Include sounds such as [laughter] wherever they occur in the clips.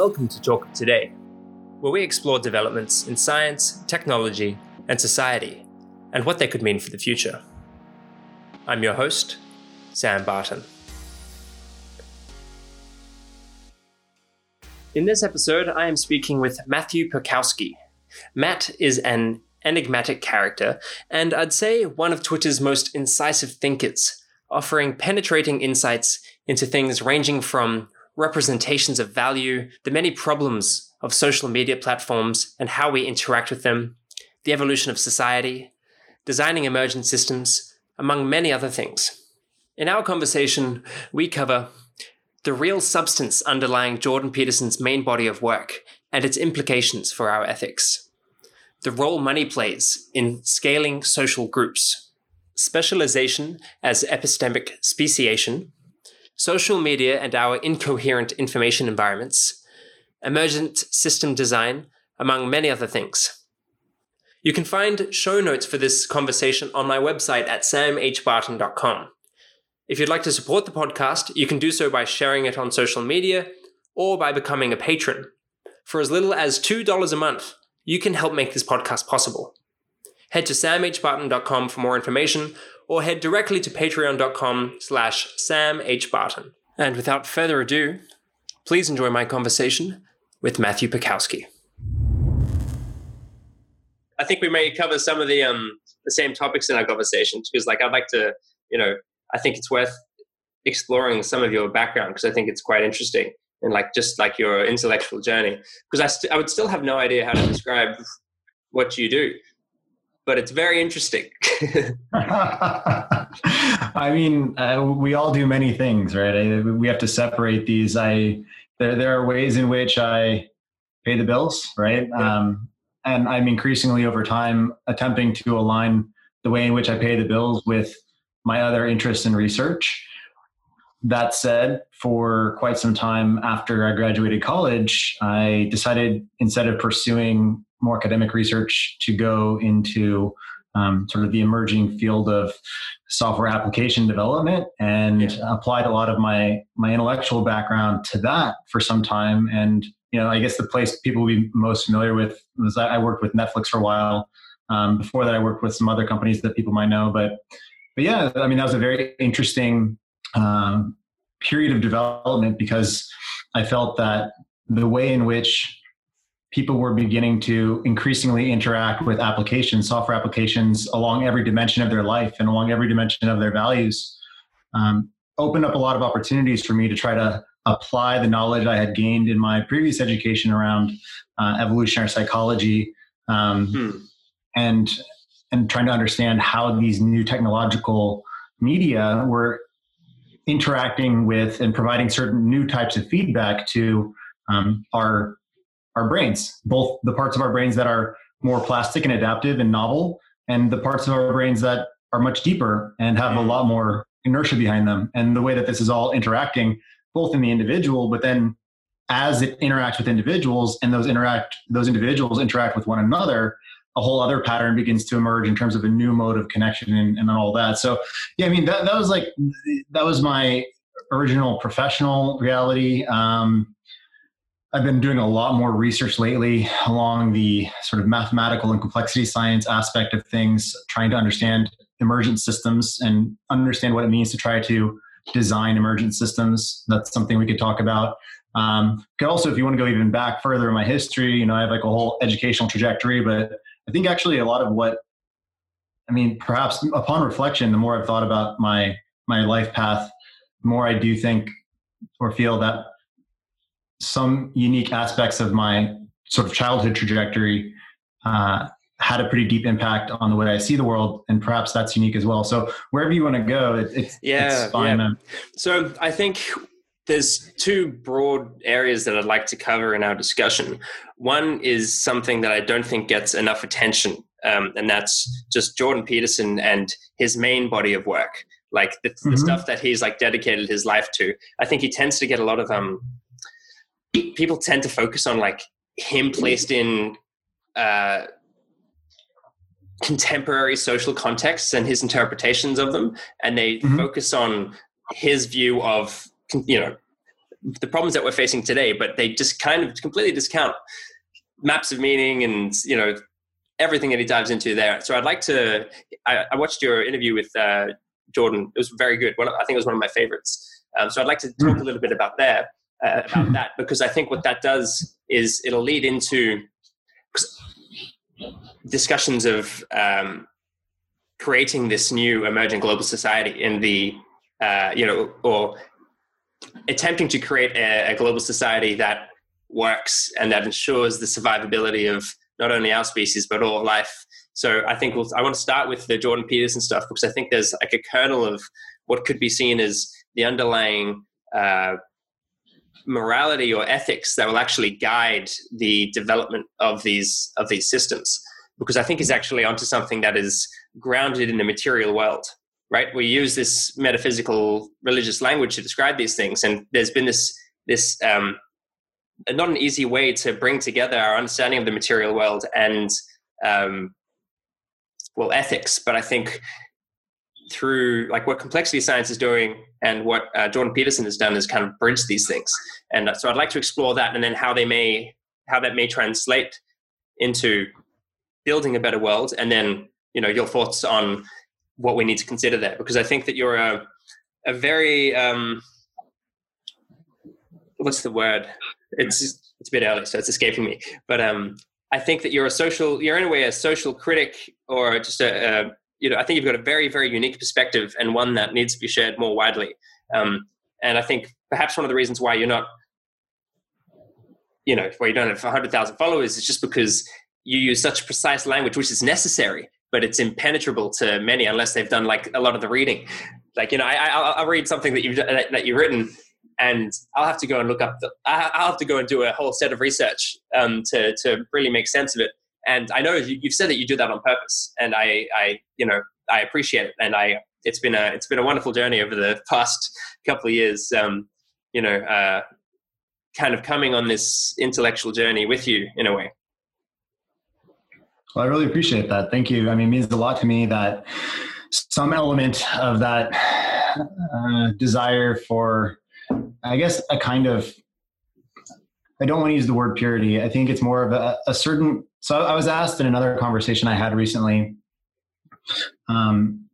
welcome to Talk of Today, where we explore developments in science, technology, and society, and what they could mean for the future. I'm your host, Sam Barton. In this episode, I am speaking with Matthew Pirkowski. Matt is an enigmatic character, and I'd say one of Twitter's most incisive thinkers, offering penetrating insights into things ranging from representations of value, the many problems of social media platforms and how we interact with them, the evolution of society, designing emergent systems, among many other things. In our conversation, we cover the real substance underlying Jordan Peterson's main body of work and its implications for our ethics, the role money plays in scaling social groups, specialization as epistemic speciation, social media and our incoherent information environments, emergent system design, among many other things. You can find show notes for this conversation on my website at samhbarton.com. If you'd like to support the podcast, you can do so by sharing it on social media or by becoming a patron. For as little as $2 a month, you can help make this podcast possible. Head to samhbarton.com for more information or head directly to patreon.com slash samhbarton. And without further ado, please enjoy my conversation with Matthew Pirkowski. I think we may cover some of the um, the same topics in our conversation because, like, I'd like to, you know, I think it's worth exploring some of your background because I think it's quite interesting and like just like your intellectual journey because I, st- I would still have no idea how to describe what you do but it's very interesting [laughs] [laughs] i mean uh, we all do many things right I, we have to separate these i there, there are ways in which i pay the bills right yeah. um, and i'm increasingly over time attempting to align the way in which i pay the bills with my other interests in research. That said, for quite some time after I graduated college, I decided instead of pursuing more academic research to go into um, sort of the emerging field of software application development and yeah. applied a lot of my my intellectual background to that for some time. And you know i guess the place people will be most familiar with was i worked with netflix for a while. Um, before that i worked with some other companies that people might know. But but yeah, I mean, that was a very interesting um, period of development because I felt that the way in which people were beginning to increasingly interact with applications, software applications, along every dimension of their life and along every dimension of their values, um, opened up a lot of opportunities for me to try to apply the knowledge I had gained in my previous education around uh, evolutionary psychology um, hmm. and and trying to understand how these new technological media were interacting with and providing certain new types of feedback to um, our our brains, both the parts of our brains that are more plastic and adaptive and novel, and the parts of our brains that are much deeper and have a lot more inertia behind them. And the way that this is all interacting, both in the individual, but then as it interacts with individuals, and those interact those individuals interact with one another, a whole other pattern begins to emerge in terms of a new mode of connection and, and all that. So, yeah, I mean, that, that was like, that was my original professional reality. Um, I've been doing a lot more research lately along the sort of mathematical and complexity science aspect of things, trying to understand emergent systems and understand what it means to try to design emergent systems. That's something we could talk about. Um, also, if you want to go even back further in my history, you know, I have like a whole educational trajectory, but I think actually a lot of what, I mean, perhaps upon reflection, the more I've thought about my my life path, the more I do think or feel that some unique aspects of my sort of childhood trajectory uh, had a pretty deep impact on the way I see the world, and perhaps that's unique as well. So wherever you want to go, it, it's yeah, it's fine. Yeah. So I think there's two broad areas that I'd like to cover in our discussion. One is something that I don't think gets enough attention, um, and that's just Jordan Peterson and his main body of work, like the, mm-hmm. the, stuff that he's like dedicated his life to. I think he tends to get a lot of um, people tend to focus on like him placed in uh, contemporary social contexts and his interpretations of them, and they mm-hmm. focus on his view of you know the problems that we're facing today, but they just kind of completely discount maps of meaning and you know everything that he dives into there. So I'd like to. I, I watched your interview with uh, Jordan. It was very good. One, I think it was one of my favorites. Um, so I'd like to talk a little bit about there uh, about that because I think what that does is it'll lead into discussions of um, creating this new emerging global society in the uh, you know or attempting to create a, a global society that works and that ensures the survivability of not only our species but all life. So I think we'll, I want to start with the Jordan Peterson stuff because I think there's like a kernel of what could be seen as the underlying uh, morality or ethics that will actually guide the development of these of these systems. Because I think he's actually onto something that is grounded in the material world. Right? We use this metaphysical religious language to describe these things, and there's been this this um, not an easy way to bring together our understanding of the material world and um, well ethics but i think through like what complexity science is doing and what uh, jordan peterson has done is kind of bridge these things. And uh, so i'd like to explore that and then how they may how that may translate into building a better world and then you know your thoughts on what we need to consider there. Because i think that you're a, a very um, what's the word? It's it's a bit early, so it's escaping me. But um, I think that you're a social, you're in a way a social critic, or just a, a you know, I think you've got a very very unique perspective and one that needs to be shared more widely. Um, and I think perhaps one of the reasons why you're not, you know, why you don't have 100,000 followers is just because you use such precise language, which is necessary, but it's impenetrable to many unless they've done like a lot of the reading. Like you know, I, will read something that you've that you've written, and I'll have to go and look up the. I'll have to go and do a whole set of research um, to to really make sense of it. And I know you've said that you do that on purpose, and I, I, you know, I appreciate it. And I, it's been a, it's been a wonderful journey over the [laughs] past couple of years. Um, you know, uh, kind of coming on this intellectual journey with you in a way. Well, I really appreciate that. Thank you. I mean, it means a lot to me that some element of that uh, desire for I guess a kind of I don't want to use the word purity. I think it's more of a, a certain. So I was asked in another conversation I had recently um,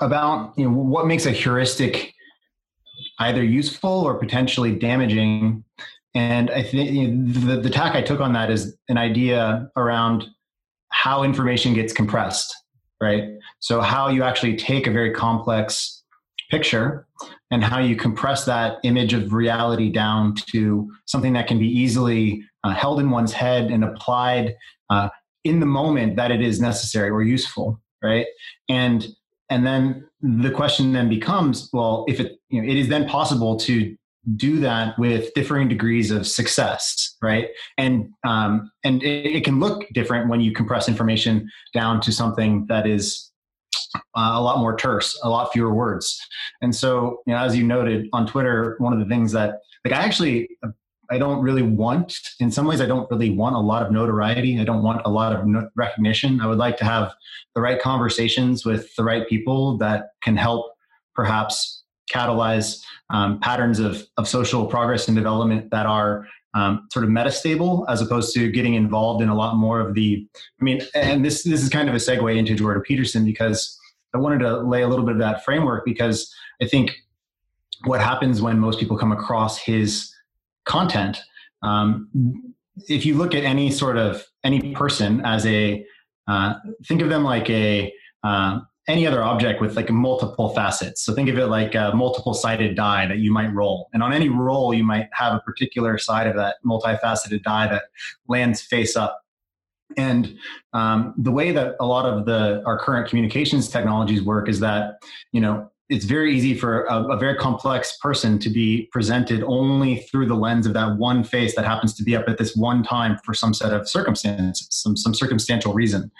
about you know what makes a heuristic either useful or potentially damaging. And I think you know, the, the tack I took on that is an idea around how information gets compressed, right? So how you actually take a very complex picture and how you compress that image of reality down to something that can be easily uh, held in one's head and applied uh, in the moment that it is necessary or useful right and and then the question then becomes well if it you know, it is then possible to do that with differing degrees of success right and um, and it, it can look different when you compress information down to something that is uh, a lot more terse, a lot fewer words. And so, you know, as you noted on Twitter, one of the things that, like, I actually, I don't really want, in some ways, I don't really want a lot of notoriety. I don't want a lot of no- recognition. I would like to have the right conversations with the right people that can help perhaps catalyze um, patterns of, of social progress and development that are um, sort of metastable as opposed to getting involved in a lot more of the i mean and this this is kind of a segue into jordan peterson because I wanted to lay a little bit of that framework because I think what happens when most people come across his content, um, if you look at any sort of any person as a, uh, think of them like a uh, any other object with like multiple facets. So think of it like a multiple sided die that you might roll. And on any roll, you might have a particular side of that multifaceted die that lands face up and um, the way that a lot of the our current communications technologies work is that you know it's very easy for a, a, very complex person to be presented only through the lens of that one face that happens to be up at this one time for some set of circumstances, some some circumstantial reason.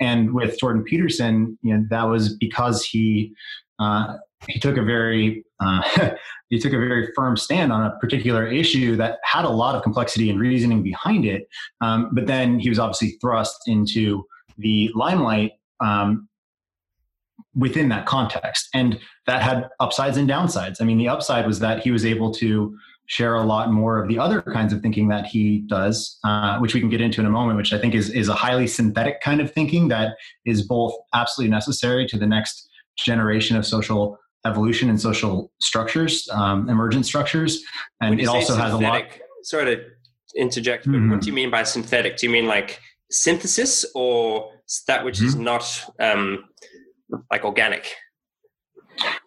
And with Jordan Peterson, you know, that was because he uh, he took a very uh, [laughs] he took a very firm stand on a particular issue that had a lot of complexity and reasoning behind it. Um, but then he was obviously thrust into the limelight um, within that context. And that had upsides and downsides. I mean, the upside was that he was able to share a lot more of the other kinds of thinking that he does, uh, which we can get into in a moment, which I think is, is a highly synthetic kind of thinking that is both absolutely necessary to the next generation of social evolution and social structures, um, emergent structures. And it also has a lot. Sorry to interject, but mm-hmm. what do you mean by synthetic? Do you mean like synthesis or that which mm-hmm. is not um, like organic?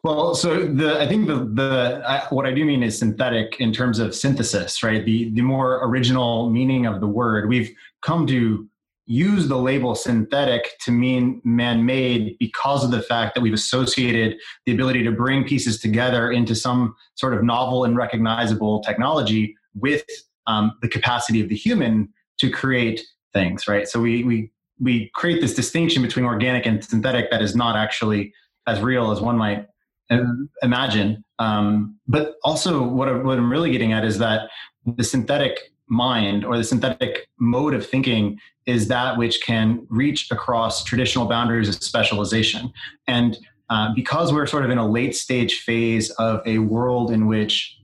Well, so the I think the the I, what I do mean is synthetic in terms of synthesis, right? The the more original meaning of the word. We've come to use the label synthetic to mean man-made because of the fact that we've associated the ability to bring pieces together into some sort of novel and recognizable technology with um, the capacity of the human to create things, right? So we we we create this distinction between organic and synthetic that is not actually as real as one might imagine. Um, but also, what, I, what I'm really getting at is that the synthetic mind or the synthetic mode of thinking is that which can reach across traditional boundaries of specialization. And uh, because we're sort of in a late stage phase of a world in which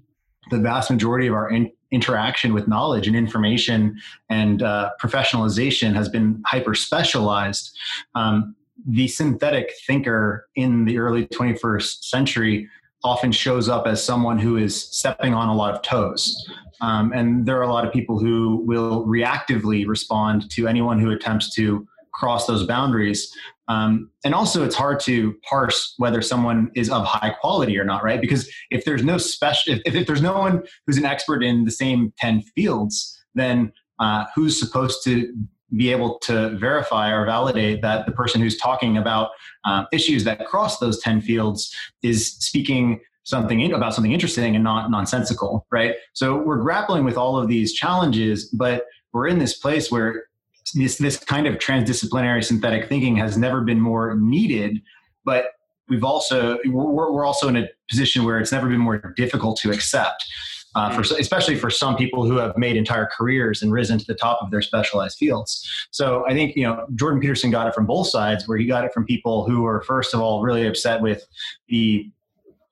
the vast majority of our in- interaction with knowledge and information and uh, professionalization has been hyper specialized, um, the synthetic thinker in the early 21st century often shows up as someone who is stepping on a lot of toes. Um, and there are a lot of people who will reactively respond to anyone who attempts to cross those boundaries. Um, and also, it's hard to parse whether someone is of high quality or not, right? Because if there's no special, if, if there's no one who's an expert in the same 10 fields, then uh, who's supposed to be able to verify or validate that the person who's talking about uh, issues that cross those 10 fields is speaking something about something interesting and not nonsensical right so we're grappling with all of these challenges but we're in this place where this this kind of transdisciplinary synthetic thinking has never been more needed but we've also we're, we're also in a position where it's never been more difficult to accept uh, for especially for some people who have made entire careers and risen to the top of their specialized fields. So I think you know Jordan Peterson got it from both sides, where he got it from people who were first of all really upset with the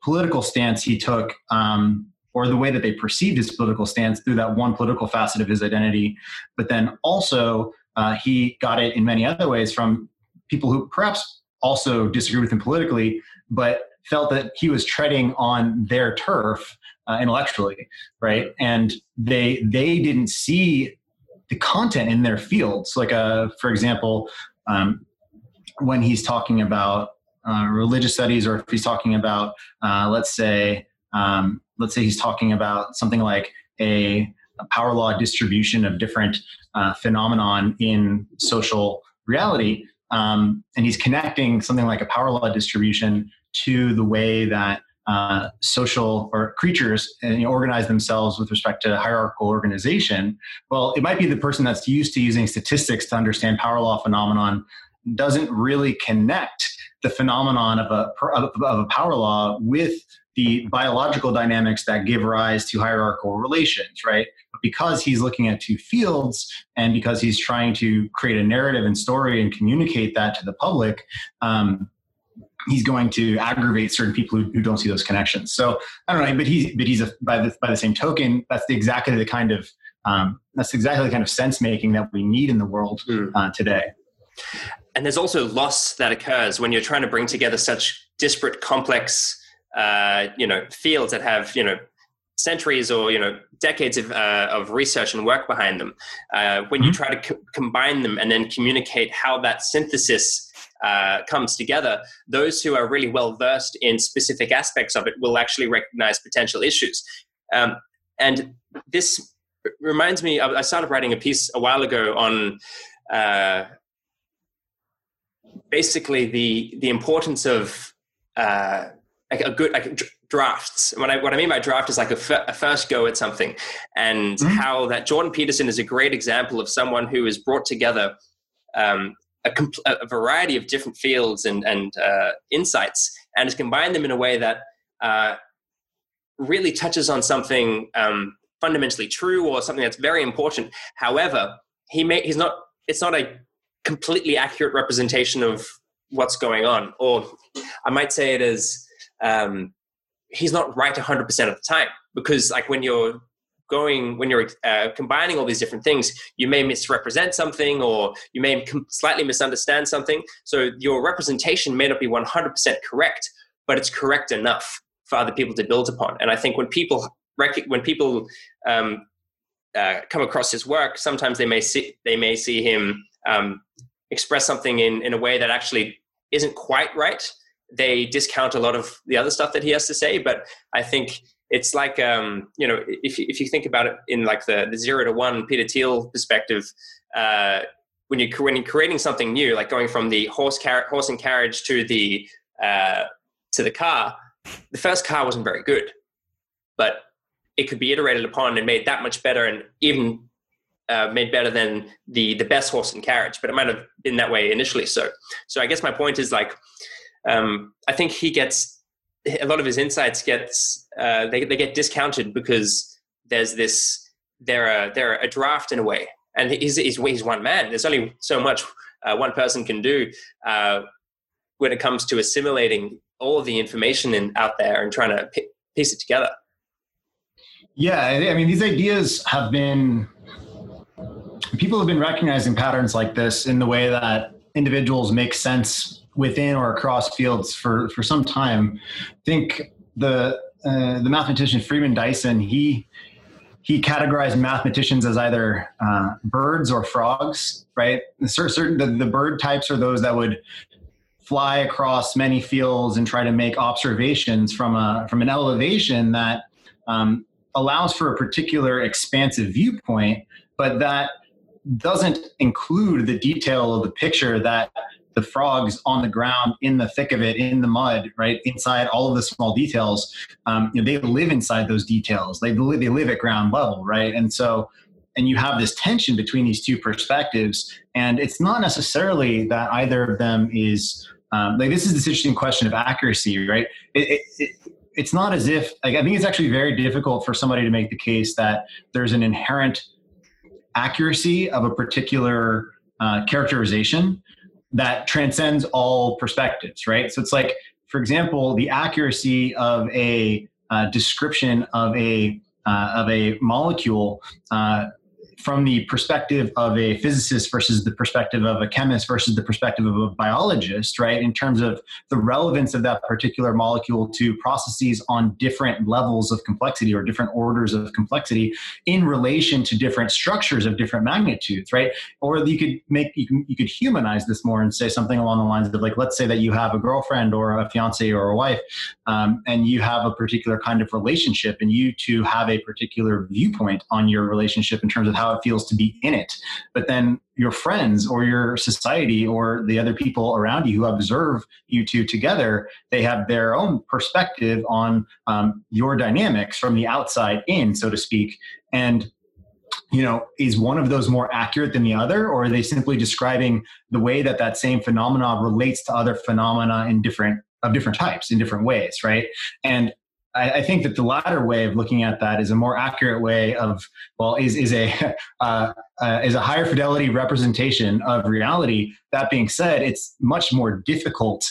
political stance he took. Um, or the way that they perceived his political stance through that one political facet of his identity. But then also, uh, he got it in many other ways from people who perhaps also disagree with him politically, but felt that he was treading on their turf uh, intellectually, right? And they they didn't see the content in their fields. Like, uh, for example, um, when he's talking about uh, religious studies, or if he's talking about, uh, let's say, um, let's say he's talking about something like a power law distribution of different uh, phenomenon in social reality, um, and he's connecting something like a power law distribution to the way that uh, social or creatures and you know, organize themselves with respect to hierarchical organization, well, it might be the person that's used to using statistics to understand power law phenomenon doesn't really connect the phenomenon of a, of a power law with the biological dynamics that give rise to hierarchical relations, right? But because he's looking at two fields and because he's trying to create a narrative and story and communicate that to the public, um, he's going to aggravate certain people who, who, don't see those connections. So I don't know, but he but he's a, by the by the same token, that's the, exactly the kind of um, that's exactly the kind of sense making that we need in the world mm. uh, today. And there's also loss that occurs when you're trying to bring together such disparate, complex, uh, you know, fields that have you know centuries or you know decades of, uh, of research and work behind them. Uh, when mm-hmm. you try to co- combine them and then communicate how that synthesis uh, comes together, those who are really well versed in specific aspects of it will actually recognize potential issues. Um, and this reminds me, I started writing a piece a while ago on uh, basically the the importance of uh, a good like drafts. What I what I mean by draft is like a, f- a first go at something, and mm-hmm. how that Jordan Peterson is a great example of someone who has brought together um, a, compl- a, variety of different fields and, and uh, insights and has combined them in a way that uh, really touches on something um, fundamentally true or something that's very important. However, he may, he's not, it's not a completely accurate representation of what's going on. Or I might say it is as um, he's not right 100% of the time because like when you're going when you're uh, combining all these different things you may misrepresent something or you may com- slightly misunderstand something. So your representation may not be 100% correct but it's correct enough for other people to build upon. And i think when people rec- when people um, uh, come across his work sometimes they may see they may see him um, express something in in a way that actually isn't quite right they discount a lot of the other stuff that he has to say but i think it's like um, you know if if you think about it in like the, the zero to one Peter Thiel perspective, uh, when you when you're creating something new, like going from the horse car- horse and carriage to the uh, to the car, the first car wasn't very good, but it could be iterated upon and made that much better, and even uh, made better than the the best horse and carriage. But it might have been that way initially. So so I guess my point is like um, I think he gets a lot of his insights gets uh, they they get discounted because there's this they're a, they're a draft in a way, and he's he's, he's one man. There's only so much uh, one person can do uh, when it comes to assimilating all the information in, out there and trying to piece it together. Yeah, I mean these ideas have been people have been recognizing patterns like this in the way that individuals make sense within or across fields for for some time. I think the uh, the mathematician Freeman Dyson he he categorized mathematicians as either uh, birds or frogs, right? Certain the, the bird types are those that would fly across many fields and try to make observations from a from an elevation that um, allows for a particular expansive viewpoint, but that doesn't include the detail of the picture that the frogs on the ground in the thick of it in the mud right inside all of the small details um, you know, they live inside those details. They live, they live at ground level right? And so and you have this tension between these two perspectives and it's not necessarily that either of them is um, like this is this interesting question of accuracy right? It, it, it, it's not as if like, i think it's actually very difficult for somebody to make the case that there's an inherent accuracy of a particular uh, characterization that transcends all perspectives, right? So it's like, for example, the accuracy of a uh, description of a uh, of a molecule uh, from the perspective of a physicist versus the perspective of a chemist versus the perspective of a biologist, right? In terms of the relevance of that particular molecule to processes on different levels of complexity or different orders of complexity in relation to different structures of different magnitudes, right? Or you could make you, can, you could humanize this more and say something along the lines of like, let's say that you have a girlfriend or a fiance or a wife, um, and you have a particular kind of relationship, and you two have a particular viewpoint on your relationship in terms of how how it feels to be in it. But then your friends or your society or the other people around you who observe you two together, they have their own perspective on um, your dynamics from the outside in, so to speak. And you know is one of those more accurate than the other or are they simply describing the way that that same phenomenon relates to other phenomena in different of different types in different ways right and I, I, think that the latter way of looking at that is a more accurate way of well is is a [laughs] uh, uh, is a higher fidelity representation of reality. That being said, it's much more difficult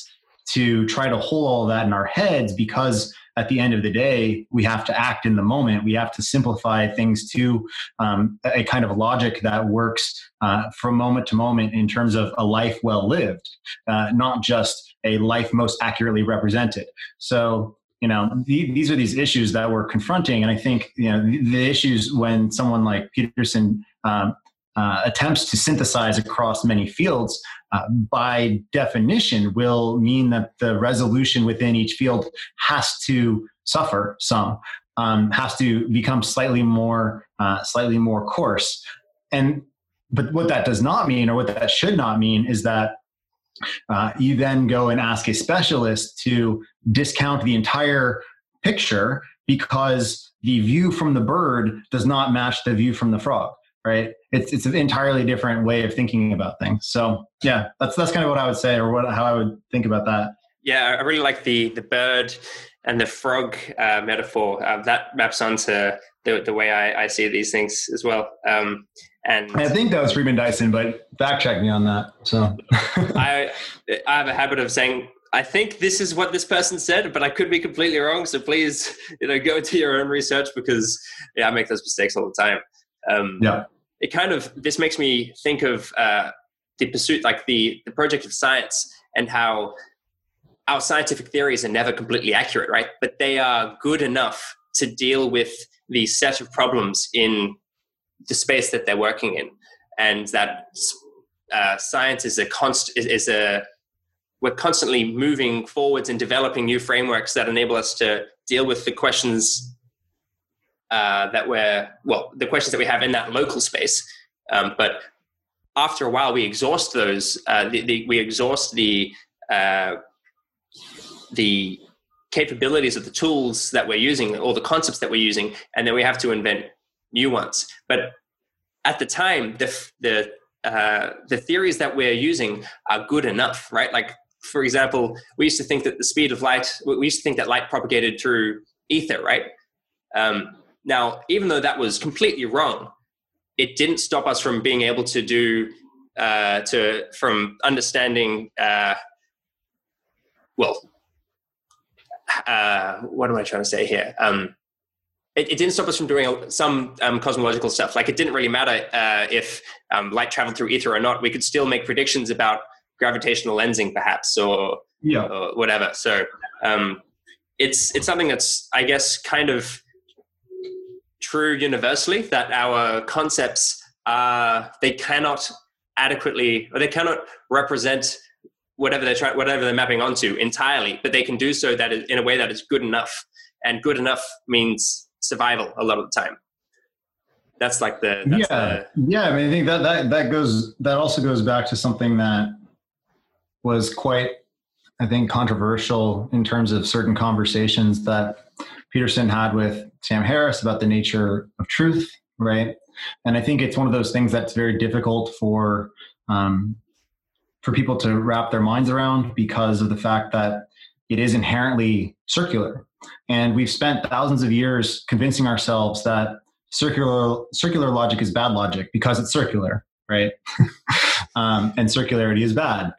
to try to hold all that in our heads because at the end of the day, we have to act in the moment. We have to simplify things to um, a kind of logic that works uh, from moment to moment in terms of a life well lived, uh, not just a life most accurately represented. So you know the, these are these issues that we're confronting. And i think you know the, the issues when someone like peterson um, uh, attempts to synthesize across many fields uh, by definition will mean that the resolution within each field has to suffer some um, has to become slightly more uh, slightly more coarse. And but what that does not mean or what that should not mean is that uh, you then go and ask a specialist to discount the entire picture because the view from the bird does not match the view from the frog right? It's it's an entirely different way of thinking about things. So yeah that's that's kind of what i would say or what how i would think about that. Yeah i really like the the bird and the frog uh, metaphor. Uh, that maps onto the, the way I, I see these things as well. Um, and I think that was Freeman Dyson, but fact check me on that. So [laughs] I I have a habit of saying I think this is what this person said, but I could be completely wrong. So please, you know, go to your own research because yeah, I make those mistakes all the time. Um, yeah, it kind of this makes me think of uh, the pursuit, like the the project of science, and how our scientific theories are never completely accurate, right? But they are good enough to deal with the set of problems in the space that they're working in, and that uh, science is a const is, is a we're constantly moving forwards and developing new frameworks that enable us to deal with the questions uh, that we're well the questions that we have in that local space. Um, but after a while we exhaust those uh, the, the, we exhaust the uh, the capabilities of the tools that we're using or the concepts that we're using and then we have to invent new ones but at the time the the uh, the theories that we're using are good enough right like for example, we used to think that the speed of light, we used to think that light propagated through ether, right? Um, now, even though that was completely wrong, it didn't stop us from being able to do, uh, to from understanding, uh, well, uh, what am I trying to say here? Um, it, it, didn't stop us from doing some um, cosmological stuff. Like it didn't really matter uh, if um, light traveled through ether or not. We could still make predictions about gravitational lensing perhaps or, yeah. or whatever so um, it's it's something that's i guess kind of true universally that our concepts are they cannot adequately or they cannot represent whatever they're trying whatever they're mapping onto entirely but they can do so that is, in a way that is good enough and good enough means survival a lot of the time that's like the that's yeah the, yeah i mean i think that that that goes that also goes back to something that was quite, I think, controversial in terms of certain conversations that Peterson had with Sam Harris about the nature of truth, right? And I think it's one of those things that's very difficult for um, for people to wrap their minds around because of the fact that it is inherently circular. And we've spent thousands of years convincing ourselves that circular circular logic is bad logic because it's circular, right? [laughs] um, and circularity is bad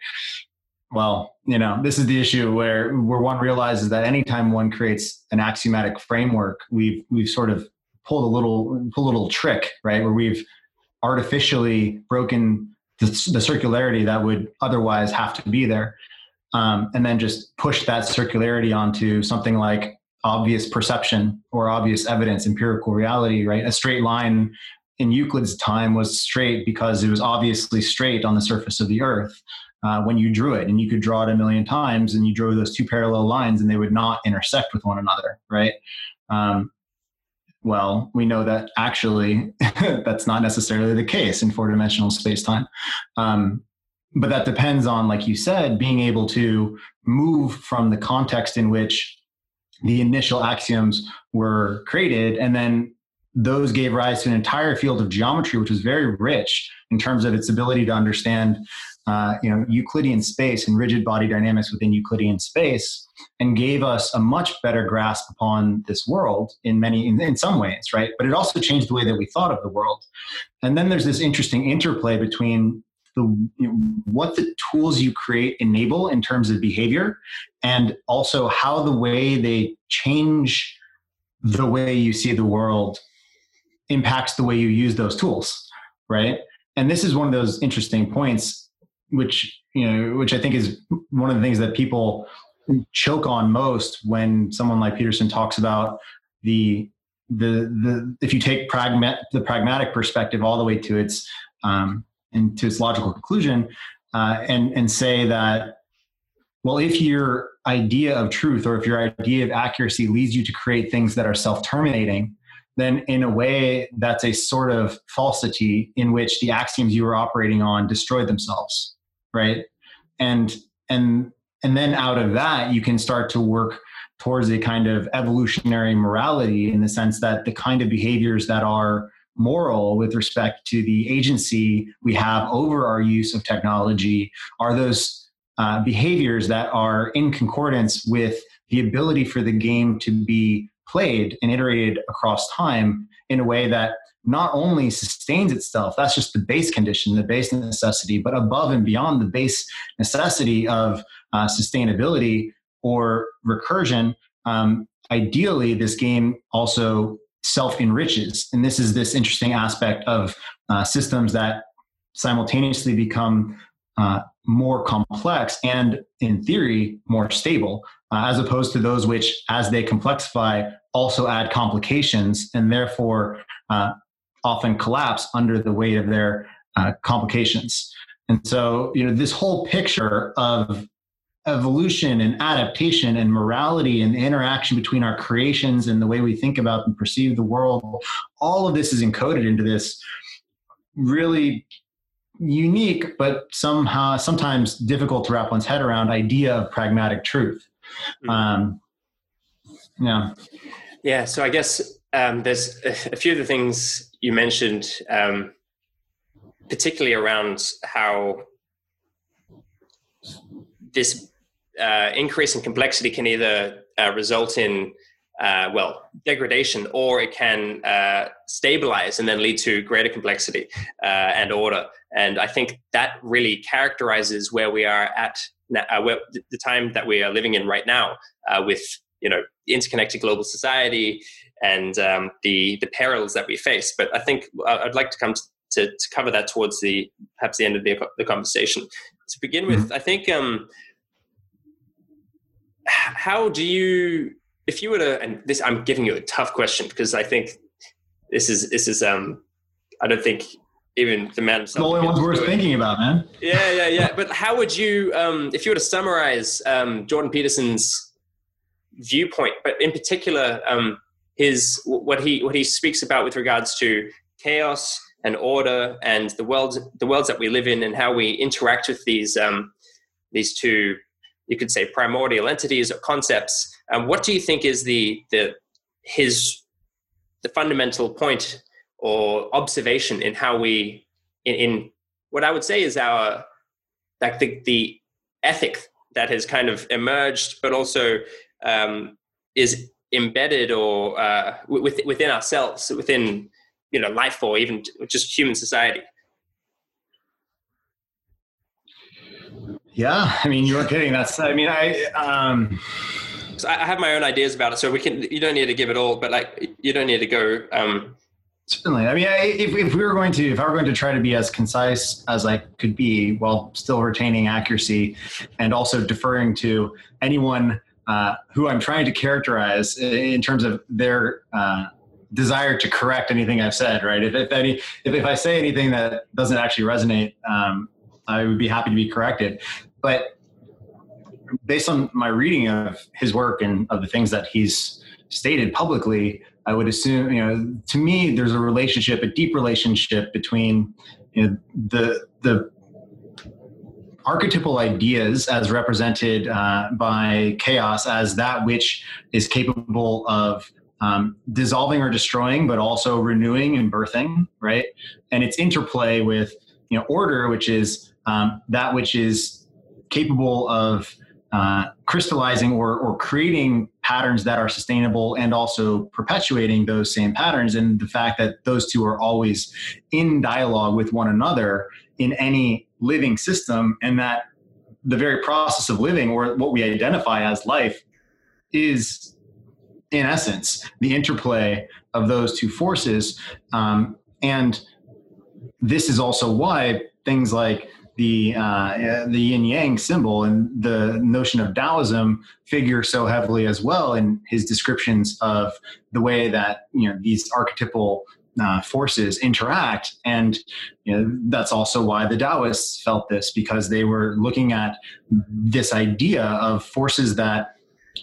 well, you know, this is the issue where where one realizes that anytime one creates an axiomatic framework, we've we've sort of pulled a little pulled a little trick, right? Where we've artificially broken the, the circularity that would otherwise have to be there, um, and then just push that circularity onto something like obvious perception or obvious evidence, empirical reality, right? A straight line in Euclid's time was straight because it was obviously straight on the surface of the earth uh, when you drew it. And you could draw it a million times and you drew those two parallel lines and they would not intersect with one another right? Um, well we know that actually [laughs] that's not necessarily the case in four dimensional space-time. Um, but that depends on like you said being able to move from the context in which the initial axioms were created and then those gave rise to an entire field of geometry which was very rich in terms of its ability to understand uh, you know, Euclidean space and rigid body dynamics within Euclidean space, and gave us a much better grasp upon this world in many, in, in some ways, right? But it also changed the way that we thought of the world. And then there's this interesting interplay between the you know, what the tools you create enable in terms of behavior, and also how the way they change the way you see the world impacts the way you use those tools, right? And this is one of those interesting points which you know which i think is one of the things that people choke on most when someone like peterson talks about the the the if you take pragmat the pragmatic perspective all the way to its um and to its logical conclusion uh, and and say that well if your idea of truth or if your idea of accuracy leads you to create things that are self-terminating then in a way that's a sort of falsity in which the axioms you were operating on destroyed themselves right? And and and then out of that you can start to work towards a kind of evolutionary morality in the sense that the kind of behaviors that are moral with respect to the agency we have over our use of technology are those uh, behaviors that are in concordance with the ability for the game to be played and iterated across time in a way that not only sustains itself, that's just the base condition, the base necessity, but above and beyond the base necessity of uh, sustainability or recursion, um, ideally, this game also self enriches. And this is this interesting aspect of uh, systems that simultaneously become uh, more complex and, in theory, more stable, uh, as opposed to those which, as they complexify, also add complications and therefore uh, often collapse under the weight of their uh, complications. And so, you know, this whole picture of evolution and adaptation and morality and the interaction between our creations and the way we think about and perceive the world, all of this is encoded into this really unique but somehow sometimes difficult to wrap one's head around idea of pragmatic truth. Mm-hmm. Um, yeah. Yeah. So I guess um, there's a, a, few of the things you mentioned, um, particularly around how this uh, increase in complexity can either uh, result in uh, well degradation or it can uh, stabilize and then lead to greater complexity uh, and order. And i think that really characterizes where we are at uh, where, the time that we are living in right now with you know interconnected global society and um, the the perils that we face. But i think i'd like to come to, to, to cover that towards the perhaps the end of the, the conversation to begin with mm-hmm. i think um, how do you if you were to and this i'm giving you a tough question because i think this is this is um i don't think even the man himself the only ones worth thinking about man. Yeah yeah yeah. [laughs] But how would you um if you were to summarize um jordan peterson's viewpoint but in particular um his what he what he speaks about with regards to chaos and order and the world the worlds that we live in and how we interact with these um these two you could say primordial entities or concepts. Um, what do you think is the the his the fundamental point or observation in how we in, in what I would say is our like the the ethic that has kind of emerged, but also um, is embedded or uh, within ourselves, within you know life or even just human society. Yeah, I mean, you're kidding. That's, I mean, I, um, so I have my own ideas about it. So we can, you don't need to give it all, but like, you don't need to go. Um, Certainly. I mean, I, if, if we were going to, if I were going to try to be as concise as I could be while still retaining accuracy and also deferring to anyone uh, who I'm trying to characterize in terms of their, uh, desire to correct anything I've said, right? If, if any, if, if I say anything that doesn't actually resonate, um, I would be happy to be corrected. But based on my reading of his work and of the things that he's stated publicly, I would assume, you know, to me, there's a relationship, a deep relationship between you know, the the archetypal ideas as represented uh, by chaos as that which is capable of um, dissolving or destroying, but also renewing and birthing, right? And its interplay with you know order, which is um, that which is capable of uh, crystallizing or, or creating patterns that are sustainable and also perpetuating those same patterns and the fact that those two are always in dialogue with one another in any living system and that the very process of living or what we identify as life is in essence the interplay of those two forces. Um, and this is also why things like the uh, the yin yang symbol and the notion of Taoism figure so heavily as well in his descriptions of the way that you know these archetypal uh, forces interact, and you know, that's also why the Taoists felt this because they were looking at this idea of forces that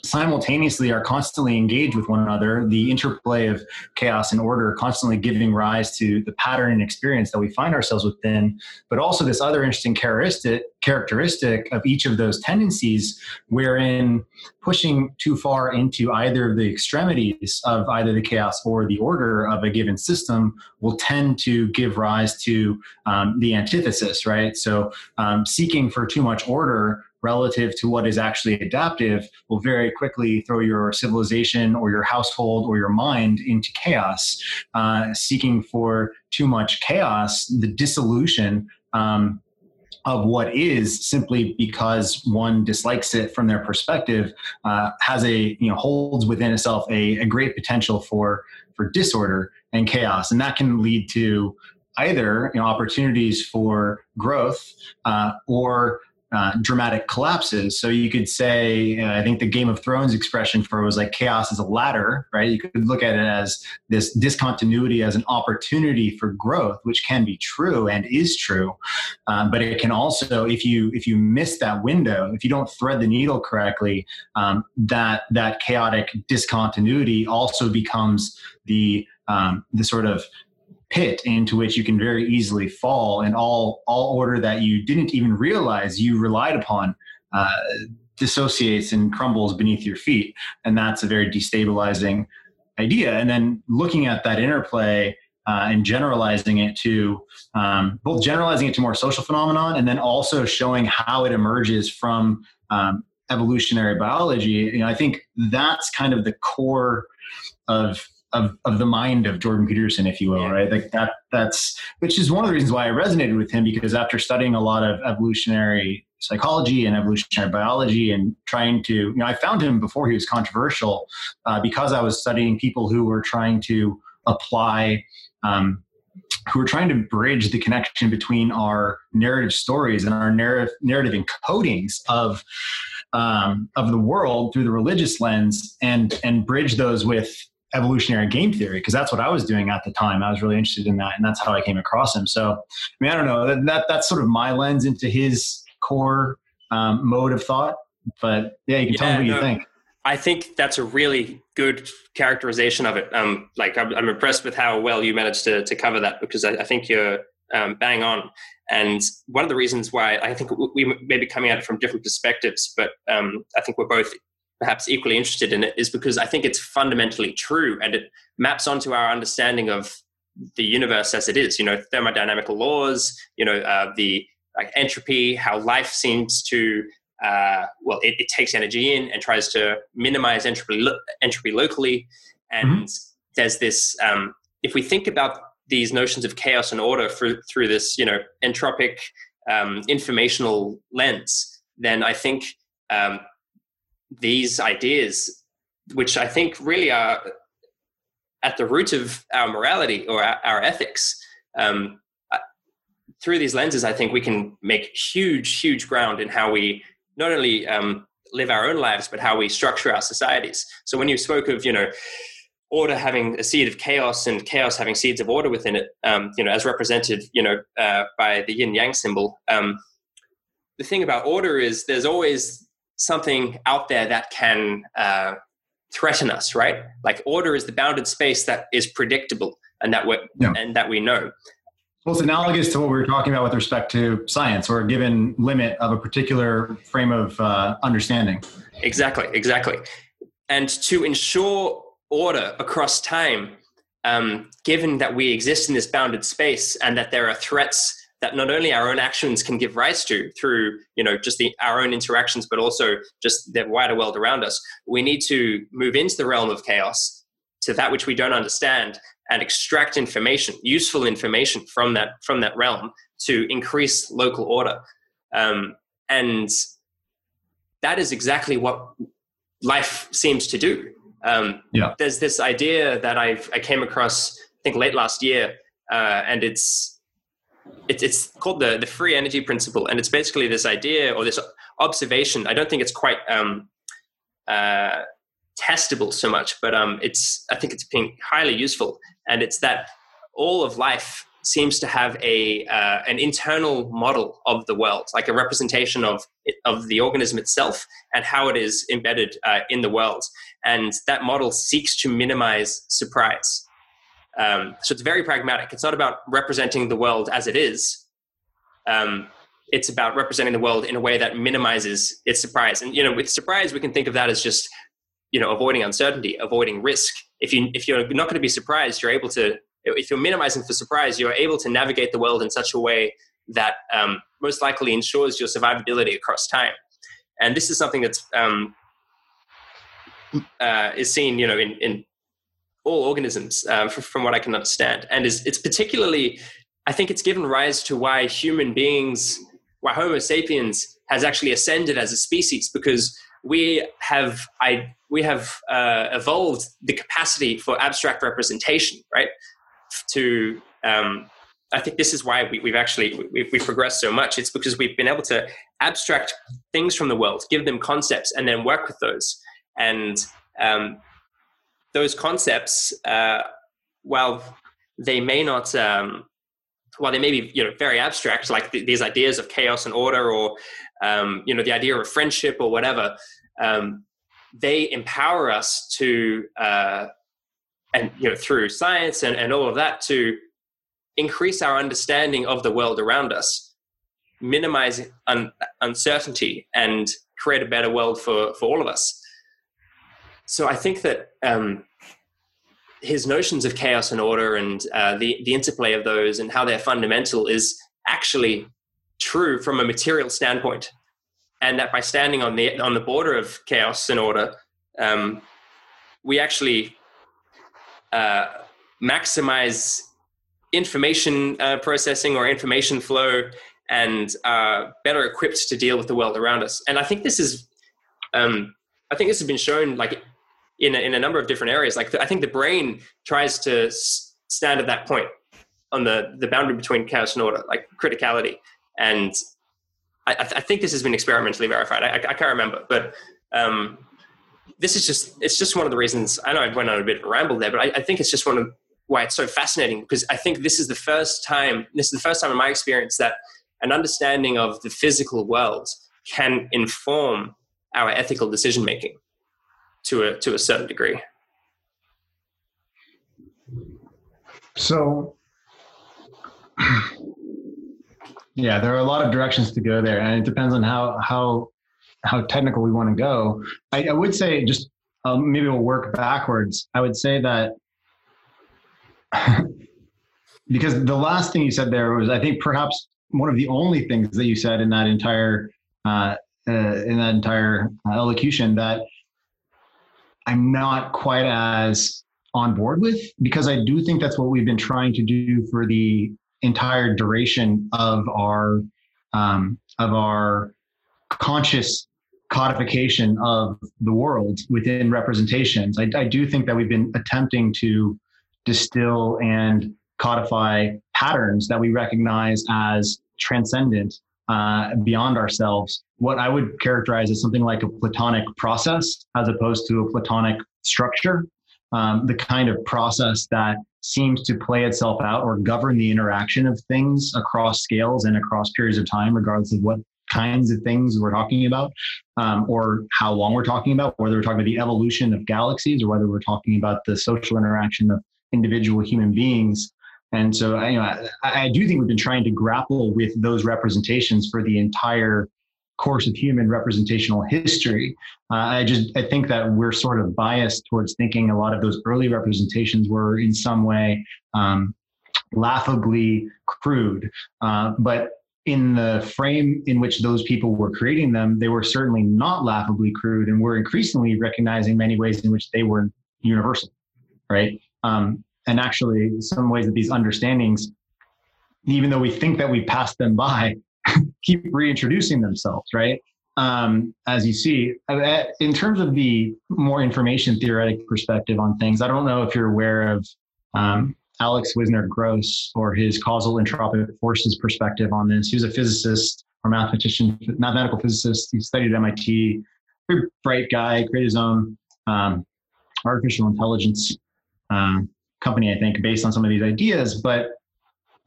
simultaneously are constantly engaged with one another, the interplay of chaos and order constantly giving rise to the pattern and experience that we find ourselves within, but also this other interesting characteristic characteristic of each of those tendencies wherein pushing too far into either of the extremities of either the chaos or the order of a given system will tend to give rise to um, the antithesis right? So um, seeking for too much order relative to what is actually adaptive will very quickly throw your civilization or your household or your mind into chaos, uh, seeking for too much chaos, the dissolution. Um, of what is simply because one dislikes it from their perspective uh, has a you know holds within itself a, a great potential for for disorder and chaos and that can lead to either you know, opportunities for growth uh, or uh, dramatic collapses. So you could say, I think the Game of Thrones expression for it was like chaos is a ladder, right? You could look at it as this discontinuity as an opportunity for growth, which can be true and is true. Um, but it can also, if you if you miss that window, if you don't thread the needle correctly, um, that that chaotic discontinuity also becomes the um, the sort of pit into which you can very easily fall and all all order that you didn't even realize you relied upon uh, dissociates and crumbles beneath your feet. And that's a very destabilizing idea. And then looking at that interplay uh, and generalizing it to um, both generalizing it to more social phenomenon and then also showing how it emerges from um, evolutionary biology. You know i think that's kind of the core of of, of the mind of Jordan Peterson, if you will, yeah. right? Like that that's which is one of the reasons why I resonated with him because after studying a lot of evolutionary psychology and evolutionary biology and trying to, you know, I found him before he was controversial uh, because I was studying people who were trying to apply. Um, who were trying to bridge the connection between our narrative stories and our narrative narrative encodings of um, of the world through the religious lens and and bridge those with evolutionary game theory because that's what I was doing at the time. I was really interested in that, and that's how I came across him. So, I mean, I don't know that, that that's sort of my lens into his core um, mode of thought. But yeah, you can yeah, tell me what no, you think. I think that's a really good characterization of it. Um, like I'm, I'm, impressed with how well you managed to to cover that because I, I think you're um, bang on. And one of the reasons why I think we may be coming at it from different perspectives, but um, I think we're both perhaps equally interested in it is because I think it's fundamentally true and it maps onto our understanding of the universe as it is. You know, thermodynamical laws. You know, uh, the like entropy, how life seems to uh, well, it, it, takes energy in and tries to minimize entropy lo- entropy locally. And mm-hmm. there's this. Um, if we think about these notions of chaos and order through through this, you know, entropic um, informational lens, then I think um, these ideas, which I think really are at the root of our morality or our, ethics. Um, through these lenses, I think we can make huge, huge ground in how we not only um, live our own lives, but how we structure our societies. So when you spoke of, you know, order having a seed of chaos and chaos having seeds of order within it, um, you know, as represented, you know, uh, by the yin yang symbol. Um, the thing about order is there's always something out there that can uh, threaten us, right? Like order is the bounded space that is predictable and that we yeah. and that we know. Well, it's analogous to what we were talking about with respect to science or a given limit of a particular frame of uh, understanding. Exactly, exactly. And to ensure order across time, um, given that we exist in this bounded space and that there are threats that not only our own actions can give rise to through you know just the our own interactions but also just the wider world around us we need to move into the realm of chaos to that which we don't understand and extract information useful information from that from that realm to increase local order um, and that is exactly what life seems to do um, yeah. there's this idea that I've, i came across i think late last year uh, and it's it's, it's called the, the free energy principle. And it's basically this idea or this observation. I don't think it's quite um, uh, testable so much, but um, it's, I think it's being highly useful. And it's that all of life seems to have a uh, an internal model of the world, like a representation of of the organism itself and how it is embedded uh, in the world. And that model seeks to minimize surprise. Um, so it's very pragmatic. It's not about representing the world as it is. Um, it's about representing the world in a way that minimizes its surprise. And you know, with surprise, we can think of that as just you know avoiding uncertainty, avoiding risk. If you if you're not going to be surprised, you're able to. If you're minimizing for surprise, you're able to navigate the world in such a way that um, most likely ensures your survivability across time. and this is something that's um, uh, is seen, you know, in, in all organisms, uh, from, what I can understand, and is it's particularly, I think, it's given rise to why human beings, why Homo sapiens has actually ascended as a species, because we have I we have uh, evolved the capacity for abstract representation, right? To um, I think this is why we, have actually we've, we've, progressed so much. It's because we've been able to abstract things from the world, give them concepts, and then work with those. And um, those concepts, uh, while they may not, um, while they may be you know very abstract, like th- these ideas of chaos and order, or um, you know the idea of friendship or whatever, um, they empower us to, uh, and you know through science and, and all of that to increase our understanding of the world around us, minimize un- uncertainty, and create a better world for, for all of us. So I think that um, his notions of chaos and order and uh, the, the interplay of those and how they're fundamental is actually true from a material standpoint. And that by standing on the, on the border of chaos and order, um, we actually uh, maximize information uh, processing or information flow and uh, better equipped to deal with the world around us. And I think this is, um, I think this has been shown like in a, in a number of different areas. Like I think the brain tries to stand at that point on the the boundary between chaos and order, like criticality. And I, I think this has been experimentally verified. I, I can't remember, but um, this is just it's just one of the reasons. I know I went on a bit of a ramble there, but I, I think it's just one of why it's so fascinating because I think this is the first time, this is the first time in my experience that an understanding of the physical world can inform our ethical decision making to a to a certain degree. So [clears throat] yeah, there are a lot of directions to go there, and it depends on how how how technical we want to go. I, I would say just um, maybe we'll work backwards. I would say that [laughs] because the last thing you said there was, I think, perhaps one of the only things that you said in that entire uh, uh, in that entire uh, elocution that I'm not quite as on board with because I do think that's what we've been trying to do for the entire duration of our um, of our conscious codification of the world within representations. I, I do think that we've been attempting to distill and codify patterns that we recognize as transcendent uh, beyond ourselves what i would characterize as something like a platonic process as opposed to a platonic structure um, the kind of process that seems to play itself out or govern the interaction of things across scales and across periods of time regardless of what kinds of things we're talking about um, or how long we're talking about whether we're talking about the evolution of galaxies or whether we're talking about the social interaction of individual human beings. And so, you know, I, I do think we've been trying to grapple with those representations for the entire course of human representational history. Uh, I just I think that we're sort of biased towards thinking a lot of those early representations were in some way um, laughably crude, uh, but in the frame in which those people were creating them, they were certainly not laughably crude, and we're increasingly recognizing many ways in which they were universal, right? Um, and actually, some ways that these understandings, even though we think that we passed them by, [laughs] keep reintroducing themselves, right? Um, as you see, uh, in terms of the more information theoretic perspective on things, I don't know if you're aware of um, Alex Wissner-Gross or his causal entropic forces perspective on this. He was a physicist or mathematician, mathematical physicist. He studied at MIT. Very bright guy, created his own um, artificial intelligence um, company, I think, based on some of these ideas. But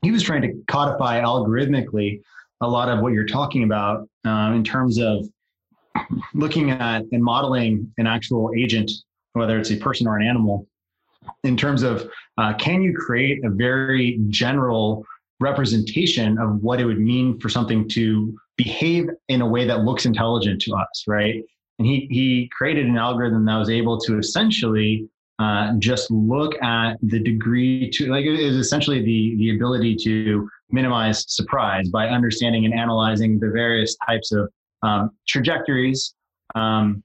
he was trying to codify algorithmically a lot of what you're talking about uh, in terms of looking at and modeling an actual agent, whether it's a person or an animal, in terms of uh, can you create a very general representation of what it would mean for something to behave in a way that looks intelligent to us, right? And he he created an algorithm that was able to essentially uh, just look at the degree to like it is essentially the the ability to minimize surprise by understanding and analyzing the various types of um, trajectories, um,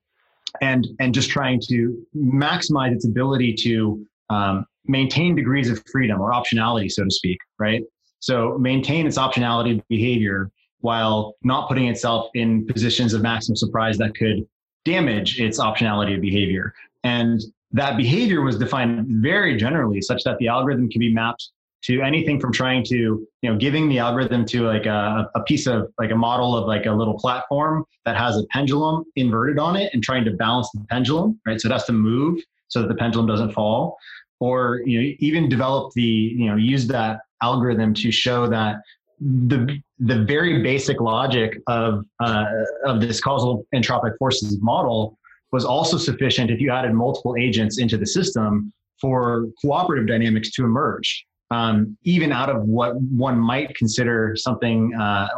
and and just trying to maximize its ability to um, maintain degrees of freedom or optionality, so to speak, right? So maintain its optionality behavior while not putting itself in positions of maximum surprise that could damage its optionality of behavior. And that behavior was defined very generally, such that the algorithm can be mapped to anything from trying to, you know, giving the algorithm to like a, a piece of like a model of like a little platform that has a pendulum inverted on it and trying to balance the pendulum, right? So it has to move so that the pendulum doesn't fall. Or you know, even develop the, you know, use that algorithm to show that the the very basic logic of uh, of this causal entropic forces model was also sufficient if you added multiple agents into the system for cooperative dynamics to emerge, um, even out of what one might consider something uh,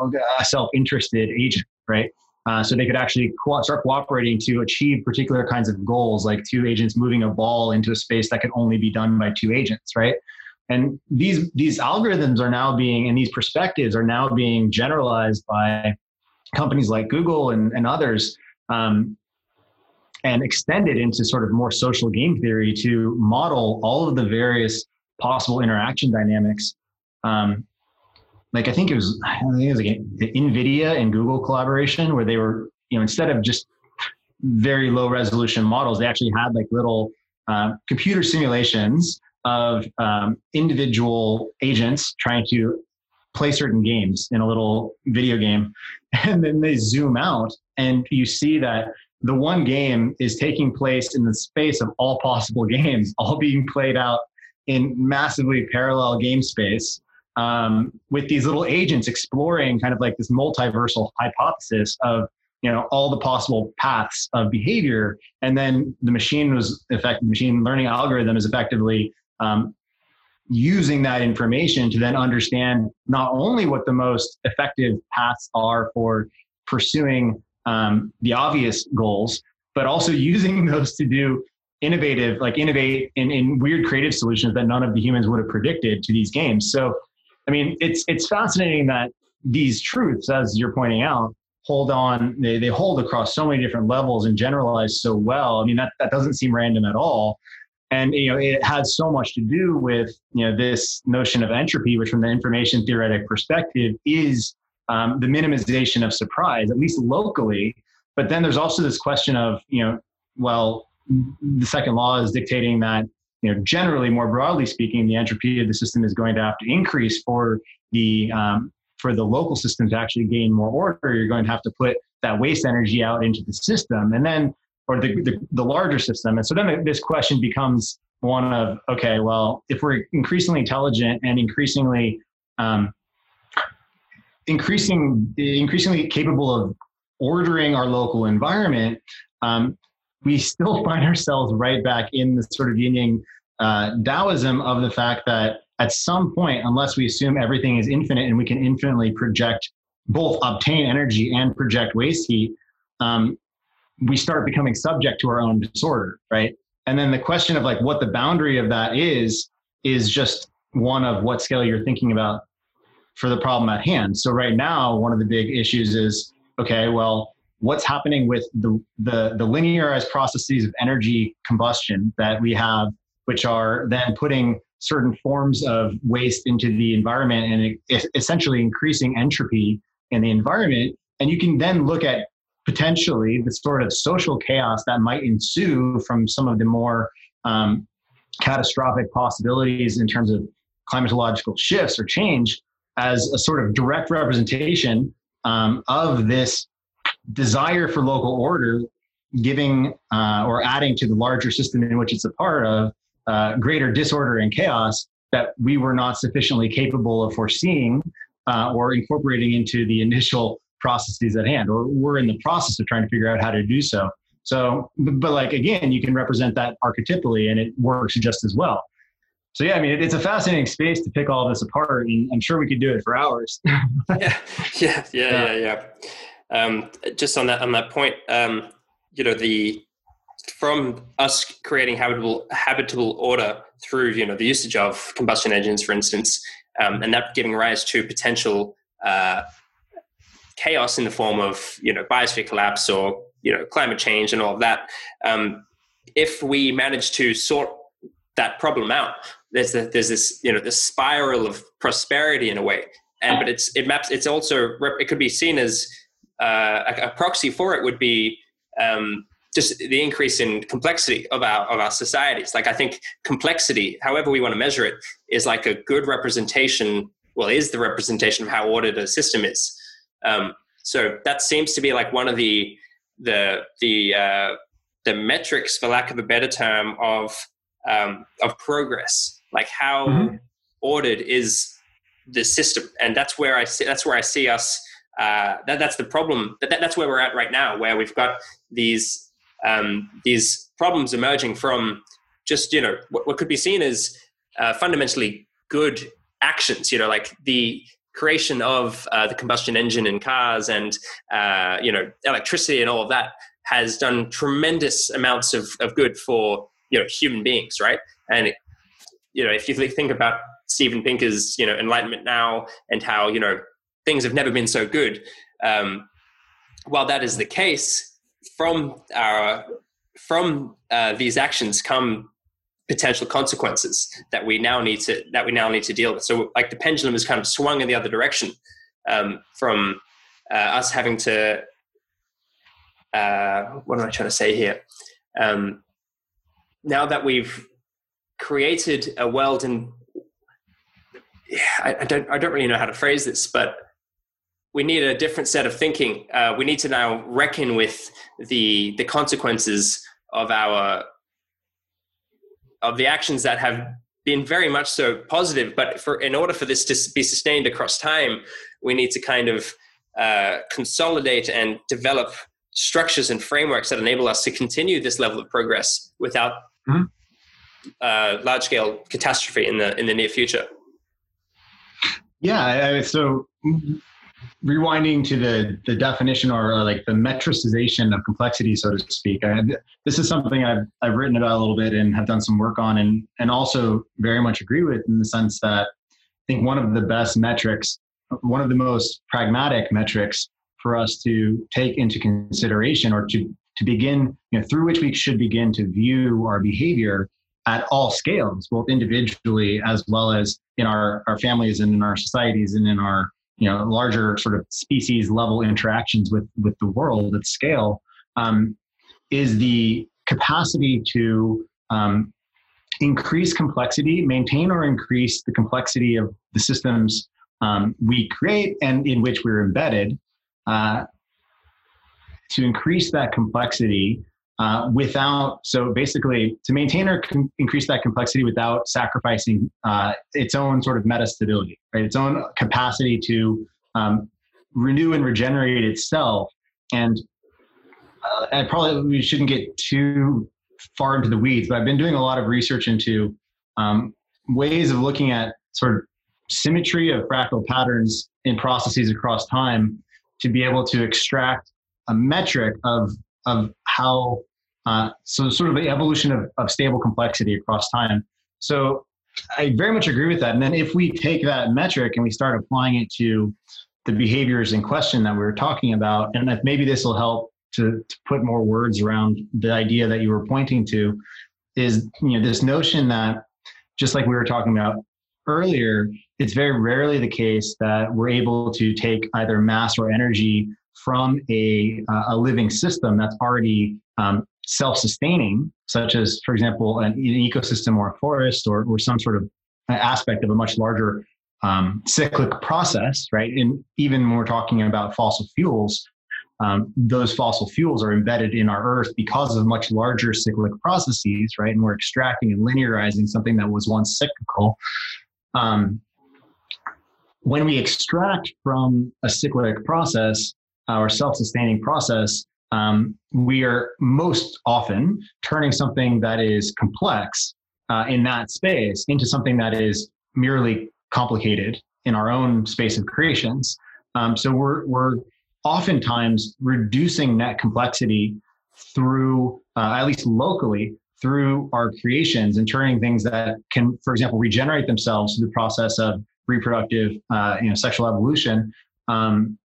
a self-interested agent, right? Uh, so they could actually co- start cooperating to achieve particular kinds of goals, like two agents moving a ball into a space that could only be done by two agents, right? And these these algorithms are now being, and these perspectives are now being generalized by companies like Google and, and others, um, and extended into sort of more social game theory to model all of the various possible interaction dynamics. Um, like I think it was, I think it was like NVIDIA and Google collaboration where they were, you know, instead of just very low resolution models, they actually had like little uh, computer simulations of um, individual agents trying to play certain games in a little video game. [laughs] And then they zoom out and you see that the one game is taking place in the space of all possible [laughs] games, all being played out in massively parallel game space. Um, with these little agents exploring kind of like this multiversal hypothesis of you know all the possible paths of behavior and then the machine was effect machine learning algorithm is effectively um, using that information to then understand not only what the most effective paths are for pursuing um, the obvious goals, but also [laughs] using those to do innovative, like innovate in, in weird creative solutions that none of the humans would have predicted to these games. So, I mean, it's it's fascinating that these truths, as you're pointing out, hold on. They they hold across so many different levels and generalize so well. I mean, that that doesn't seem random at all and you know it has so much to do with you know this notion of entropy which from the information theoretic perspective is um, the minimization of surprise at least locally. But then there's also this question of you know well the second law is dictating that you know generally more broadly speaking the entropy of the system is going to have to increase for the um, for the local system to actually gain more order. You're going to have to put that waste energy out into the system. And then or the, the, the larger system. And so then this question becomes one of, okay, well, if we're increasingly intelligent and increasingly um, increasing increasingly capable of ordering our local environment, um, we still [laughs] find ourselves right back in the sort of yang uh, Taoism of the fact that at some point, unless we assume everything is infinite and we can infinitely project both obtain energy and project waste heat, um, we start becoming subject to our own disorder, right? And then the question of like what the boundary of that is, is just one of what scale you're thinking about for the problem at hand. So right now, one of the big issues is, okay, well, what's happening with the, the, the linearized processes of energy combustion that we have, which are then putting certain forms of waste into the environment and essentially increasing entropy in the environment. And you can then look at potentially the sort of social chaos that might ensue from some of the more um, catastrophic possibilities in terms of climatological shifts or change as a sort of direct representation um, of this desire for local order giving uh, or adding to the larger system in which it's a part of uh, greater disorder and chaos that we were not sufficiently capable of foreseeing uh, or incorporating into the initial processes at hand, or we're in the process of trying to figure out how to do so. So, but like again, you can represent that archetypally, and it works just as well. So yeah, I mean, it's a fascinating space to pick all this apart, and I'm sure we could do it for hours. [laughs] yeah, yeah, yeah, yeah, yeah. Um, just on that on that point, um, you know, the from us creating habitable habitable order through you know the usage of combustion engines, for instance, um, and that giving rise to potential uh, chaos in the form of you know biosphere collapse or you know climate change and all of that. Um, if we manage to sort that problem out, there's the, there's this you know this spiral of prosperity in a way, and but it's it maps. It's also it could be seen as uh, a, a, proxy for it would be um, just the increase in complexity of our of our societies. Like I think complexity, however we want to measure it, is like a good representation. Well, is the representation of how ordered a system is. Um, so that seems to be like one of the the the uh, the metrics, for lack of a better term, of um, of progress. Like how mm-hmm. ordered is the system, and that's where I see that's where I see us. Uh, that, that's the problem. That, that's where we're at right now, where we've got these um, these problems emerging from just you know what, what could be seen as uh, fundamentally good actions. You know, like the creation of uh, the combustion engine in cars and uh, you know electricity and all of that has done tremendous amounts of, of good for you know human beings right and you know if you think about steven pinker's you know enlightenment now and how you know things have never been so good um, while that is the case from our from uh, these actions come potential consequences that we now need to that we now need to deal with. So like the pendulum is kind of swung in the other direction um, from uh, us having to uh, what am I trying to say here? Um, now that we've created a world and I, I, don't I don't really know how to phrase this, but we need a different set of thinking. Uh, we need to now reckon with the the consequences of our of the actions that have been very much so positive. But for in order for this to be sustained across time, we need to kind of uh, consolidate and develop structures and frameworks that enable us to continue this level of progress without mm-hmm. Uh, large scale catastrophe in the in the near future. Yeah, so rewinding to the the definition or, like the metricization of complexity, so to speak. I, this is something I've I've written about a little bit and have done some work on, and and also very much agree with in the sense that I think one of the best metrics, one of the most pragmatic metrics for us to take into consideration or to to begin, you know, through which we should begin to view our behavior at all scales, both individually as well as in our, our families and in our societies and in our you know larger sort of species level interactions with with the world at scale um, is the capacity to um, increase complexity maintain or increase the complexity of the systems um, we create and in which we're embedded uh, to increase that complexity uh, without so basically to maintain or com- increase that complexity without sacrificing uh, its own sort of meta stability right? Its own capacity to um, renew and regenerate itself. And uh, I probably we shouldn't get too far into the weeds but i've been doing a lot of research into um, ways of looking at sort of symmetry of fractal patterns in processes across time to be able to extract a metric of of how uh, so sort of the evolution of, of stable complexity across time. So I very much agree with that. And then if we take that metric and we start applying it to the behaviors in question that we were talking about, and if maybe this will help to, to put more words around the idea that you were pointing to, is you know this notion that just like we were talking about earlier, it's very rarely the case that we're able to take either mass or energy from a, uh, a living system that's already um, self-sustaining, such as, for example, an, an, ecosystem or a forest or, or some sort of aspect of a much larger um, cyclic process, right? And even when we're talking about fossil fuels, um, those fossil fuels are embedded in our earth because of much larger cyclic processes, right? And we're extracting and linearizing something that was once cyclical. Um, when we extract from a cyclic process, our self-sustaining process, um, we are most often turning something that is complex uh, in that space into something that is merely complicated in our own space of creations. Um, so we're we're oftentimes reducing net complexity through, uh, at least locally, through our creations and turning things that can, for example, regenerate themselves through the process of reproductive, uh, you know, sexual evolution um,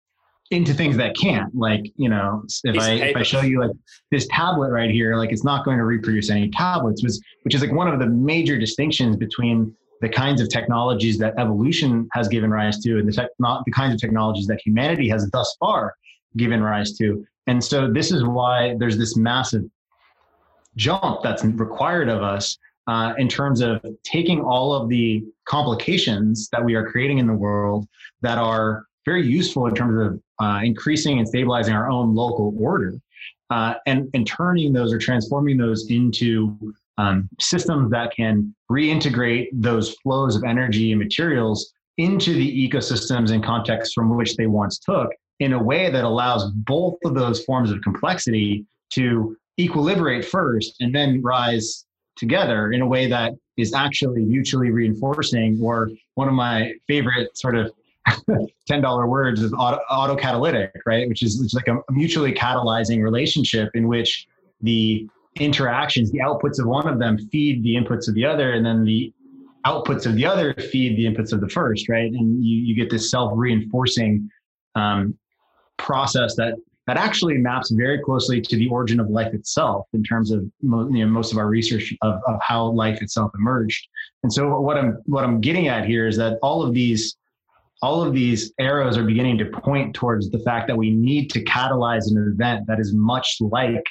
into things that can't. Like, you know, if I if I show you like this tablet right here, like it's not going to reproduce any tablets, which which is like one of the major distinctions between the kinds of technologies that evolution has given rise to and the tech, not the kinds of technologies that humanity has thus far given rise to. And so this is why there's this massive jump that's required of us uh, in terms of taking all of the complications that we are creating in the world that are very useful in terms of uh, increasing and stabilizing our own local order uh, and, and turning those or transforming those into um, systems that can reintegrate those flows of energy and materials into the ecosystems and contexts from which they once took in a way that allows both of those forms of complexity to equilibrate first and then rise together in a way that is actually mutually reinforcing or one of my favorite sort of [laughs] $10 words is auto, autocatalytic right which is like a mutually catalyzing relationship in which the interactions the outputs of one of them feed the inputs of the other and then the outputs of the other feed the inputs of the first right and you, you get this self-reinforcing um, process that that actually maps very closely to the origin of life itself in terms of you know, most of our research of, of how life itself emerged. And so what I'm what I'm getting at here is that all of these all of these arrows are beginning to point towards the fact that we need to catalyze an event that is much like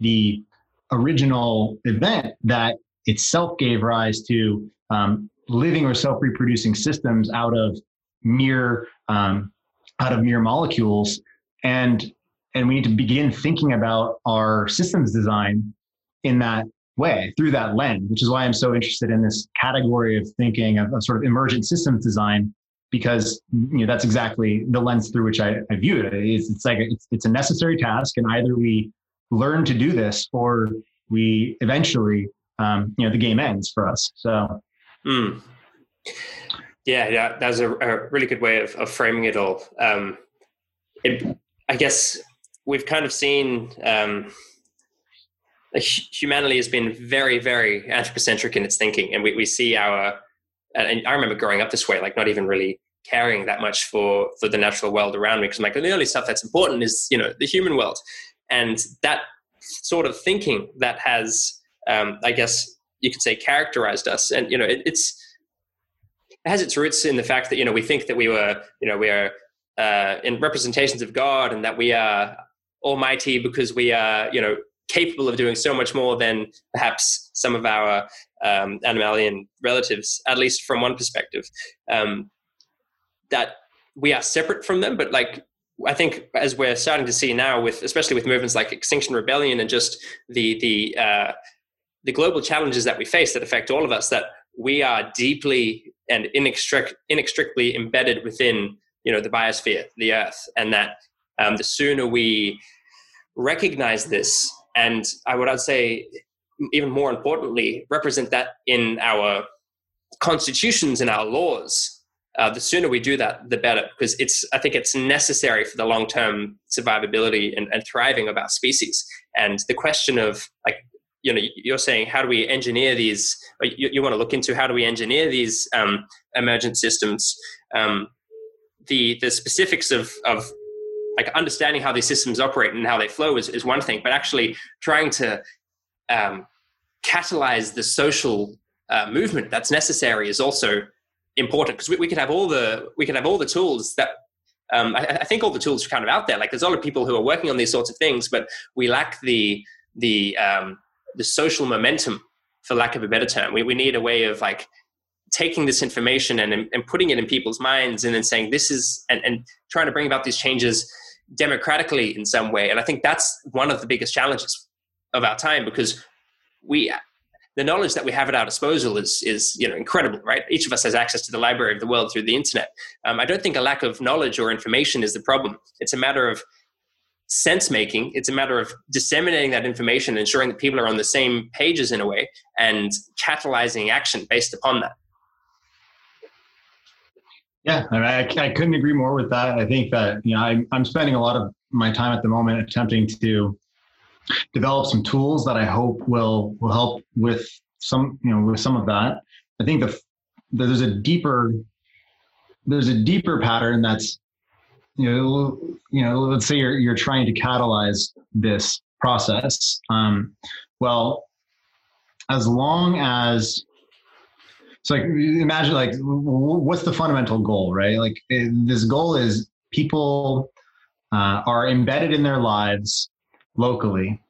the original event that itself gave rise to um, living or self-reproducing systems out of mere um, out of mere molecules. And and we need to begin thinking about our systems design in that way through that lens which is why i'm so interested in this category of thinking of, of sort of emergent systems design because you know that's exactly the lens through which i, I view it it's, it's like it's, it's a necessary task and either we learn to do this or we eventually um, you know the game ends for us so mm. yeah yeah that's a, a, really good way of, of framing it all um, it, i guess we've kind of seen um, humanity has been very, very anthropocentric in its thinking, and we, we see our. And I remember growing up this way, like not even really caring that much for for the natural world around me, because like the only stuff that's important is you know the human world, and that sort of thinking that has, um, I guess you could say, characterized us, and you know it, it's it has its roots in the fact that you know we think that we were you know we are uh, in representations of God and that we are almighty because we are, you know, capable of doing so much more than perhaps some of our um, animalian relatives, at least from one perspective. Um, that we are separate from them, but like I think as we're starting to see now, with especially with movements like Extinction Rebellion and just the the uh, the global challenges that we face that affect all of us, that we are deeply and inextric- inextricably embedded within you know the biosphere, the Earth, and that um, the sooner we recognize this, and I would I'd say even more importantly, represent that in our constitutions and our laws. Uh, the sooner we do that, the better, because it's I think it's necessary for the long term survivability and, and thriving of our species. And the question of like you know you're saying how do we engineer these you, you want to look into how do we engineer these um, emergent systems um, the the specifics of of like understanding how these systems operate and how they flow is, is one thing, but actually trying to um, catalyze the social uh, movement that's necessary is also important because we, we, could have all the we could have all the tools that um, I, I, think all the tools are kind of out there. Like there's a lot of people who are working on these sorts of things, but we lack the the um, the social momentum, for lack of a better term. We we need a way of like taking this information and, and putting it in people's minds and then saying this is and, and trying to bring about these changes democratically in some way. And I think that's one of the biggest challenges of our time because we the knowledge that we have at our disposal is is you know incredible, right? Each of us has access to the library of the world through the internet. Um, I don't think a lack of knowledge or information is the problem. It's a matter of sense making. It's a matter of disseminating that information, ensuring that people are on the same pages in a way, and catalyzing action based upon that. Yeah, I, I, I, couldn't agree more with that. I think that you know I'm I'm spending a lot of my time at the moment attempting to develop some tools that I hope will will help with some you know with some of that. I think the there's a deeper there's a deeper pattern that's you know, you know, let's say you're you're trying to catalyze this process. Um, well, as long as so like imagine like what's the fundamental goal right like this goal is people uh, are embedded in their lives locally.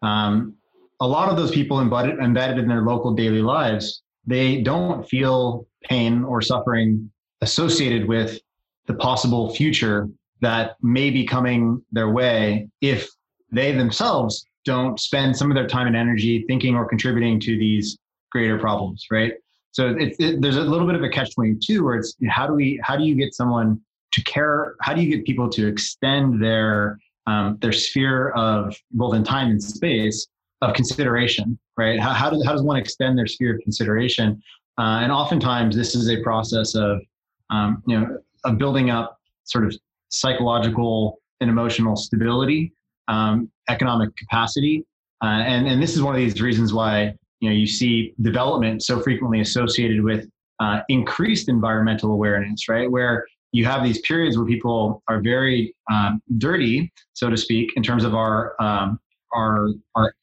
Um, a lot of those people embedded, embedded in their local daily lives they don't feel pain or suffering associated with the possible future that may be coming their way if they themselves don't spend some of their time and energy thinking or contributing to these greater problems right? So it, it, there's a little bit of a catch 22 where it's how do we how do you get someone to care how do you get people to extend their um, their sphere of both in time and space of consideration right how, how, does, how does one extend their sphere of consideration uh, and oftentimes this is a process of um, you know of building up sort of psychological and emotional stability um, economic capacity. Uh, and, and this is one of these reasons why you know you see development so frequently associated with uh, increased environmental awareness, right? Where you have these periods where people are very um, dirty, so to speak, in terms of our um, our our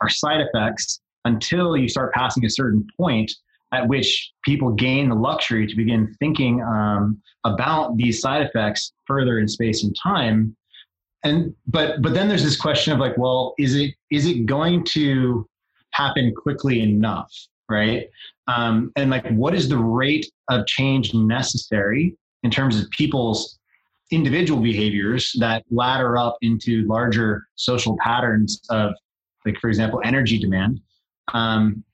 our side effects until you start passing a certain point at which people gain the luxury to begin thinking um, about these side effects further in space and time. And but but then there's this question of like well is it is it going to happen quickly enough right? Um, and like what is the rate of change necessary in terms of people's individual behaviors that ladder up into larger social patterns of like for example energy demand um,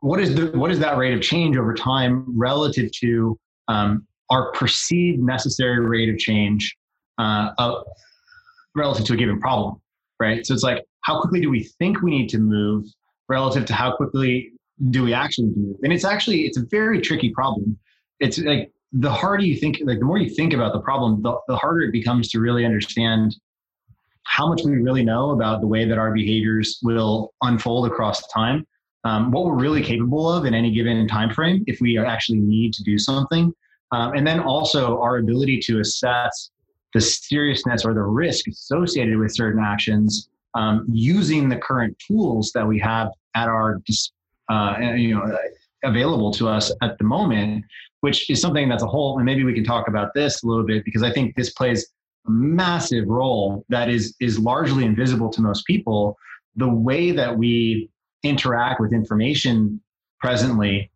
what is the what is that rate of change over time relative to um, our perceived necessary rate of change uh, uh, relative to a given problem, right? So it's like, how quickly do we think we need to move relative to how quickly do we actually move? And it's actually, it's a very tricky problem. It's like the harder you think, like the more you think about the problem, the, the harder it becomes to really understand how much we really know about the way that our behaviors will unfold across time. Um, what we're really capable of in any given time frame if we actually need to do something um, and then also our ability to assess the seriousness or the risk associated with certain actions um, using the current tools that we have at our uh, you know available to us at the moment which is something that's a whole and maybe we can talk about this a little bit because i think this plays a massive role that is is largely invisible to most people the way that we interact with information presently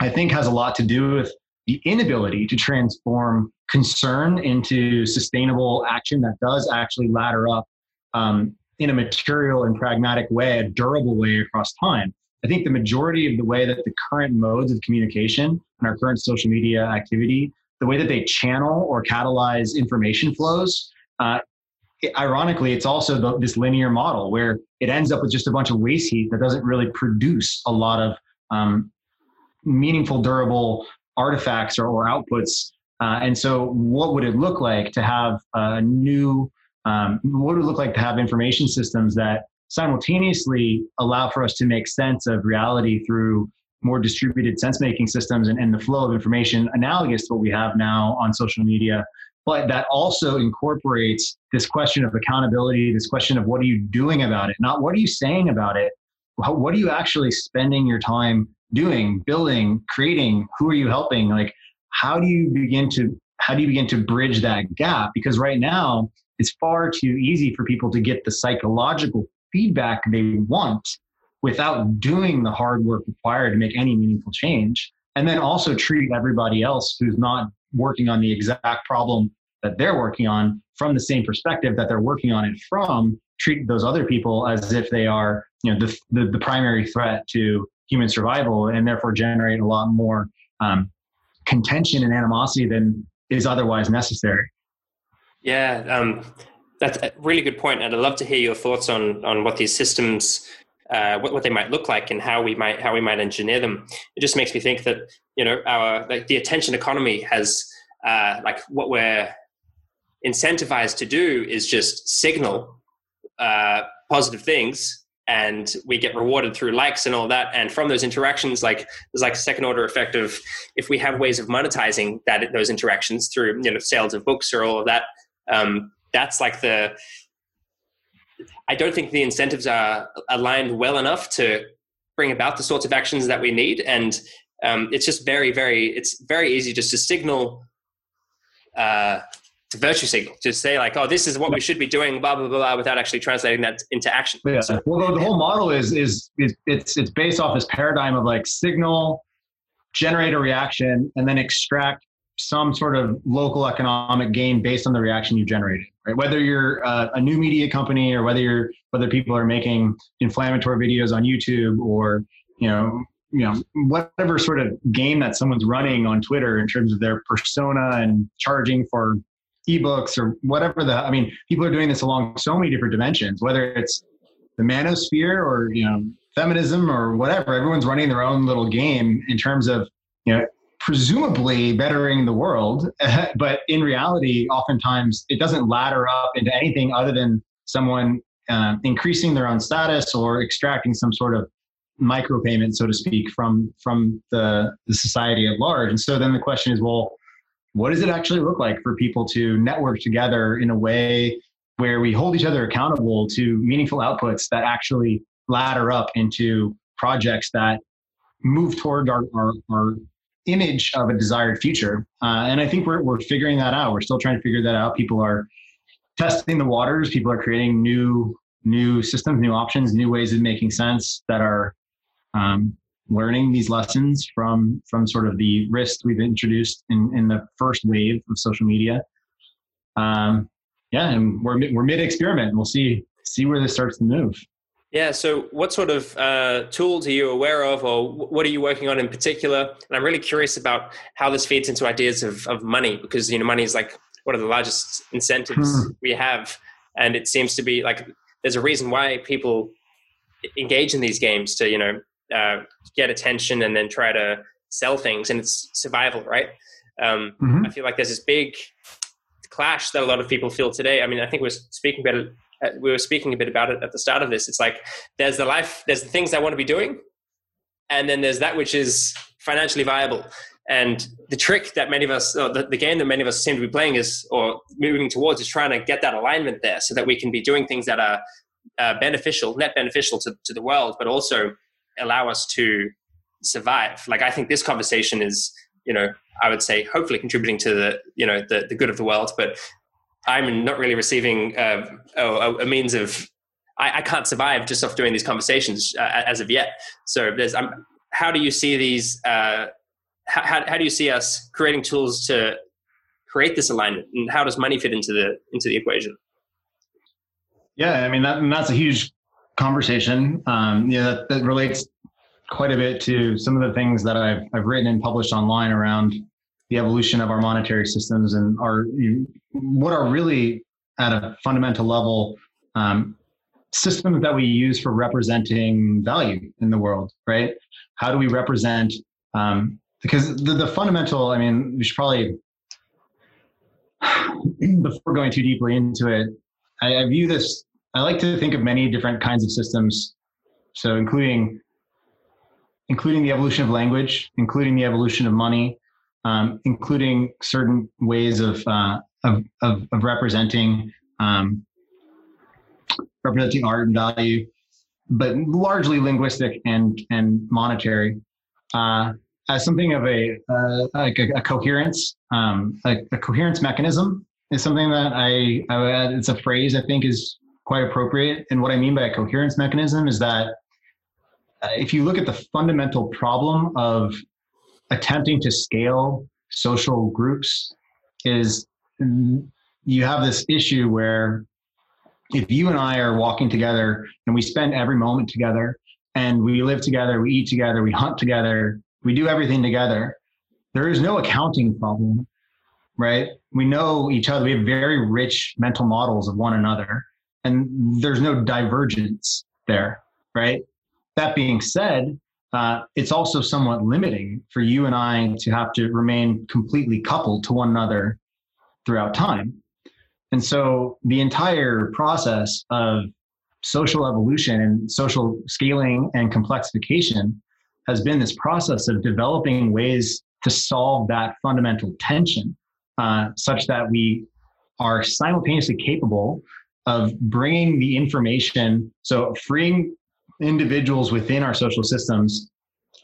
i think has a lot to do with the inability to transform concern into sustainable action that does actually ladder up um, in a material and pragmatic way, a durable way across time. I think the majority of the way that the current modes of communication and our current social media activity, the way that they channel or catalyze information flows, uh, ironically, it's also the, this linear model where it ends up with just a bunch of waste heat that doesn't really produce a lot of um, meaningful, durable artifacts or, or outputs. Uh, and so, what would it look like to have a new? Um, what would it look like to have information systems that simultaneously allow for us to make sense of reality through more distributed sense making systems and, and the flow of information analogous to what we have now on social media but that also incorporates this question of accountability this question of what are you doing about it not what are you saying about it what are you actually spending your time doing, building, creating? Who are you helping? Like, how do you begin to how do you begin to bridge that gap? Because right now it's far too easy for people to get the psychological feedback they want without doing the hard work required to make any meaningful change. And then also treat everybody else who's not working on the exact problem that they're working on from the same perspective that they're working on it from treat those other people as if they are you know the, the, the primary threat to human survival and therefore generate a lot more um, contention and animosity than is otherwise necessary. Yeah, um, that's a really good point, and I'd love to hear your thoughts on on what these systems, uh, what, what they might look like, and how we might how we might engineer them. It just makes me think that you know our like the attention economy has uh, like what we're incentivized to do is just signal uh, positive things and we get rewarded through likes and all that. And from those interactions, like there's like a second order effect of if we have ways of monetizing that those interactions through you know sales of books or all of that. Um, that's like the. I don't think the incentives are aligned well enough to bring about the sorts of actions that we need, and um, it's just very, very. It's very easy just to signal. Uh, to virtue signal to say like oh this is what we should be doing blah blah blah, blah without actually translating that into action yeah so, well the, the, whole model is, is is it's it's based off this paradigm of like signal generate a reaction and then extract some sort of local economic gain based on the reaction you generated right? Whether you're uh, a new media company or whether you're whether people are making inflammatory videos on youtube or you know you know whatever sort of game that someone's running on twitter in terms of their persona and charging for ebooks or whatever the i mean people are doing this along so many different dimensions whether it's the manosphere or you know feminism or whatever everyone's running their own little game in terms of you know presumably bettering the world [laughs] but in reality oftentimes it doesn't ladder up into anything other than someone uh, increasing their own status or extracting some sort of micropayment so to speak from from the, the society at large. And so then the question is well what does it actually look like for people to network together in a way where we hold each other accountable to meaningful outputs that actually ladder up into projects that move toward our, our, our image of a desired future. Uh, and I think we're, we're figuring that out. We're still trying to figure that out. People are testing the waters. People are creating new new systems, new options, new ways of making sense that are um, learning these lessons from from sort of the risks we've introduced in in the first wave of social media. Um, yeah, and we're we're mid experiment. We'll see see where this starts to move. Yeah. So, what sort of uh, tools are you aware of, or what are you working on in particular? And I'm really curious about how this feeds into ideas of, of money, because you know, money is like one of the largest incentives hmm. we have, and it seems to be like there's a reason why people engage in these games to you know uh, get attention and then try to sell things, and it's survival, right? Um, mm-hmm. I feel like there's this big clash that a lot of people feel today. I mean, I think we're speaking about it. Uh, we were speaking a bit about it at the start of this. It's like there's the life, there's the things I want to be doing, and then there's that which is financially viable. And the trick that many of us, the, the game that many of us seem to be playing is, or moving towards, is trying to get that alignment there, so that we can be doing things that are uh, beneficial, net beneficial to, to the world, but also allow us to survive. Like I think this conversation is, you know, I would say hopefully contributing to the, you know, the, the good of the world, but I'm not really receiving uh, a, a, means of, I, I, can't survive just off doing these conversations uh, as of yet. So there's, um, how do you see these, uh, how, how do you see us creating tools to create this alignment and how does money fit into the, into the equation? Yeah, I mean, that, that's a huge conversation. Um, yeah, that, that relates quite a bit to some of the things that I've I've written and published online around the evolution of our monetary systems and our what are really at a fundamental level um, systems that we use for representing value in the world, right? How do we represent? Um, because the, the fundamental, I mean, we should probably [sighs] before going too deeply into it, I, I view this I like to think of many different kinds of systems. So including including the evolution of language, including the evolution of money, um, including certain ways of, uh, of, of, of, representing um, representing art and value, but largely linguistic and and monetary. Uh, as something of a uh, like a, a coherence, um, a, a, coherence mechanism is something that I, I it's a phrase I think is quite appropriate. And what I mean by a coherence mechanism is that uh, if you look at the fundamental problem of attempting to scale social groups is you have this issue where if you and I are walking together and we spend every moment together and we live together, we eat together, we hunt together, we do everything together, there is no accounting problem, right? We know each other. We have very rich mental models of one another and there's no divergence there, right? That being said, uh, it's also somewhat limiting for you and I to have to remain completely coupled to one another throughout time. And so the entire process of social evolution and social scaling and complexification has been this process of developing ways to solve that fundamental tension uh, such that we are simultaneously capable of bringing the information, so freeing individuals within our social systems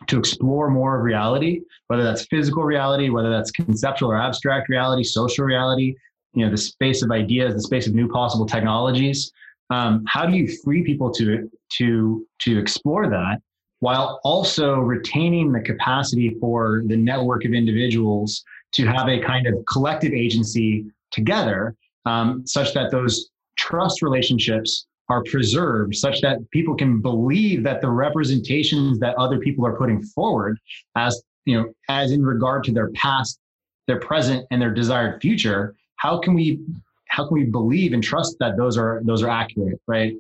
to explore more of reality, whether that's physical reality, whether that's conceptual or abstract reality, social reality, you know, the space of ideas, the space of new possible technologies. Um, how do you free people to to to explore that while also retaining the capacity for the network of individuals to have a kind of collective agency together, um, such that those trust relationships are preserved such that people can believe that the representations that other people are putting forward as you know as in regard to their past their present and their desired future how can we how can we believe and trust that those are those are accurate right?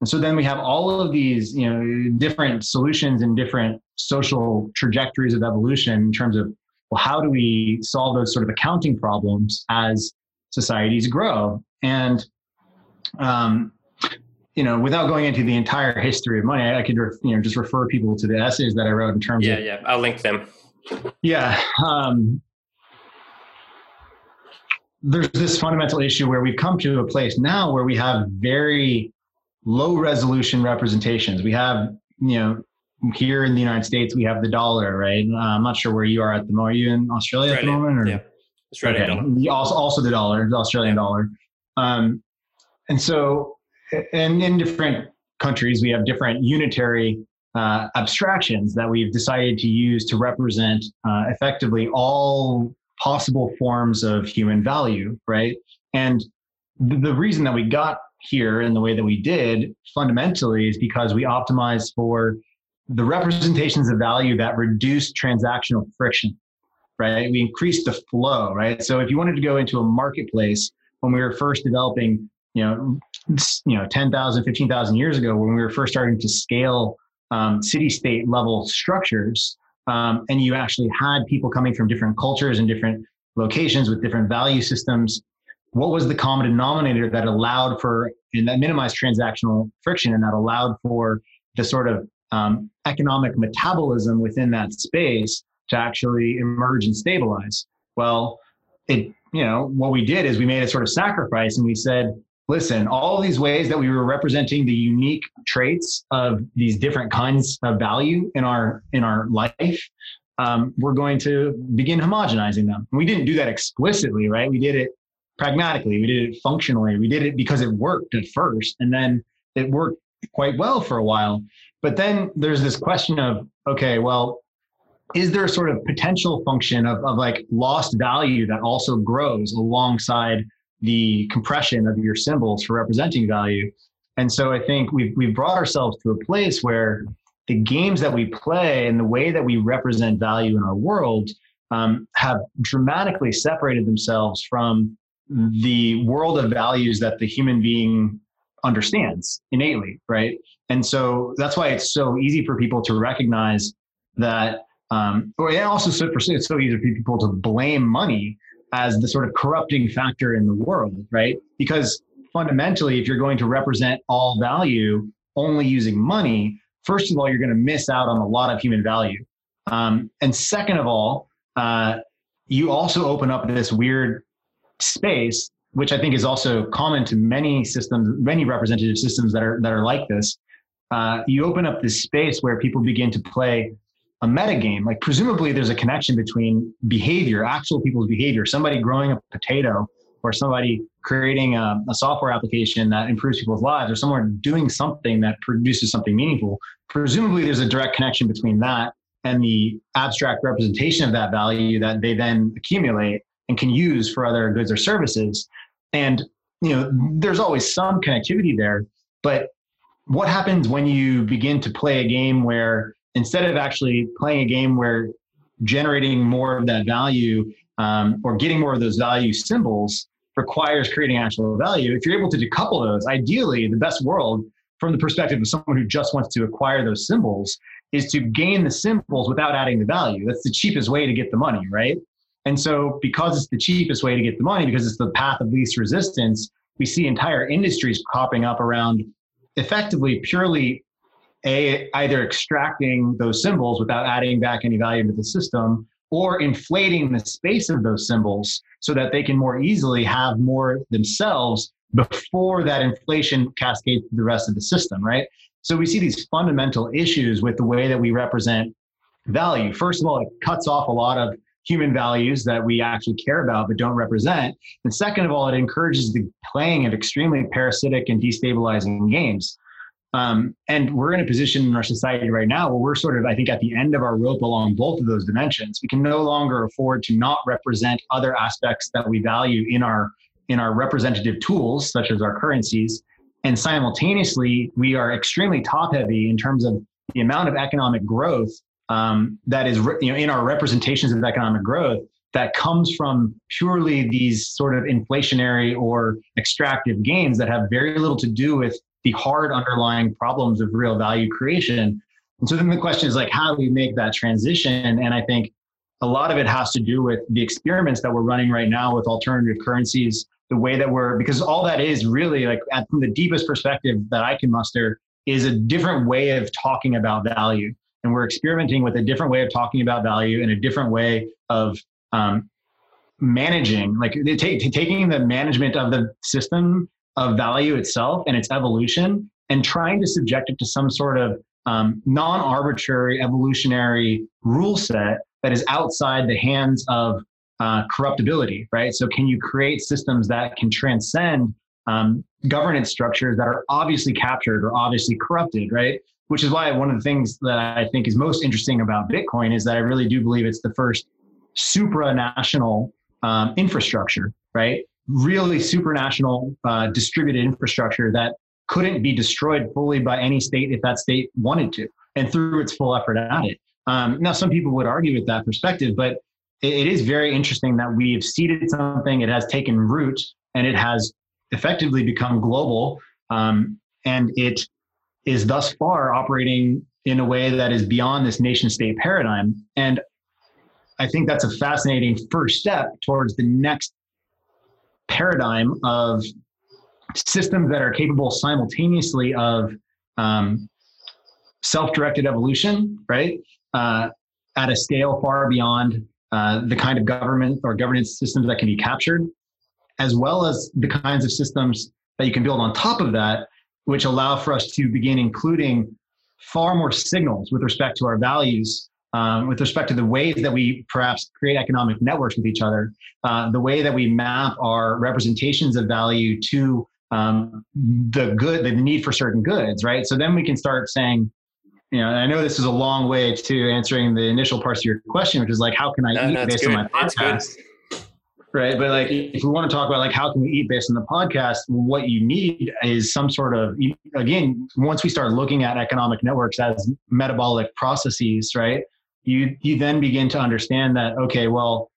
And so then we have all of these you know different solutions and different social trajectories of evolution in terms of well how do we solve those sort of accounting problems as societies grow? And um, you know, without going into the entire history of money, I, I could, you know, just refer people to the essays that I wrote in terms yeah, of. Yeah, yeah, I'll link them. Yeah. Um, there's this fundamental issue where we've come to a place now where we have very low resolution representations. We have, you know, here in the United States, we have the dollar, right? Uh, I'm not sure where you are at the moment. Are you in Australia, Australia at the moment? Or? Yeah. Australian okay. dollar. Also, also the dollar, the Australian yeah. dollar. Um, and so, and in different countries, we have different unitary uh, abstractions that we've decided to use to represent uh, effectively all possible forms of human value, right? And th- the reason that we got here in the way that we did fundamentally is because we optimized for the representations of value that reduce transactional friction, right? We increased the flow, right? So if you wanted to go into a marketplace when we were first developing you know, you know, 10,000, 15,000 years ago when we were first starting to scale um, city state level structures. Um, and you actually had people coming from different cultures and different locations with different value systems. What was the common denominator that allowed for and that minimized transactional friction and that allowed for the sort of um, economic metabolism within that space to actually emerge and stabilize? Well, it you know what we did is we made a sort of sacrifice and we said listen, all these ways that we were representing the unique traits of these different kinds of value in our in our life, um, we're going to begin homogenizing them. We didn't do that explicitly, right? We did it pragmatically. We did it functionally. We did it because it worked at first, and then it worked quite well for a while. But then there's this question of, okay, well, is there a sort of potential function of, of like lost value that also grows alongside the compression of your symbols for representing value. And so I think we've, we've brought ourselves to a place where the games that we play and the way that we represent value in our world um, have dramatically separated themselves from the world of values that the human being understands innately, right? And so that's why it's so easy for people to recognize that, um, or and also so, it's so easy for people to blame money as the sort of corrupting factor in the world, right? Because fundamentally, if you're going to represent all value only using money, first of all, you're going to miss out on a lot of human value. Um, and second of all, uh, you also open up this weird space, which I think is also common to many systems, many representative systems that are that are like this. Uh, you open up this space where people begin to play a metagame, like presumably there's a connection between behavior, actual people's behavior, somebody growing a potato or somebody creating a, a, software application that improves people's lives or someone doing something that produces something meaningful. Presumably there's a direct connection between that and the abstract representation of that value that they then accumulate and can use for other goods or services. And you know, there's always some connectivity there, but what happens when you begin to play a game where instead of actually playing a game where generating more of that value um, or getting more of those value symbols requires creating actual value. If you're able to decouple those, ideally, the best world from the perspective of someone who just wants to acquire those symbols is to gain the symbols without adding the value. That's the cheapest way to get the money, right? And so, because it's the cheapest way to get the money, because it's the path of least resistance, we see entire industries popping up around effectively purely a either extracting those symbols without adding back any value to the system or inflating the space of those symbols so that they can more easily have more themselves before that inflation cascades to the rest of the system, right? So we see these fundamental issues with the way that we represent value. First of all, it cuts off a lot of human values that we actually care about but don't represent. And second of all, it encourages the playing of extremely parasitic and destabilizing games. Um, and we're in a position in our society right now where we're sort of, I think, at the end of our rope along both of those dimensions. We can no longer afford to not represent other aspects that we value in our in our representative tools, such as our currencies. And simultaneously, we are extremely top heavy in terms of the amount of economic growth um, that is, you know, in our representations of economic growth that comes from purely these sort of inflationary or extractive gains that have very little to do with the hard underlying problems of real value creation. And so then the question is like, how do we make that transition? And I think a lot of it has to do with the experiments that we're running right now with alternative currencies, the way that we're, because all that is really like at, from the deepest perspective that I can muster is a different way of talking about value. And we're experimenting with a different way of talking about value and a different way of um, managing, like t- taking the management of the system of value itself and its evolution and trying to subject it to some sort of um, non arbitrary evolutionary rule set that is outside the hands of uh, corruptibility, right? So, can you create systems that can transcend um, governance structures that are obviously captured or obviously corrupted, right? Which is why one of the things that I think is most interesting about Bitcoin is that I really do believe it's the first supranational um, infrastructure, right? Really supranational uh, distributed infrastructure that couldn't be destroyed fully by any state if that state wanted to and threw its full effort at it. Um, now, some people would argue with that perspective, but it, it is very interesting that we have seeded something, it has taken root, and it has effectively become global. Um, and it is thus far operating in a way that is beyond this nation state paradigm. And I think that's a fascinating first step towards the next paradigm of systems that are capable simultaneously of um, self-directed evolution, right? Uh, at a scale far beyond uh, the kind of government or governance systems that can be captured, as well as the kinds of systems that you can build on top of that, which allow for us to begin including far more signals with respect to our values um, with respect to the ways that we perhaps create economic networks with each other, uh, the way that we map our representations of value to um, the good, the need for certain goods, right? So then we can start saying, you know, I know this is a long way to answering the initial parts of your question, which is like, how can I no, eat no, based good. on my podcast? Right. But like, if we want to talk about like, how can we eat based on the podcast? What you need is some sort of, again, once we start looking at economic networks as metabolic processes, right? You you then begin to understand that okay well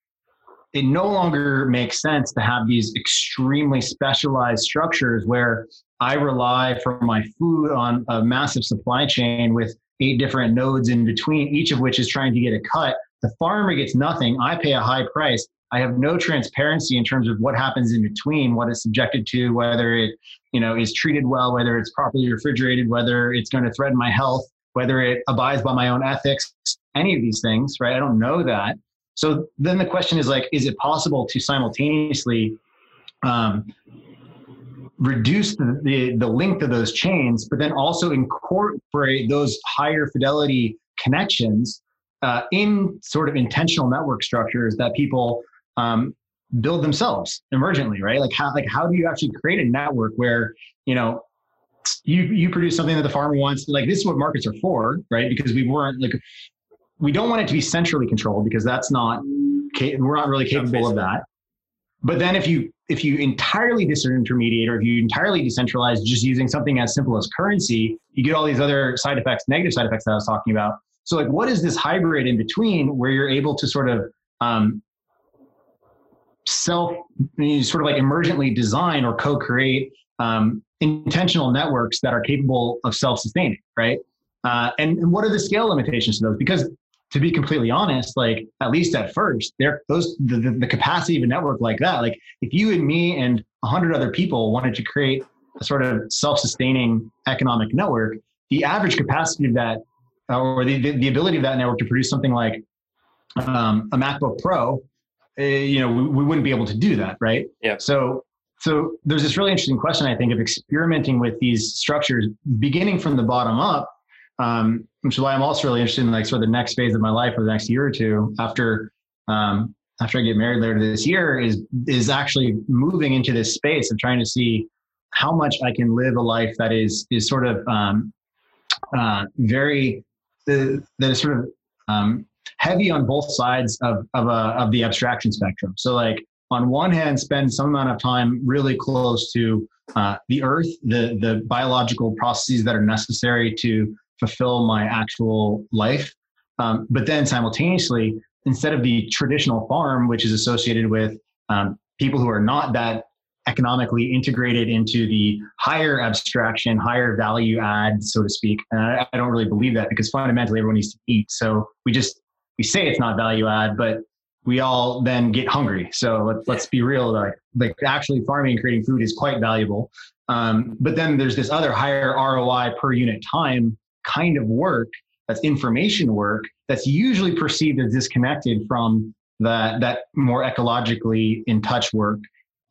it no longer makes sense to have these extremely specialized structures where i rely for my food on a massive supply chain with eight different nodes in between each of which is trying to get a cut. The farmer gets nothing. I pay a high price. I have no transparency in terms of what happens in between what it's subjected to whether it you know is treated well whether it's properly refrigerated whether it's going to threaten my health whether it abides by my own ethics, any of these things, right? I don't know that. So then the question is like, is it possible to simultaneously um, reduce the, the, the length of those chains, but then also incorporate those higher fidelity connections uh, in sort of intentional network structures that people um, build themselves emergently, right? Like how like how do you actually create a network where you know you you produce something that the farmer wants like this is what markets are for right because we weren't like we don't want it to be centrally controlled because that's not we're not really capable of that but then if you if you entirely disintermediate or if you entirely decentralize just using something as simple as currency you get all these other side effects negative side effects that i was talking about so like what is this hybrid in between where you're able to sort of um, self sort of like emergently design or co-create um, intentional networks that are capable of self-sustaining, right? Uh, and, and what are the scale limitations to those? Because to be completely honest, like at least at first, there those the, the, the capacity of a network like that, like if you and me and a hundred other people wanted to create a sort of self-sustaining economic network, the average capacity of that, or the, the, the ability of that network to produce something like um, a MacBook Pro, uh, you know, we, we wouldn't be able to do that, right? Yeah. So so there's this really interesting question, I think, of experimenting with these structures, beginning from the bottom up, um, which is why I'm also really interested in like sort of the next phase of my life for the next year or two after um, after I get married later this year is is actually moving into this space of trying to see how much I can live a life that is is sort of um, uh, very uh, that is sort of um, heavy on both sides of of, a, of the abstraction spectrum. So like on one hand, spend some amount of time really close to uh, the earth, the the biological processes that are necessary to fulfill my actual life. Um, but then simultaneously, instead of the traditional farm, which is associated with um, people who are not that economically integrated into the higher abstraction, higher value add, so to speak. And I, I don't really believe that because fundamentally everyone needs to eat. So we just we say it's not value add, but we all then get hungry. So let's, let's be real. Like, like actually farming and creating food is quite valuable. Um, but then there's this other higher ROI per unit time kind of work that's information work that's usually perceived as disconnected from that, that more ecologically in touch work.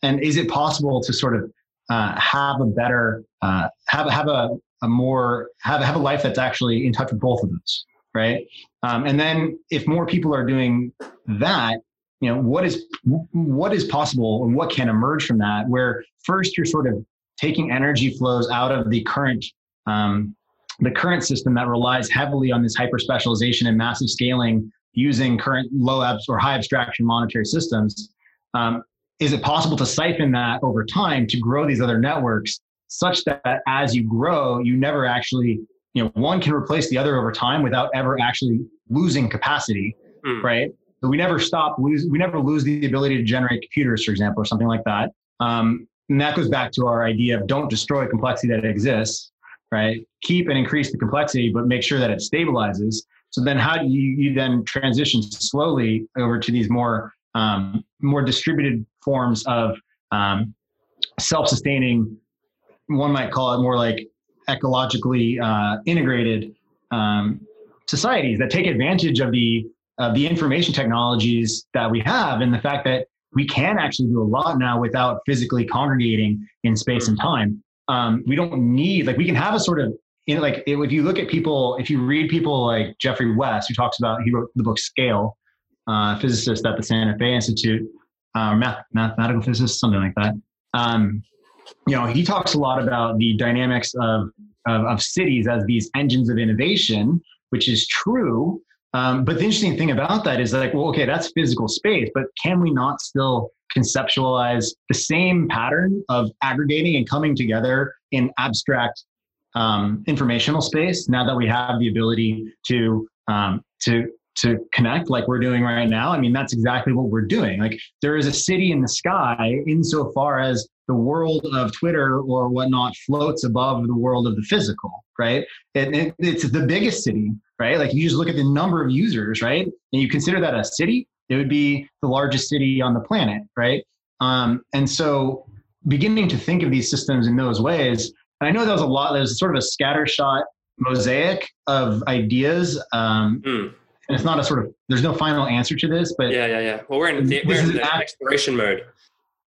And is it possible to sort of uh, have a better, uh, have, have a, a more, have, have a life that's actually in touch with both of those? right? Um, and then if more people are doing that, you know, what is what is possible and what can emerge from that? Where first you're sort of taking energy flows out of the current um, the current system that relies heavily on this hyper specialization and massive scaling using current low abs or high abstraction monetary systems. Um, is it possible to siphon that over time to grow these other networks such that as you grow, you never actually you know one can replace the other over time without ever actually losing capacity mm. right so we never stop lose we never lose the ability to generate computers for example or something like that um, and that goes back to our idea of don't destroy complexity that exists right keep and increase the complexity but make sure that it stabilizes so then how do you, you then transition slowly over to these more um, more distributed forms of um, self-sustaining one might call it more like ecologically uh, integrated um, societies that take advantage of the of the information technologies that we have and the fact that we can actually do a lot now without physically congregating in space and time. Um, we don't need like we can have a sort of you know, like if you look at people, if you read people like Geoffrey West, who talks about he wrote the book Scale, uh, physicist at the Santa Fe Institute, uh, math, mathematical physicist, something like that. Um, you know, he talks a lot about the dynamics of, of, of cities as these engines of innovation, which is true. Um, but the interesting thing about that is like, well, okay, that's physical space, but can we not still conceptualize the same pattern of aggregating and coming together in abstract um, informational space now that we have the ability to um, to to connect like we're doing right now. I mean that's exactly what we're doing. Like there is a city in the sky insofar as the world of twitter or whatnot floats above the world of the physical right? It, it, it's the biggest city right? Like you just look at the number of users right? And you consider that a city it would be the largest city on the planet right? Um, and so beginning to think of these systems in those ways and i know there was a lot there's sort of a scattershot mosaic of ideas um, mm and it's not a sort of there's no final answer to this but yeah yeah yeah. Well we're in the, we're in the act, exploration mode.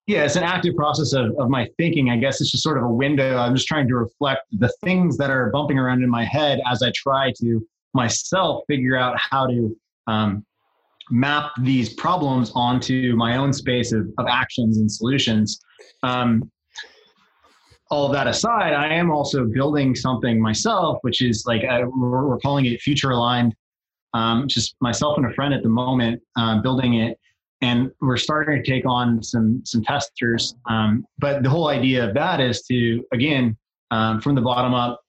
Yeah it's an active process of, of my thinking. I guess it's just sort of a window. I'm just trying to reflect the things that are bumping around in my head as i try to myself figure out how to um, map these problems onto my own space of, of actions and solutions. Um, all of that aside, I am also building something myself, which is like uh, we're, we're, calling it future aligned. Um, just myself and a friend at the moment uh, building it. And we're starting to take on some some testers. Um, but the whole idea of that is to again um, from the bottom up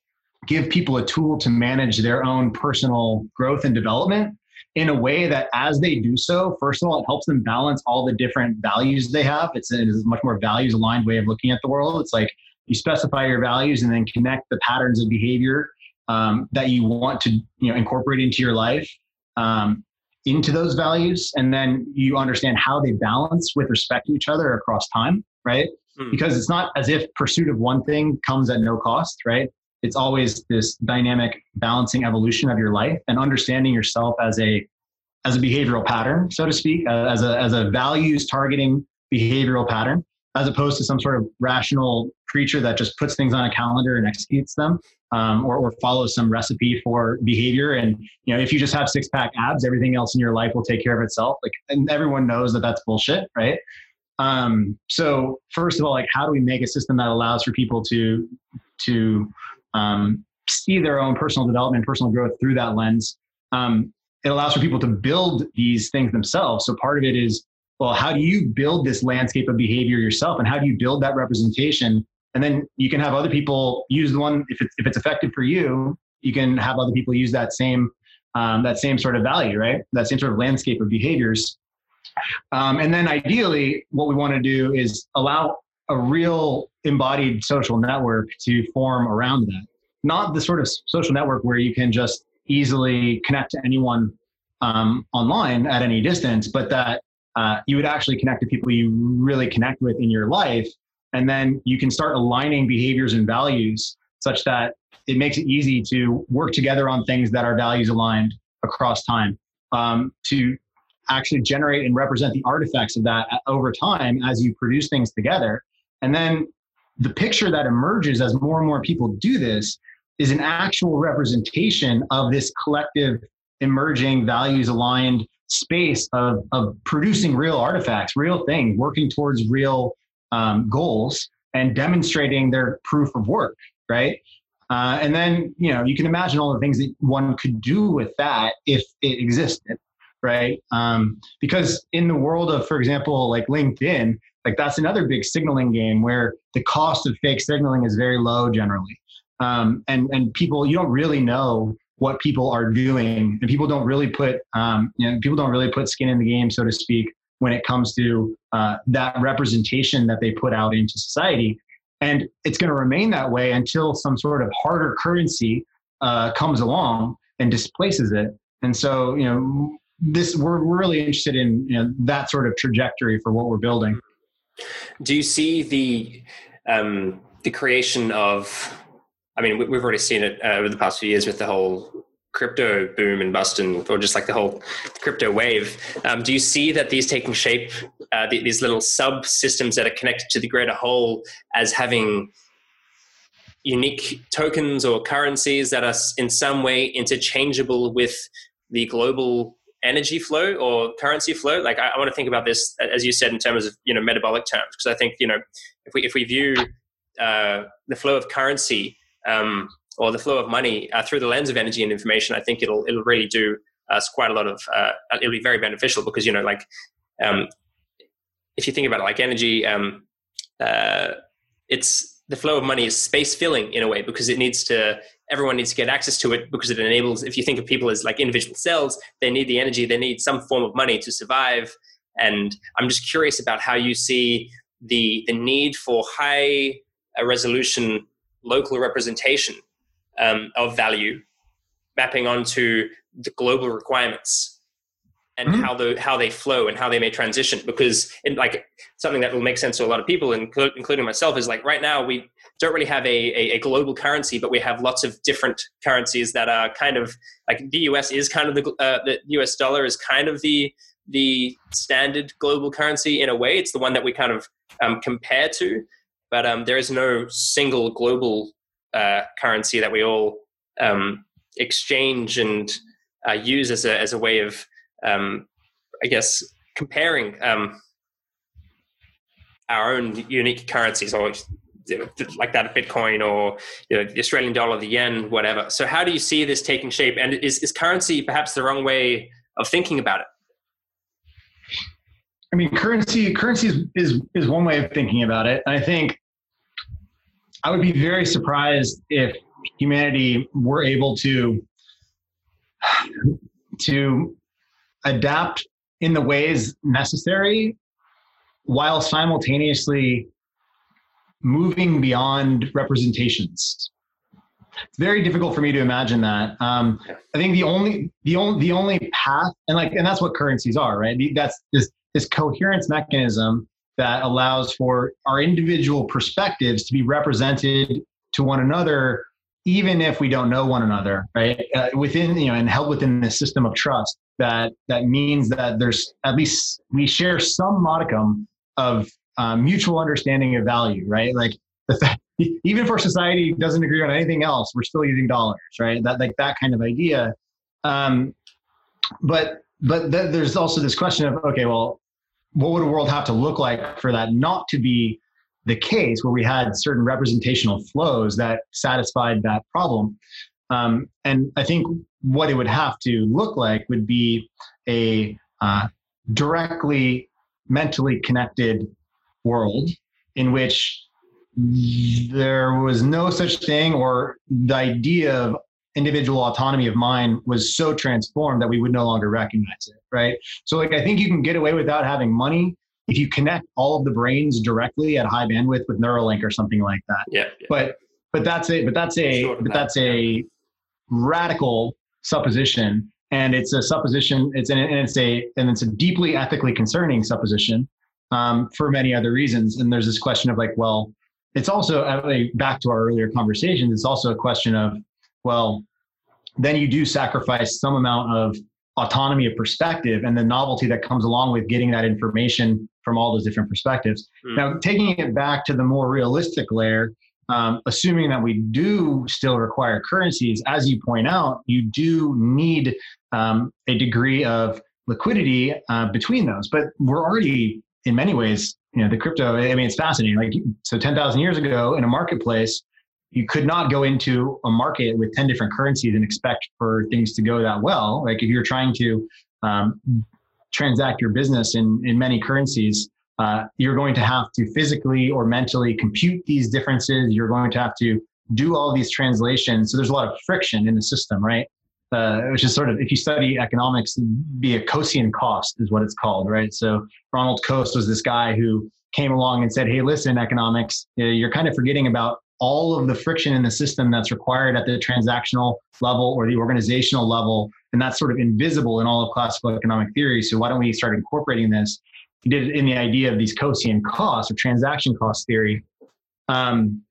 give people a tool to manage their own personal growth and development in a way that as they do so first of all it helps them balance all the different values they have it's a, it's a much more values aligned way of looking at the world it's like you specify your values and then connect the patterns of behavior um, that you want to you know incorporate into your life um, into those values and then you understand how they balance with respect to each other across time right mm. because it's not as if pursuit of one thing comes at no cost, right? It's always this dynamic balancing evolution of your life and understanding yourself as a as a behavioral pattern, so to speak, uh, as a as a values targeting behavioral pattern, as opposed to some sort of rational creature that just puts things on a calendar and executes them, um, or, or follows some recipe for behavior. And you know, if you just have six pack abs, everything else in your life will take care of itself. Like, and everyone knows that that's bullshit, right? Um, so first of all, like, how do we make a system that allows for people to to um, see their own personal development, personal growth through that lens? Um, it allows for people to build these things themselves. So part of it is, well, how do you build this landscape of behavior yourself, and how do you build that representation? And then you can have other people use the one if it's if it's effective for you. You can have other people use that same um, that same sort of value, right? That same sort of landscape of behaviors. Um, and then ideally, what we want to do is allow a real embodied social network to form around that. Not the sort of social network where you can just easily connect to anyone um, online at any distance, but that uh, you would actually connect to people you really connect with in your life. And then you can start aligning behaviors and values such that it makes it easy to work together on things that are values aligned across time um, to actually generate and represent the artifacts of that over time as you produce things together. And then the picture that emerges as more and more people do this is an actual representation of this collective emerging values aligned space of, of producing real artifacts, real things, working towards real um, goals and demonstrating their proof of work, right? Uh, and then, you know, you can imagine all the things that one could do with that if it existed right? Um, because in the world of, for example, like LinkedIn, like that's another big signaling game where the cost of fake signaling is very low generally. Um, and and people you don't really know what people are doing, and people don't really put um, you know people don't really put skin in the game, so to speak, when it comes to uh, that representation that they put out into society. And it's going to remain that way until some sort of harder currency uh, comes along and displaces it. And so, you know, this we're, we're really interested in you know, that sort of trajectory for what we're building. Do you see the um, the creation of? I mean, we've already seen it uh, over the past few years with the whole crypto boom and bust, and or just like the whole crypto wave. Um, do you see that these taking shape, uh, these little subsystems that are connected to the greater whole, as having unique tokens or currencies that are in some way interchangeable with the global energy flow or currency flow like I, I, want to think about this as you said in terms of you know metabolic terms because i think you know if we if we view uh, the flow of currency um, or the flow of money uh, through the lens of energy and information i think it'll it'll really do us quite a lot of uh, it'll be very beneficial because you know like um, if you think about it like energy um, uh, it's the flow of money is space filling in a way because it needs to everyone needs to get access to it because it enables if you think of people as like individual cells they need the energy they need some form of money to survive. And i'm just curious about how you see the the need for high uh, resolution local representation um, of value mapping onto the global requirements and mm-hmm. how the how they flow and how they may transition because it, like something that will make sense to a lot of people including myself is like right now we don't really have a, a, a, global currency, but we have lots of different currencies that are kind of like the US is kind of the, uh, the US dollar is kind of the the standard global currency in a way. It's the one that we kind of um, compare to, but um, there is no single global uh, currency that we all um, exchange and uh, use as a as a way of, um, I guess, comparing um, our own unique currencies or like that of Bitcoin or you know, the Australian dollar, the yen, whatever. So how do you see this taking shape? And is, is currency perhaps the wrong way of thinking about it? I mean, currency currency is, is, is one way of thinking about it. And I think I would be very surprised if humanity were able to to adapt in the ways necessary while simultaneously moving beyond representations. It's very difficult for me to imagine that. Um, I think the only the only the only path, and like, and that's what currencies are, right? That's this this coherence mechanism that allows for our individual perspectives to be represented to one another even if we don't know one another right uh, within you know and held within the system of trust that that means that there's at least we share some modicum of uh, mutual understanding of value right? Like the fact, [laughs] even if our society doesn't agree on anything else we're still using dollars right? That like that kind of idea. Um, but but th- there's also this question of okay well what would a world have to look like for that not to be the case where we had certain representational flows that satisfied that problem. Um, and I think what it would have to look like would be a uh, directly mentally connected world in which there was no such thing or the idea of individual autonomy of mind was so transformed that we would no longer recognize it right so like i think you can get away without having money if you connect all of the brains directly at high bandwidth with Neuralink or something like that. Yeah. yeah. But but that's a but that's a of but that's a radical supposition, and it's a supposition. It's an, and it's a and it's a deeply ethically concerning supposition um, for many other reasons. And there's this question of like, well, it's also back to our earlier conversations. It's also a question of well, then you do sacrifice some amount of autonomy of perspective and the novelty that comes along with getting that information from all those different perspectives. Mm. Now, taking it back to the more realistic layer, um, assuming that we do still require currencies, as you point out, you do need um, a degree of liquidity uh, between those. But we're already, in many ways, you know, the crypto. I mean, it's fascinating. Like, so ten thousand years ago, in a marketplace, you could not go into a market with 10 different currencies and expect for things to go that well. Like if you're trying to um, transact your business in, in many currencies, uh, you're going to have to physically or mentally compute these differences. You're going to have to do all these translations. So there's a lot of friction in the system, right? Uh, which is sort of, if you study economics, be a Coasian cost is what it's called, right? So Ronald Coase was this guy who came along and said, hey, listen, economics, you're kind of forgetting about all of the friction in the system that's required at the transactional level or the organizational level. And that's sort of invisible in all of classical economic theory. So why don't we start incorporating this? He did it in the idea of these Coasian costs or transaction cost theory. Um,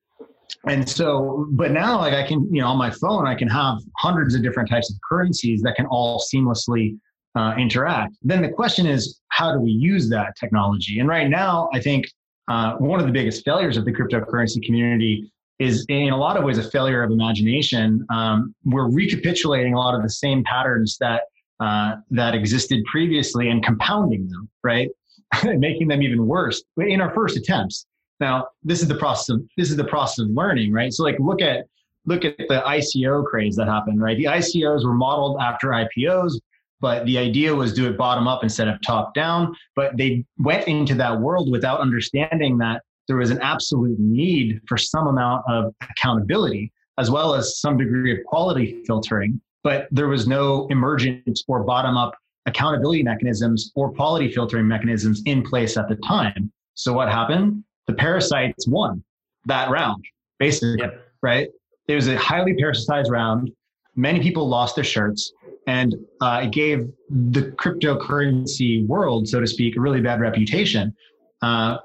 and so, but now like I can, you know, on my phone, I can have hundreds of different types of currencies that can all seamlessly uh, interact. Then the question is, how do we use that technology? And right now, I think uh, one of the biggest failures of the cryptocurrency community is in a lot of ways a failure of imagination. Um, we're recapitulating a lot of the same patterns that uh, that existed previously and compounding them, right, [laughs] making them even worse in our first attempts. Now, this is the process of this is the process of learning, right? So, like, look at look at the ICO craze that happened, right? The ICOs were modeled after IPOs, but the idea was do it bottom up instead of top down. But they went into that world without understanding that there was an absolute need for some amount of accountability as well as some degree of quality filtering, but there was no emergent or bottom up accountability mechanisms or quality filtering mechanisms in place at the time. So what happened? The parasites won that round, basically, yep. right? It was a highly parasitized round. Many people lost their shirts, and uh, it gave the cryptocurrency world, so to speak, a really bad reputation. Uh,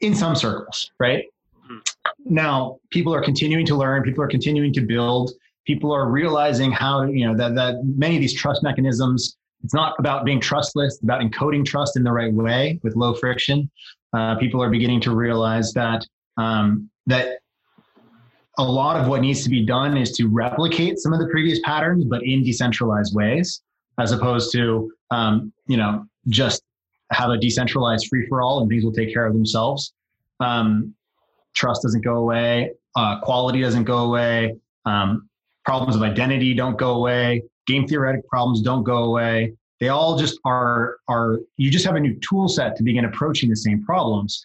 in some circles, right? Mm-hmm. Now, people are continuing to learn, people are continuing to build, people are realizing how, you know, that, that many of these trust mechanisms, it's not about being trustless, it's about encoding trust in the right way with low friction. Uh, people are beginning to realize that um, that a lot of what needs to be done is to replicate some of the previous patterns, but in decentralized ways, as opposed to um, you know just have a decentralized free for all and things will take care of themselves. Um, trust doesn't go away. Uh, quality doesn't go away. Um, problems of identity don't go away. Game theoretic problems don't go away. They all just are are you just have a new tool set to begin approaching the same problems.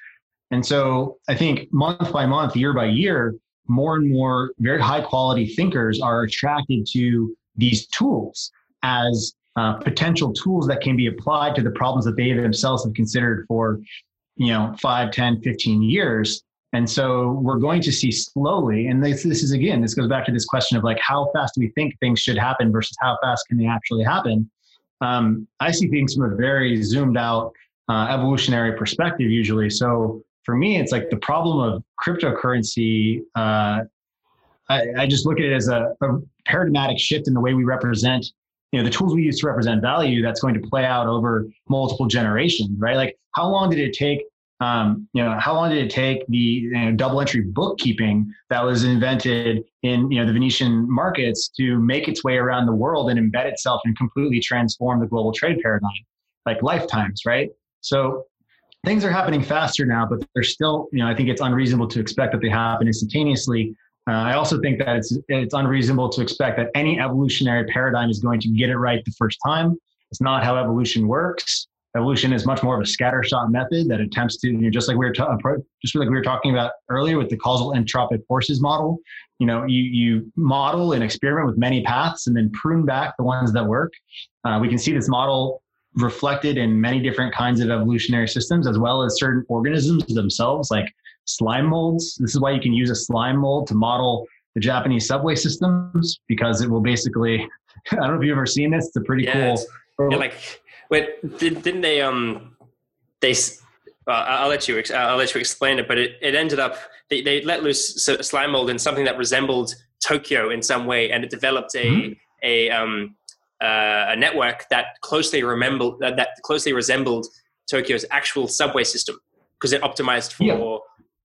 And so I think month by month, year by year, more and more very high quality thinkers are attracted to these tools as uh, potential tools that can be applied to the problems that they themselves have considered for you know 5 10 15 years and so we're going to see slowly and this, this is again this goes back to this question of like how fast do we think things should happen versus how fast can they actually happen um, i see things from a very zoomed out uh, evolutionary perspective usually. So for me, it's like the problem of cryptocurrency. Uh, I, I, just look at it as a, a, paradigmatic shift in the way we represent, you know, the tools we use to represent value that's going to play out over multiple generations, right? Like, how long did it take? Um, you know, how long did it take the you know, double entry bookkeeping that was invented in you know the Venetian markets to make its way around the world and embed itself and completely transform the global trade paradigm? Like lifetimes, right? So things are happening faster now, but they're still, you know, I think it's unreasonable to expect that they happen instantaneously. Uh, I also think that it's it's unreasonable to expect that any evolutionary paradigm is going to get it right the first time. It's not how evolution works. Evolution is much more of a scattershot method that attempts to, you know, just like we were ta- just like we were talking about earlier with the causal entropic forces model. You know, you you model and experiment with many paths and then prune back the ones that work. Uh, we can see this model reflected in many different kinds of evolutionary systems, as well as certain organisms themselves, like slime molds. This is why you can use a slime mold to model the Japanese subway systems because it will basically. [laughs] I don't know if you've ever seen this. It's a pretty yeah, cool. Yeah, like, wait, did, didn't they? Um, they. Well, I'll let you. I'll let you explain it. But it, it ended up they, they let loose slime mold in something that resembled Tokyo in some way, and it developed a mm-hmm. a um uh, a network that closely resembled uh, that closely resembled Tokyo's actual subway system because it optimized for yeah.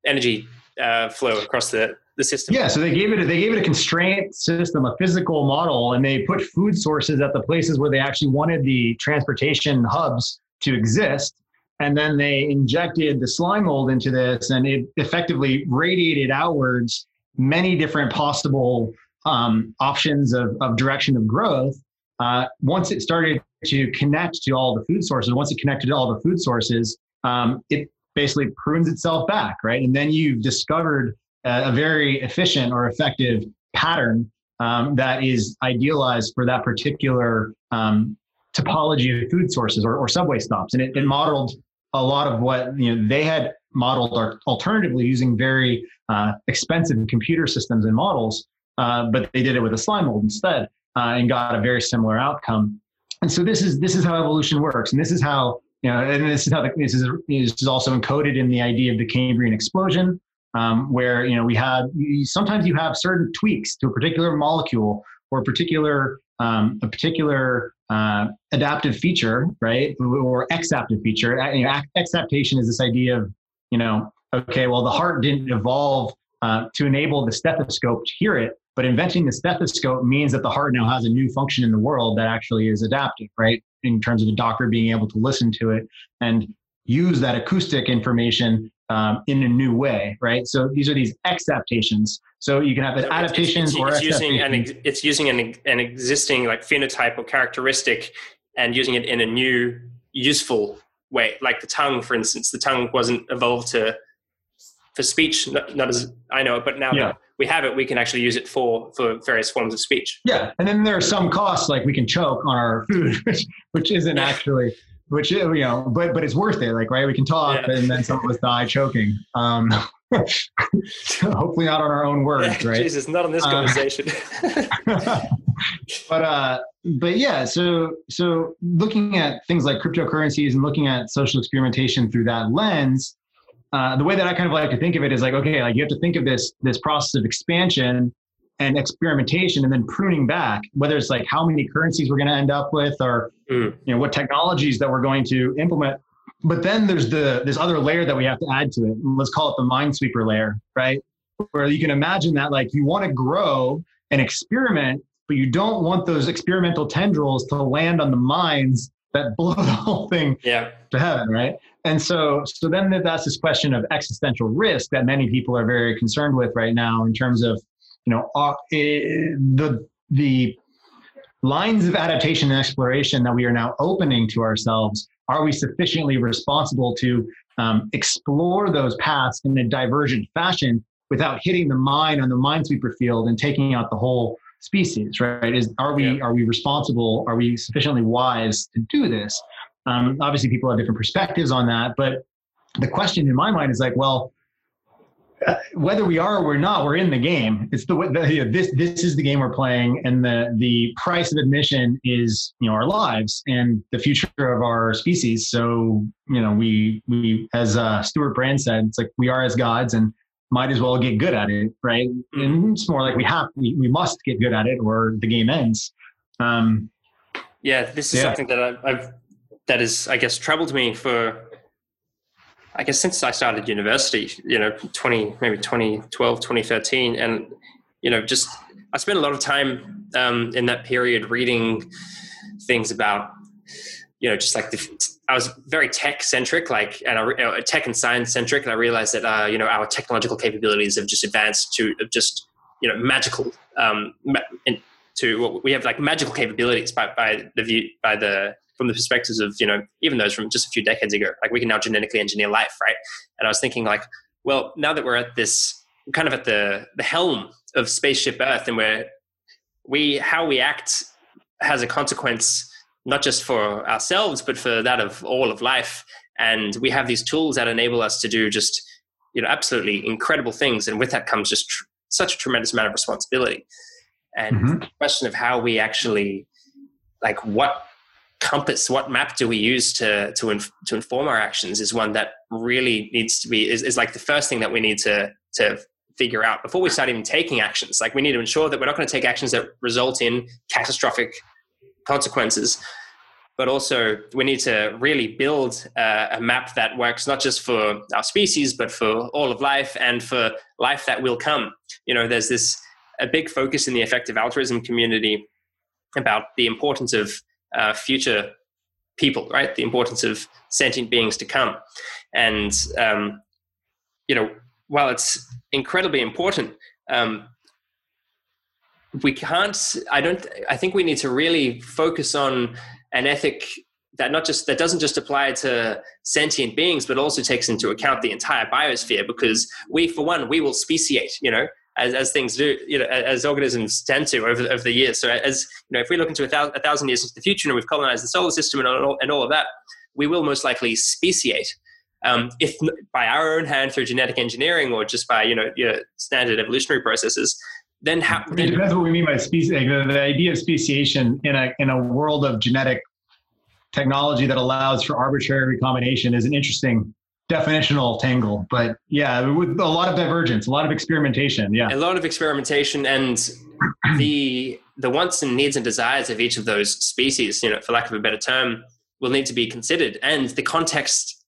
Energy uh, flow across the, the system. Yeah, so they gave it a, they gave it a constraint system, a physical model, and they put food sources at the places where they actually wanted the transportation hubs to exist. And then they injected the slime mold into this, and it effectively radiated outwards many different possible um, options of, of direction of growth uh, once it started to connect to all the food sources, once it connected to all the food sources, um, it basically prunes itself back, right? And then you've discovered a, a very efficient or effective pattern um, that is idealized for that particular um, topology of food sources or, or subway stops. And it, it, modeled a lot of what you know they had modeled or alternatively using very uh, expensive computer systems and models, uh, but they did it with a slime mold instead uh, and got a very similar outcome. And so this is this is how evolution works, and this is how you know, and this is how the, this is is also encoded in the idea of the Cambrian explosion, um, where you know we have sometimes you have certain tweaks to a particular molecule or a particular um, a particular uh, adaptive feature, right, or exaptive feature. You know, exaptation is this idea of you know, okay, well the heart didn't evolve uh, to enable the stethoscope to hear it, but inventing the stethoscope means that the heart now has a new function in the world that actually is adaptive, right? In terms of the doctor being able to listen to it and use that acoustic information um, in a new way, right? So these are these exaptations. So you can have so adaptations it's, it's, or it's using an it's using an, an existing like phenotype or characteristic and using it in a new useful way. Like the tongue, for instance, the tongue wasn't evolved to for speech, not, not as I know it, but now yeah we have it, we can actually use it for for various forms of speech. Yeah, and then there are some costs like we can choke on our food, [laughs] which which isn't yeah. actually which you know, but but it's worth it. Like right, we can talk, yeah. and then some of us die choking. Um, [laughs] hopefully not on our own words, [laughs] right? Jesus, not on this uh, conversation. but uh, but yeah, so so looking at things like cryptocurrencies and looking at social experimentation through that lens, uh, the way that I kind of like to think of it is like, okay, like you have to think of this this process of expansion and experimentation and then pruning back, whether it's like how many currencies we're going to end up with or mm. you know what technologies that we're going to implement. But then there's the this other layer that we have to add to it. Let's call it the minesweeper layer, right? Where you can imagine that like you want to grow and experiment, but you don't want those experimental tendrils to land on the mines that [laughs] blow the whole thing yeah. to heaven, right? And so, so then that's this question of existential risk that many people are very concerned with right now in terms of, you know, uh, the the lines of adaptation and exploration that we are now opening to ourselves. Are we sufficiently responsible to um, explore those paths in a divergent fashion without hitting the mine on the minesweeper field and taking out the whole species? Right? Is are we yeah. are we responsible? Are we sufficiently wise to do this? Um, obviously, people have different perspectives on that, but the question in my mind is like, well, uh, whether we are or we're not, we're in the game. It's the, the you know, this this is the game we're playing, and the the price of admission is you know our lives and the future of our species. So you know we we as uh, Stewart Brand said, it's like we are as gods and might as well get good at it, right? Mm-hmm. And it's more like we have we, we must get good at it or the game ends. Um, yeah, this is yeah. something that I, I've that has I guess troubled me for I guess since I started university, you know, 20, maybe 2012, 2013. And, you know, just I spent a lot of time um, in that period reading things about, you know, just like the, I was very tech centric, like, and I, know, tech and science centric. And I realized that, uh, you know, our technological capabilities have just advanced to just, you know, magical, um, to what we have like magical capabilities by, by the view, by the, from the perspectives of you know even those from just a few decades ago like we can now genetically engineer life right? And i was thinking like well now that we're at this kind of at the the helm of spaceship earth and where we how we act has a consequence not just for ourselves but for that of all of life. And we have these tools that enable us to do just you know absolutely incredible things. And with that comes just tr- such a tremendous amount of responsibility. And mm-hmm. the question of how we actually like what compass what map do we use to to inf- to inform our actions is one that really needs to be is, is like the first thing that we need to to figure out before we start even taking actions. Like we need to ensure that we're not going to take actions that result in catastrophic consequences but also we need to really build uh, a map that works not just for our species but for all of life and for life that will come. You know there's this a big focus in the effective altruism community about the importance of uh, future people, right? The importance of sentient beings to come. And, um, you know, while it's incredibly important, um, we can't, I don't, I think we need to really focus on an ethic that not just that doesn't just apply to sentient beings but also takes into account the entire biosphere because we for one we will speciate you know as, as things do, you know, as organisms tend to over, over the years. So as, you know, if we look into a thousand, a thousand years into the future and we've colonized the solar system and all, and all of that, we will most likely speciate. Um, if by our own hand through genetic engineering or just by, you know, your standard evolutionary processes, then how? Then, it depends what we mean by species. The, the idea of speciation in a in a world of genetic technology that allows for arbitrary recombination is an interesting definitional tangle but yeah with a lot of divergence a lot of experimentation yeah. A lot of experimentation and the the wants and needs and desires of each of those species you know for lack of a better term will need to be considered and the context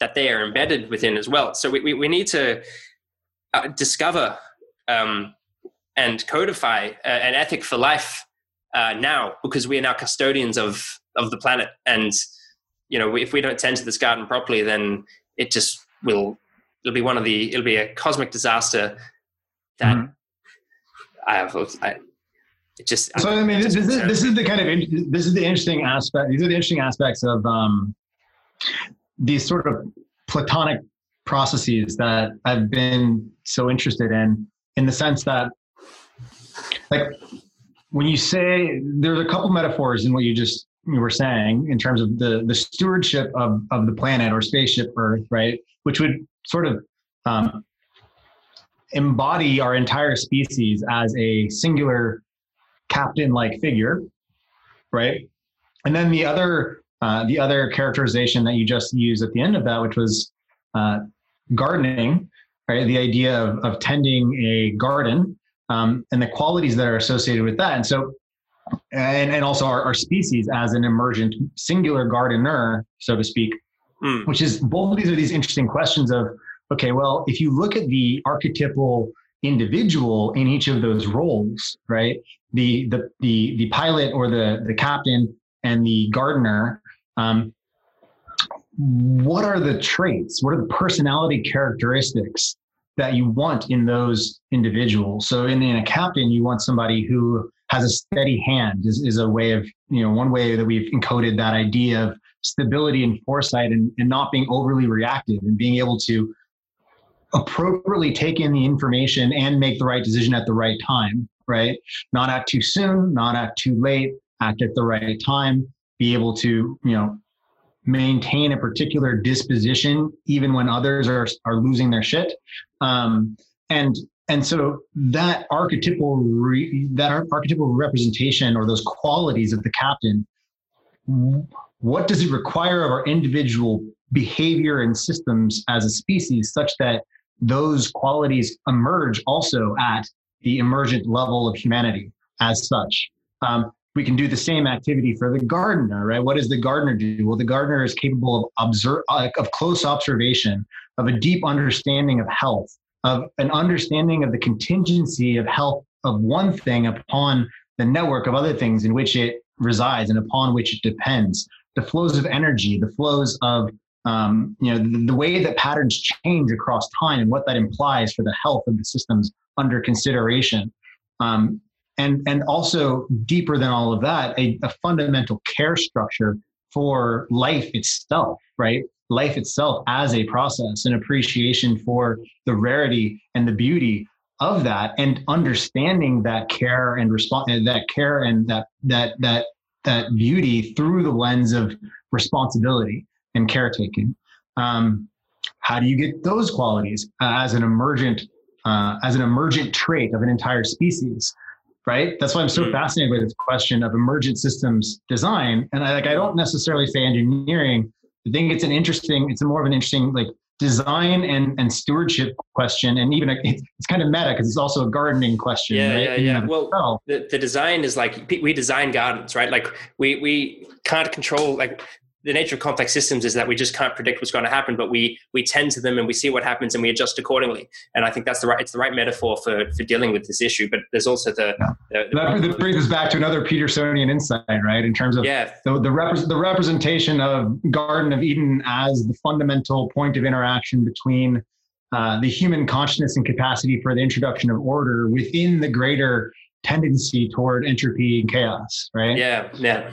that they are embedded within as well. So we, we, we need to uh, discover um, and codify uh, an ethic for life uh, now because we are now custodians of of the planet. And you know if we don't tend to this garden properly then it just will it'll be one of the it'll be a cosmic disaster that mm-hmm. I have I, it just so I, I mean this, is, this is the kind of this is the interesting aspect these are the interesting aspects of um, these sort of platonic processes that I've been so interested in in the sense that like when you say there's a couple metaphors in what you just you were saying in terms of the the stewardship of of the planet or spaceship Earth, right? Which would sort of um, embody our entire species as a singular captain-like figure, right? And then the other uh, the other characterization that you just used at the end of that, which was uh, gardening, right? The idea of, of tending a garden um, and the qualities that are associated with that. And so and, and also our, our species as an emergent singular gardener, so to speak, mm. which is both of these are these interesting questions of, okay, well, if you look at the archetypal individual in each of those roles, right? The the the the pilot or the the captain and the gardener, um, what are the traits? What are the personality characteristics that you want in those individuals? So in, in a captain, you want somebody who has a steady hand is, is a way of, you know, one way that we've encoded that idea of stability and foresight and, and not being overly reactive and being able to appropriately take in the information and make the right decision at the right time, right? Not act too soon, not act too late, act at the right time, be able to, you know, maintain a particular disposition even when others are are losing their shit um, and and so that archetypal re, that archetypal representation or those qualities of the captain what does it require of our individual behavior and systems as a species such that those qualities emerge also at the emergent level of humanity as such? Um, we can do the same activity for the gardener right? What does the gardener do? Well the gardener is capable of observe uh, of close observation of a deep understanding of health of an understanding of the contingency of health of one thing upon the network of other things in which it resides and upon which it depends. The flows of energy the flows of um, you know the, the, way that patterns change across time and what that implies for the health of the systems under consideration. Um, and and also deeper than all of that a, a fundamental care structure for life itself right life itself as a process an appreciation for the rarity and the beauty of that and understanding that care and response that care and that that that that beauty through the lens of responsibility and caretaking. Um, how do you get those qualities uh, as an emergent uh, as an emergent trait of an entire species right? That's why i'm so mm-hmm. fascinated with this question of emergent systems design. And i like i don't necessarily say engineering I think it's an interesting, it's a more of an interesting like design and, and stewardship question. And even a, it's kind of meta because it's also a gardening question. Yeah, right? yeah, yeah. Well, the, the design is like, we design gardens, right? Like we, we can't control, like the nature of complex systems is that we just can't predict what's going to happen, but we we tend to them and we see what happens and we adjust accordingly. And I think that's the right it's the right metaphor for for dealing with this issue. But there's also the, yeah. the, the that, brings us back to another Petersonian insight, right? In terms of yeah. the the, the representation of Garden of Eden as the fundamental point of interaction between uh, the human consciousness and capacity for the introduction of order within the greater tendency toward entropy and chaos, right? Yeah, yeah.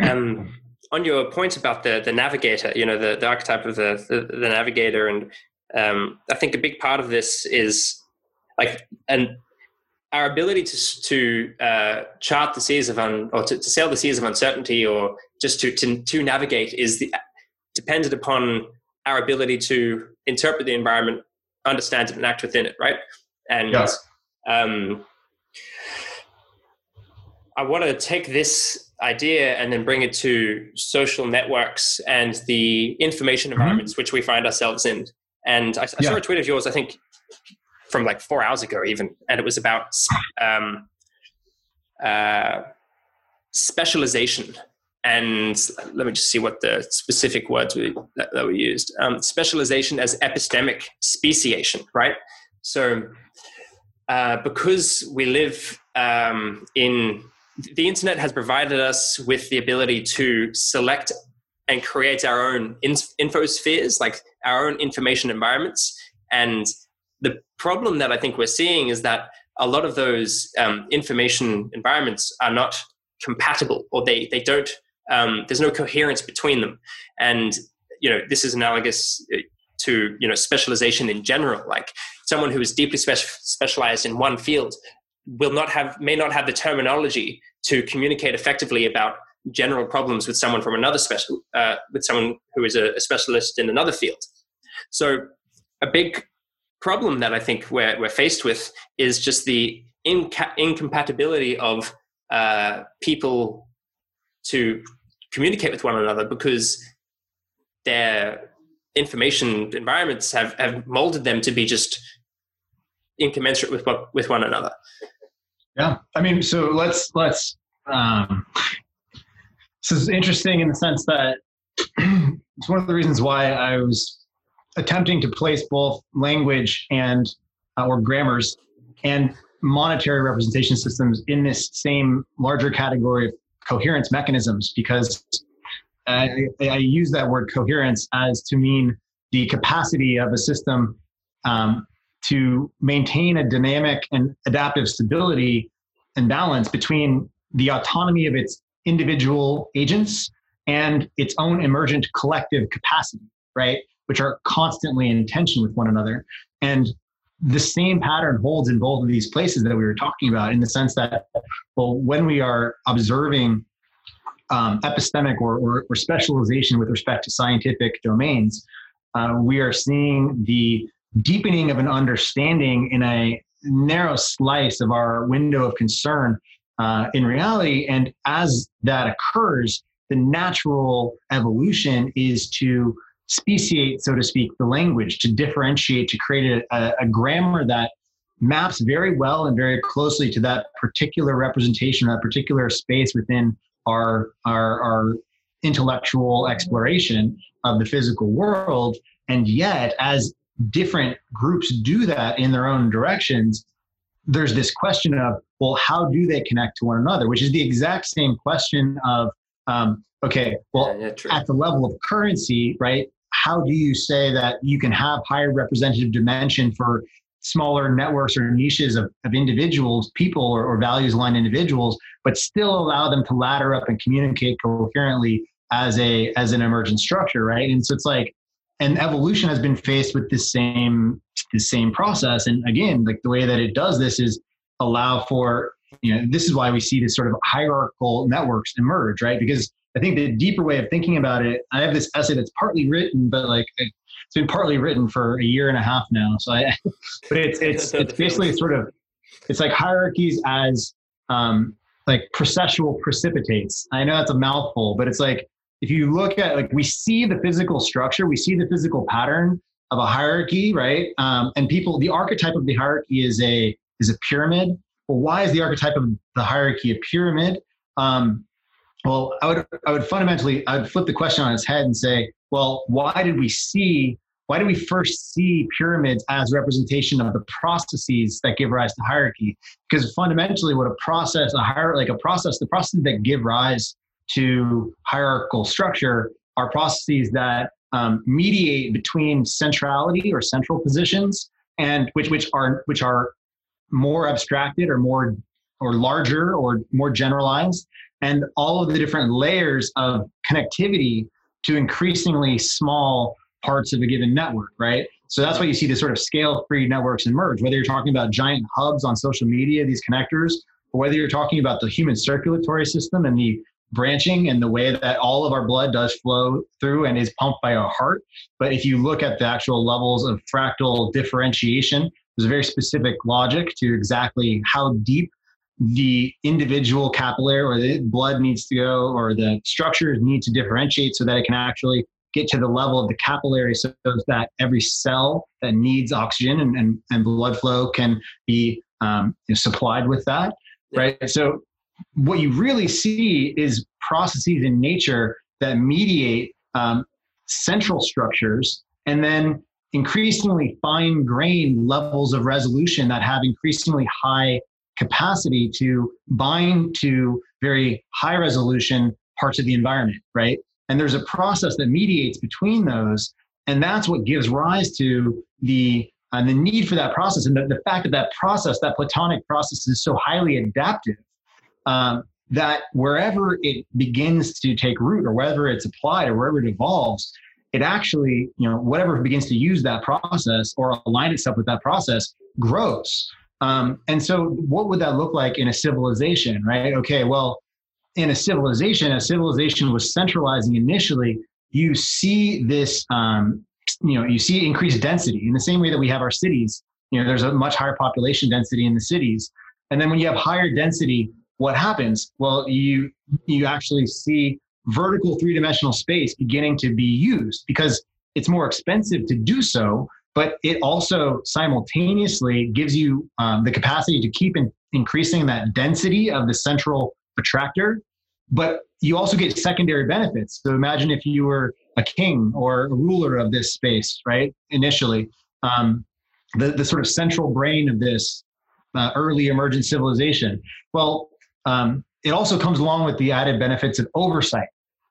Um, on your point about the the navigator, you know, the, the archetype of the, the, the navigator, and um, I think a big part of this is like and our ability to to uh, chart the seas of un, or to, to, sail the seas of uncertainty, or just to to, to navigate, is the, dependent upon our ability to interpret the environment, understand it, and act within it, right? And um, I want to take this idea and then bring it to social networks and the information mm-hmm. environments mm-hmm. which we find ourselves in. And I, I yeah. saw a tweet of yours, I think, from like four hours ago, even, and it was about um, uh, specialization. And let me just see what the specific words we, that, that were used. Um, specialization as epistemic speciation, right? So, uh, because we live um, in the internet has provided us with the ability to select and create our own infospheres, like our own information environments. And the problem that I think we're seeing is that a lot of those um, information environments are not compatible, or they they don't. Um, there's no coherence between them, and you know this is analogous uh, to you know specialization in general. Like someone who is deeply specialized in one field will not have may not have the terminology to communicate effectively about general problems with someone from another special uh, with someone who is a, a, specialist in another field. So a big problem that i think we're, we're faced with is just the inca- incompatibility of uh, people to communicate with one another because their information environments have, have molded them to be just incommensurate with with one another yeah, I mean, so let's let's. Um, this is interesting in the sense that [clears throat] it's one of the reasons why I was attempting to place both language and uh, or grammars and monetary representation systems in this same larger category of coherence mechanisms because I, I use that word coherence as to mean the capacity of a system um, to maintain a dynamic and adaptive stability and balance between the autonomy of its individual agents and its own emergent collective capacity, right? Which are constantly in tension with one another. And the same pattern holds in both of these places that we were talking about in the sense that, well, when we are observing um, epistemic or, or, or, specialization with respect to scientific domains, uh, we are seeing the deepening of an understanding in a narrow slice of our window of concern uh, in reality. And as that occurs, the natural evolution is to speciate, so to speak, the language, to differentiate, to create a, a, grammar that maps very well and very closely to that particular representation, that particular space within our, our, our intellectual exploration of the physical world. And yet, as different groups do that in their own directions, there's this question of, well, how do they connect to one another? Which is the exact same question of, um, okay, well, yeah, yeah, at the level of currency, right? How do you say that you can have higher representative dimension for smaller networks or niches of, of individuals, people or, or values aligned individuals, but still allow them to ladder up and communicate coherently as a as an emergent structure, right? And so it's like, and evolution has been faced with this same this same process. And again, like the way that it does this is allow for you know this is why we see this sort of hierarchical networks emerge, right? Because I think the deeper way of thinking about it, I have this essay that's partly written, but like it's been partly written for a year and a half now. So I, [laughs] but it's it's it's basically sort of it's like hierarchies as um, like processual precipitates. I know that's a mouthful, but it's like if you look at like we see the physical structure, we see the physical pattern of a hierarchy, right? Um, and people, the archetype of the hierarchy is a is a pyramid. Well, why is the archetype of the hierarchy a pyramid? Um, well, I would I would fundamentally I would flip the question on its head and say, well, why did we see why do we first see pyramids as representation of the processes that give rise to hierarchy? Because fundamentally, what a process, a hierarchy, like a process, the processes that give rise to hierarchical structure are processes that um, mediate between centrality or central positions and which which are which are more abstracted or more or larger or more generalized and all of the different layers of connectivity to increasingly small parts of a given network, right? So that's why you see this sort of scale free networks emerge, whether you're talking about giant hubs on social media, these connectors, or whether you're talking about the human circulatory system and the branching and the way that all of our blood does flow through and is pumped by our heart. But if you look at the actual levels of fractal differentiation, there's a very specific logic to exactly how deep the individual capillary or the blood needs to go or the structures need to differentiate so that it can actually get to the level of the capillary so that every cell that needs oxygen and, and, and blood flow can be um, supplied with that right so what you really see is processes in nature that mediate um, central structures and then increasingly fine grained levels of resolution that have increasingly high capacity to bind to very high resolution parts of the environment, right? And there's a process that mediates between those. And that's what gives rise to the uh, the need for that process and the, the fact that that process, that platonic process, is so highly adaptive um, that wherever it begins to take root or whether it's applied or wherever it evolves, it actually, you know, whatever begins to use that process or align itself with that process grows. Um, and so, what would that look like in a civilization, right? Okay, well, in a civilization, a civilization was centralizing initially. You see this, um, you know, you see increased density in the same way that we have our cities. You know, there's a much higher population density in the cities, and then when you have higher density, what happens? Well, you you actually see vertical three dimensional space beginning to be used because it's more expensive to do so but it also simultaneously gives you um, the capacity to keep in, increasing that density of the central attractor. But you also get secondary benefits. So imagine if you were a king or a ruler of this space right initially. Um, the, the sort of central brain of this uh, early emergent civilization. Well um, it also comes along with the added benefits of oversight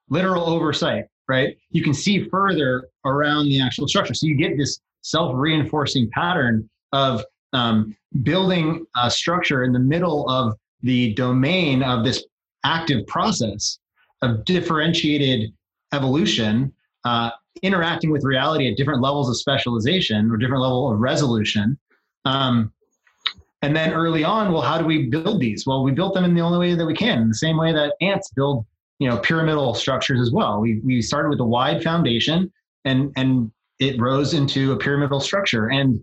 literal oversight right? You can see further around the actual structure. So you get this self-reinforcing pattern of um, building a structure in the middle of the domain of this active process of differentiated evolution uh, interacting with reality at different levels of specialization or different level of resolution. Um, and then early on well how do we build these? Well we built them in the only way that we can the same way that ants build you know pyramidal structures as well. We we started with a wide foundation and and it rose into a pyramidal structure. And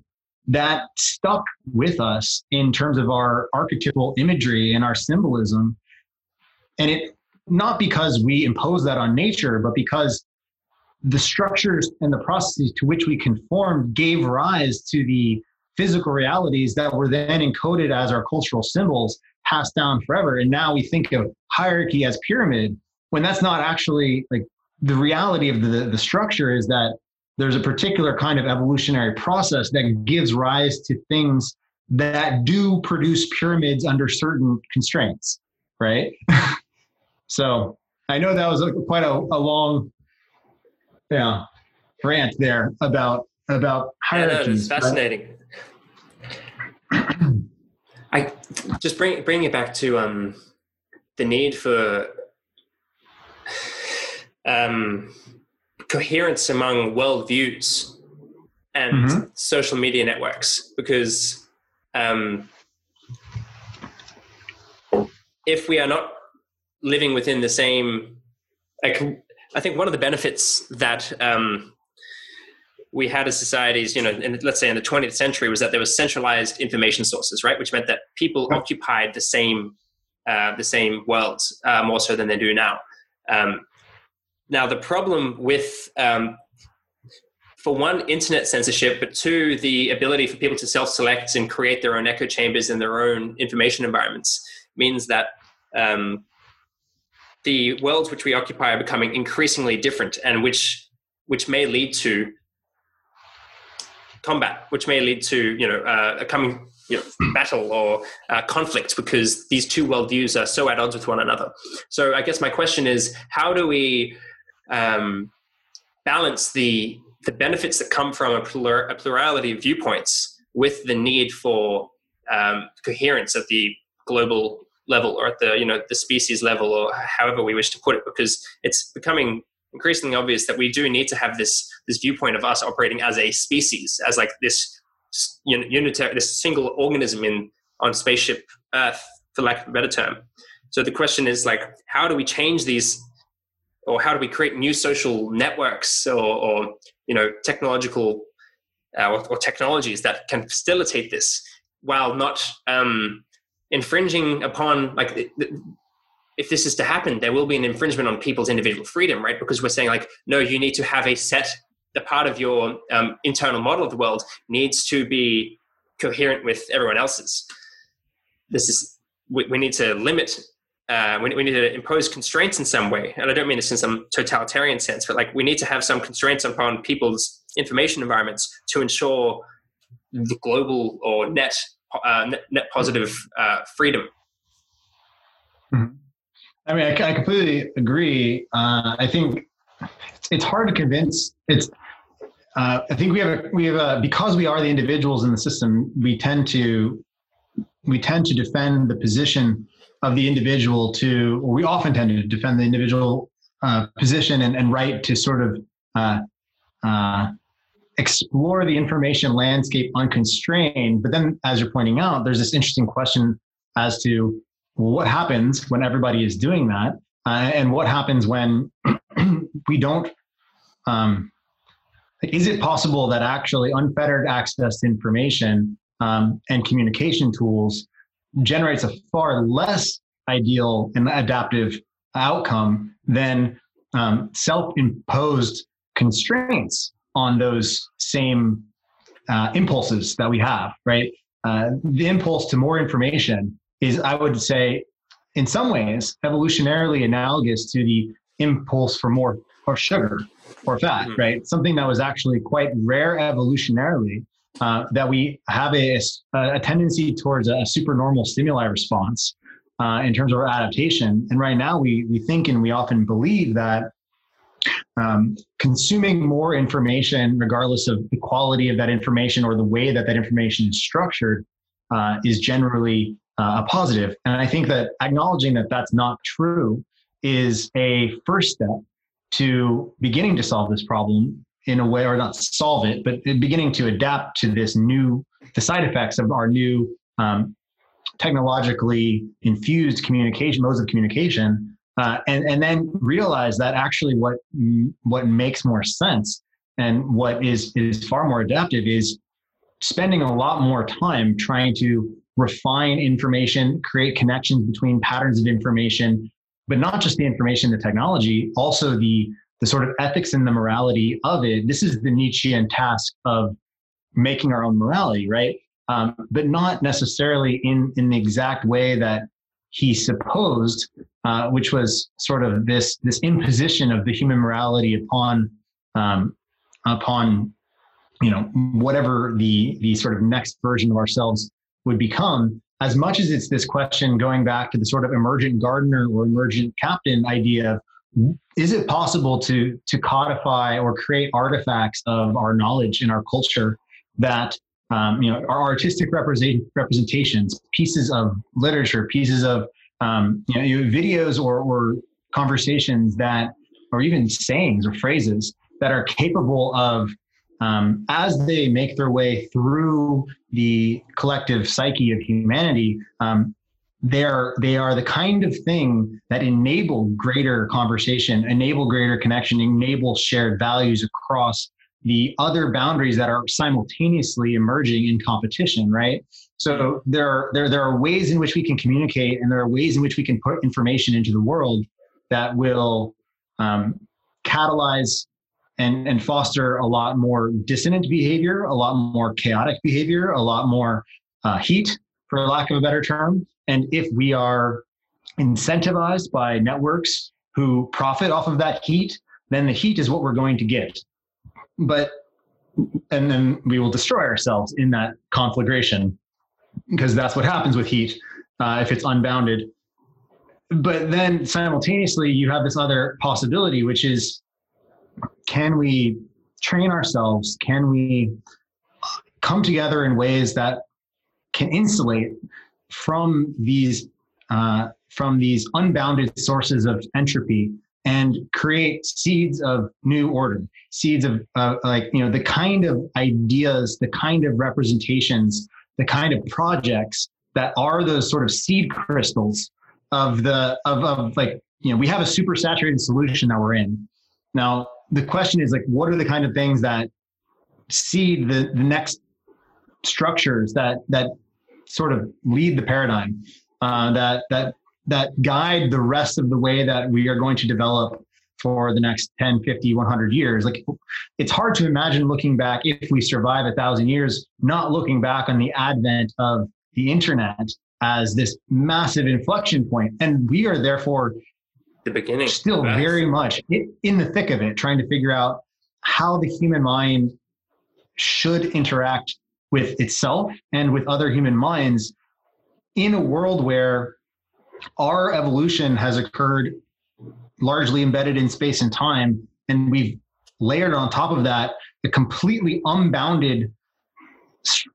that stuck with us in terms of our archetypal imagery and our symbolism. And it not because we impose that on nature but because the structures and the processes to which we conformed gave rise to the physical realities that were then encoded as our cultural symbols passed down forever. And now we think of hierarchy as pyramid when that's not actually like the reality of the the structure is that there's a particular kind of evolutionary process that gives rise to things that do produce pyramids under certain constraints right? [laughs] So i know that was a, quite a, a long yeah rant there about about hierarchies yeah, no, fascinating i just bring bring it back to um the need for um coherence among worldviews and mm-hmm. social media networks because um, if we are not living within the same like i think one of the benefits that um, we had as societies you know in, let's say in the 20th century was that there was centralized information sources right? Which meant that people occupied the same uh, the same world uh, more so than they do now. Um, now, the problem with, um, for one, internet censorship, but two, the ability for people to self select and create their own echo chambers in their own information environments means that um, the worlds which we occupy are becoming increasingly different and which, which may lead to combat, which may lead to you know uh, a coming you know, [clears throat] battle or uh, conflict because these two worldviews are so at odds with one another. So I guess my question is, how do we um, balance the the benefits that come from a, plur, a plurality of viewpoints with the need for um, coherence at the global level or at the you know the species level or however we wish to put it because it's becoming increasingly obvious that we do need to have this this viewpoint of us operating as a species as like this unitary this single organism in on spaceship earth for lack of a better term. So the question is like how do we change these or how do we create new social networks or, or you know technological uh, or, or, technologies that can facilitate this while not um, infringing upon like if this is to happen there will be an infringement on people's individual freedom right because we're saying like no you need to have a set the part of your um, internal model of the world needs to be coherent with everyone else's this is we, we need to limit uh, we, we need to impose constraints in some way. And I don't mean this in some totalitarian sense, but like we need to have some constraints upon people's information environments to ensure the global or net uh, net, positive uh, freedom. Mm-hmm. I mean, I, I completely agree. Uh, I think it's hard to convince. It's uh, I think we have a, we have a, because we are the individuals in the system. We tend to we tend to defend the position of the individual to, or we often tend to defend the individual uh, position and, and, right to sort of uh, uh, explore the information landscape unconstrained. But then, as you're pointing out, there's this interesting question as to what happens when everybody is doing that, uh, and what happens when [clears throat] we don't. Um, is it possible that actually unfettered access to information um, and communication tools generates a far less ideal and adaptive outcome than um, self-imposed constraints on those same uh, impulses that we have right uh, the impulse to more information is i would say in some ways evolutionarily analogous to the impulse for more or sugar or fat mm-hmm. right something that was actually quite rare evolutionarily uh, that we have a, a tendency towards a supernormal stimuli response uh, in terms of our adaptation. And right now, we we think and we often believe that um, consuming more information, regardless of the quality of that information or the way that that information is structured, uh, is generally uh, a positive. And I think that acknowledging that that's not true is a first step to beginning to solve this problem in a way, or not solve it, but beginning to adapt to this new, the side effects of our new um, technologically infused communication modes of communication uh, and and then realize that actually what what makes more sense and what is is far more adaptive is spending a lot more time trying to refine information, create connections between patterns of information, but not just the information, the technology, also the the sort of ethics and the morality of it. This is the Nietzschean task of making our own morality, right? Um, but not necessarily in in the exact way that he supposed, uh, which was sort of this this imposition of the human morality upon um, upon you know whatever the the sort of next version of ourselves would become as much as it's this question going back to the sort of emergent gardener or emergent captain idea of is it possible to to codify or create artifacts of our knowledge in our culture that um, you know our artistic represent, representations pieces of literature pieces of um, you know videos or, or conversations that or even sayings or phrases that are capable of um, as they make their way through the collective psyche of humanity, um, they're they are the kind of thing that enable greater conversation, enable greater connection, enable shared values across the other boundaries that are simultaneously emerging in competition, right? So there are, there, there are ways in which we can communicate and there are ways in which we can put information into the world that will um, catalyze and, and foster a lot more dissonant behavior, a lot more chaotic behavior, a lot more uh, heat, for lack of a better term. And if we are incentivized by networks who profit off of that heat, then the heat is what we're going to get. But and then we will destroy ourselves in that conflagration because that's what happens with heat uh, if it's unbounded. But then simultaneously, you have this other possibility, which is can we train ourselves? Can we come together in ways that can insulate from these uh, from these unbounded sources of entropy and create seeds of new order, seeds of uh, like you know the kind of ideas, the kind of representations, the kind of projects that are those sort of seed crystals of the of, of like you know we have a super saturated solution that we're in now the question is like, what are the kind of things that seed the, the next structures that that sort of lead the paradigm uh, that that that guide the rest of the way that we are going to develop for the next 10 50 100 years? Like it's hard to imagine looking back if we survive a thousand years not looking back on the advent of the internet as this massive inflection point. And we are therefore the beginning. Still very much in the thick of it, trying to figure out how the human mind should interact with itself and with other human minds in a world where our evolution has occurred largely embedded in space and time and we've layered on top of that a completely unbounded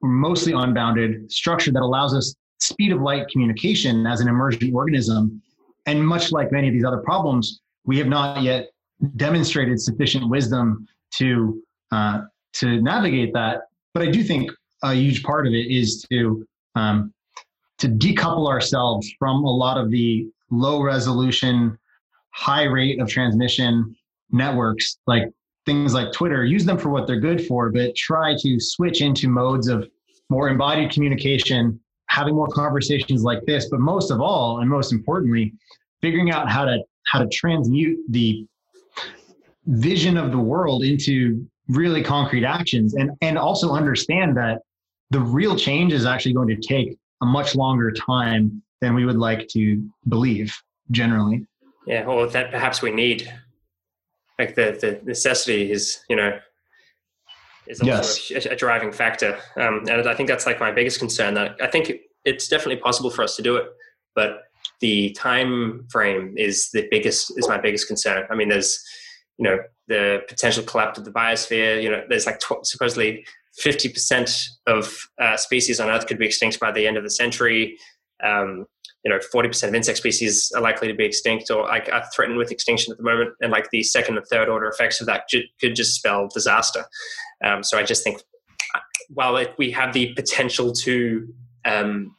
mostly unbounded structure that allows us speed of light communication as an emergent organism and much like many of these other problems, we have not yet demonstrated sufficient wisdom to uh, to navigate that. But I do think a huge part of it is to um, to decouple ourselves from a lot of the low resolution, high rate of transmission networks, like things like Twitter. Use them for what they're good for, but try to switch into modes of more embodied communication having more conversations like this, but most of all, and most importantly, figuring out how to how to transmute the vision of the world into really concrete actions and and also understand that the real change is actually going to take a much longer time than we would like to believe generally. Yeah or that perhaps we need. Like the the necessity is you know is also yes. a, a, driving factor. Um, and i think that's like my biggest concern that i think it's definitely possible for us to do it but the time frame is the biggest is my biggest concern. I mean, there's you know the potential collapse of the biosphere. You know, there's like tw- supposedly 50% of uh, species on Earth could be extinct by the end of the century. Um, you know, 40% of insect species are likely to be extinct or like are threatened with extinction at the moment. And like the second and third order effects of that could just spell disaster. Um, so I just think while it, we have the potential to um,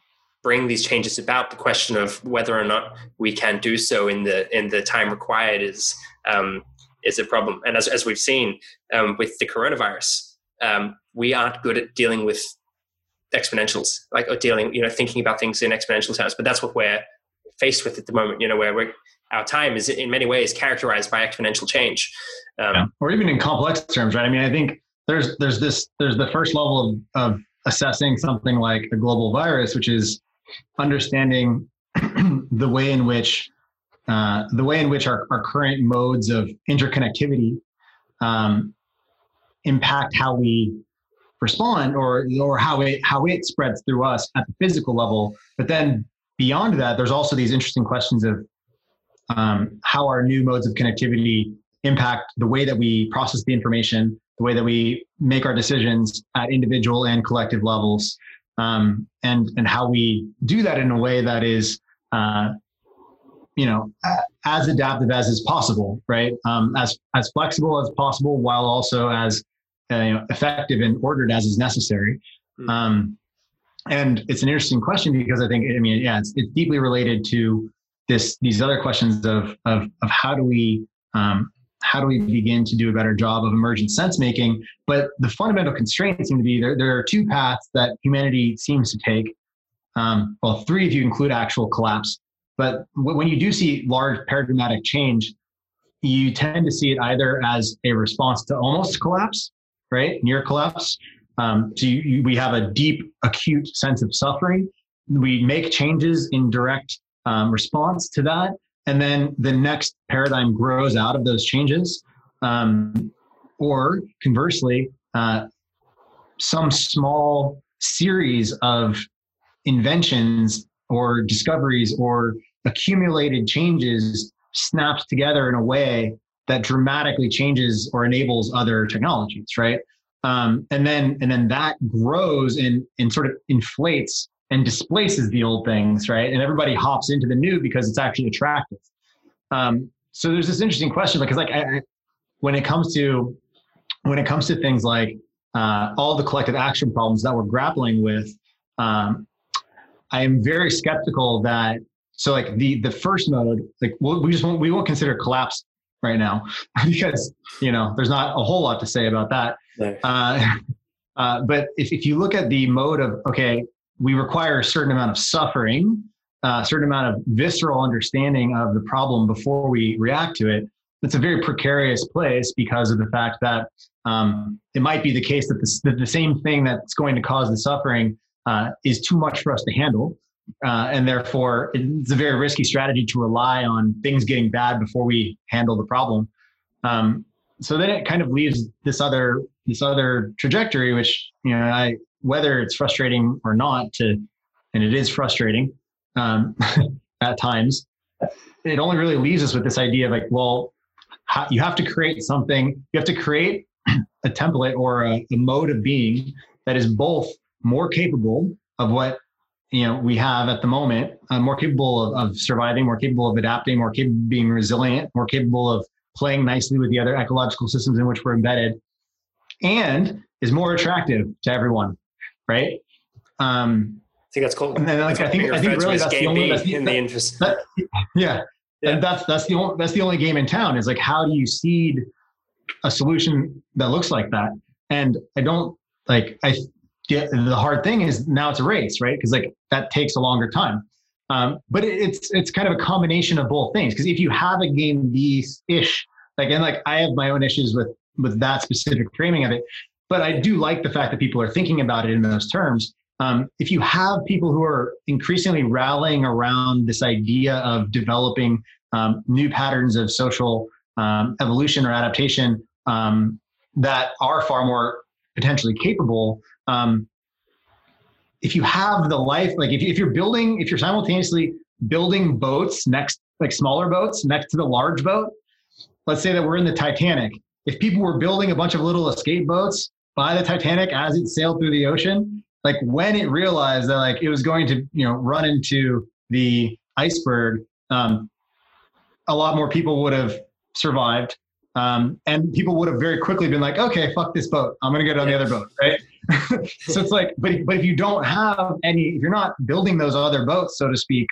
bring these changes about. The question of whether or not we can do so in the in the time required is um, is a problem. And as as we've seen um, with the coronavirus, um, we aren't good at dealing with exponentials, like or dealing, you know, thinking about things in exponential terms. But that's what we're faced with at the moment. You know, where we're our time is in many ways characterized by exponential change, um, yeah. or even in complex terms, right? I mean, I think there's there's this there's the first level of, of assessing something like a global virus, which is understanding [clears throat] the way in which uh, the way in which our, our current modes of interconnectivity um, impact how we respond or or how it how it spreads through us at the physical level. But then beyond that there's also these interesting questions of um, how our new modes of connectivity impact the way that we process the information the way that we make our decisions at individual and collective levels um, and and how we do that in a way that is uh, you know as adaptive as is possible right um, as as flexible as possible while also as uh, you know, effective and ordered as is necessary mm-hmm. um, and it's an interesting question because i think i mean yeah it's, it's deeply related to this these other questions of of, of how do we um, how do we begin to do a better job of emergent sense making? But the fundamental constraints seem to be there, there are two paths that humanity seems to take. Um, well, three if you include actual collapse. But when you do see large paradigmatic change, you tend to see it either as a response to almost collapse, right? Near collapse. Um, so you, you, we have a deep, acute sense of suffering. We make changes in direct um, response to that and then the next paradigm grows out of those changes. Um, or conversely uh, some small series of inventions or discoveries or accumulated changes snaps together in a way that dramatically changes or enables other technologies right? Um, and then and then that grows and and sort of inflates and displaces the old things, right? And everybody hops into the new because it's actually attractive. Um, so there's this interesting question because, like, I, when it comes to when it comes to things like uh, all the collective action problems that we're grappling with, um, I am very skeptical that so like the the first mode, like we'll, we just won't we won't consider collapse right now [laughs] because you know there's not a whole lot to say about that. Uh, [laughs] uh, but if, if you look at the mode of okay, we require a certain amount of suffering, a certain amount of visceral understanding of the problem before we react to it. It's a very precarious place because of the fact that um, it might be the case that the, that the, same thing that's going to cause the suffering uh, is too much for us to handle. Uh, and therefore, it's a very risky strategy to rely on things getting bad before we handle the problem. Um, so then it kind of leaves this other this other trajectory, which you know I whether it's frustrating or not to, and it is frustrating um, [laughs] at times, it only really leaves us with this idea of like, well, how, you have to create something, you have to create [clears throat] a template or a, a mode of being that is both more capable of what you know we have at the moment uh, more capable of, of, surviving more capable of adapting more capable of being resilient more capable of playing nicely with the other ecological systems in which we're embedded and is more attractive to everyone right? Um, I think that's cool. And then, like, I think, I think really that's the only that's the, in the interest. That, yeah. yeah. And that's that's the only that's the only game in town is like how do you seed a solution that looks like that? And I don't like I get the hard thing is now it's a race, right? Because like that takes a longer time. Um, but it, it's it's kind of a combination of both things. Because if you have a game these ish, like and like I have my own issues with with that specific framing of it. But I do like the fact that people are thinking about it in those terms. Um, if you have people who are increasingly rallying around this idea of developing um, new patterns of social um, evolution or adaptation um, that are far more potentially capable, um, if you have the life, like if, if you're building, if you're simultaneously building boats next, like smaller boats next to the large boat, let's say that we're in the Titanic. If people were building a bunch of little escape boats by the Titanic as it sailed through the ocean, like when it realized that like it was going to, you know, run into the iceberg, um, a lot more people would have survived. Um, and people would have very quickly been like, okay, fuck this boat. I'm to get on the other boat. Right. [laughs] so it's like, but but if you don't have any, if you're not building those other boats, so to speak,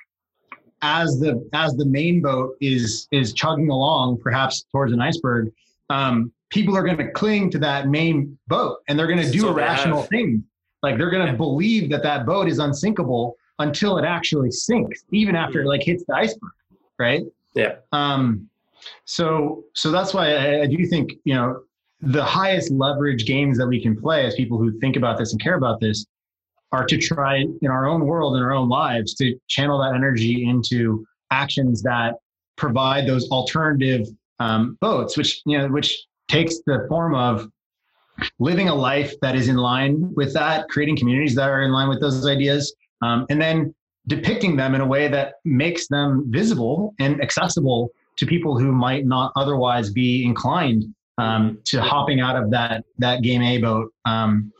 as the as the main boat is is chugging along, perhaps towards an iceberg, um, people are going to cling to that main boat, and they're going to do irrational things. Like they're going to yeah. believe that that boat is unsinkable until it actually sinks, even after it like hits the iceberg, right? Yeah. Um, so so that's why I, I do think you know the highest leverage games that we can play as people who think about this and care about this are to try in our own world in our own lives to channel that energy into actions that provide those alternative um, boats which you know which takes the form of living a life that is in line with that creating communities that are in line with those ideas um, and then depicting them in a way that makes them visible and accessible to people who might not otherwise be inclined um, to hopping out of that that game A boat. Um,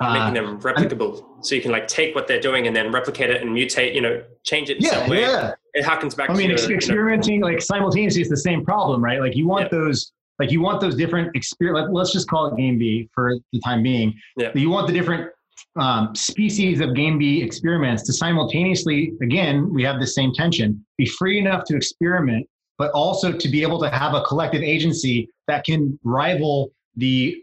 making them replicable, so you can like take what they're doing and then replicate it and mutate. You know, change it in yeah, some way. Yeah. It harkens back. I mean, experimenting you know, like simultaneously is the same problem, right? Like you want yeah. those. Like you want those different experience. Let's just call it game B for the time being. Yeah. You want the different um, species of game B experiments to simultaneously, again, we have the same tension, be free enough to experiment but also to be able to have a collective agency that can rival the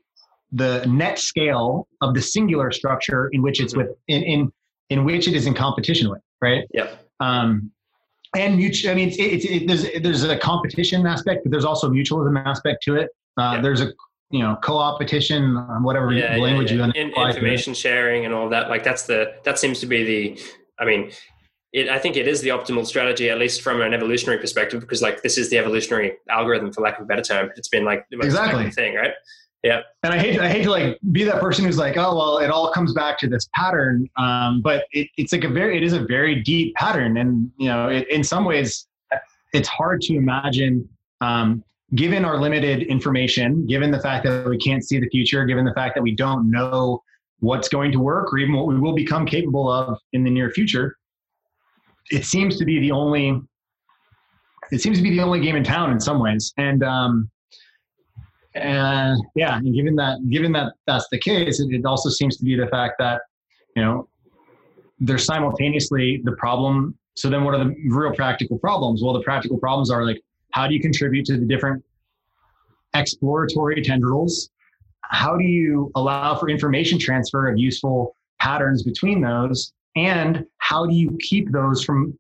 the net scale of the singular structure in which it's mm-hmm. with in in in which it is in competition with right Yeah. um and mutual i mean it's, it's it, there's there's a competition aspect but there's also mutualism aspect to it uh, yep. there's a you know co-opetition whatever yeah, language yeah, yeah. you in, information sharing and all that like that's the that seems to be the i mean it, I think it is the optimal strategy, at least from an evolutionary perspective, because like this is the evolutionary algorithm, for lack of a better term. It's been like the most exactly. thing, right? Yeah. And I hate I hate to like be that person who's like, oh well, it all comes back to this pattern. Um, but it, it's like a very it is a very deep pattern, and you know, it, in some ways, it's hard to imagine. Um, given our limited information, given the fact that we can't see the future, given the fact that we don't know what's going to work or even what we will become capable of in the near future, it seems to be the only it seems to be the only game in town in some ways and um and yeah and given that given that that's the case it, it also seems to be the fact that you know there's simultaneously the problem. So then what are the real practical problems? Well the practical problems are like how do you contribute to the different exploratory tendrils? How do you allow for information transfer of useful patterns between those? And how do you keep those from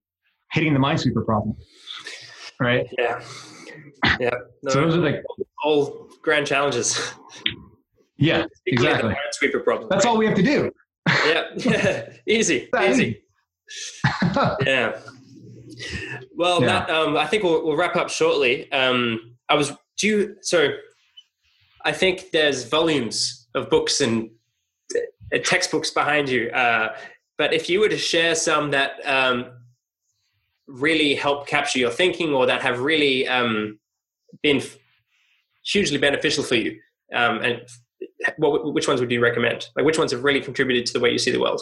hitting the minesweeper problem? Right? Yeah yeah. No, so those are like all grand challenges. [laughs] Yeah exactly. minesweeper problem that's right? all we have to do. Yeah. [laughs] [laughs] Yeah easy. easy. Yeah. Well yeah. That, um, i think we'll, we'll, wrap up shortly. Um, i was do you so i think there's volumes of books and uh, textbooks behind you uh, but if you were to share some that um, really help capture your thinking or that have really um, been hugely beneficial for you, um, and what, which ones would you recommend? Like which ones have really contributed to the way you see the world?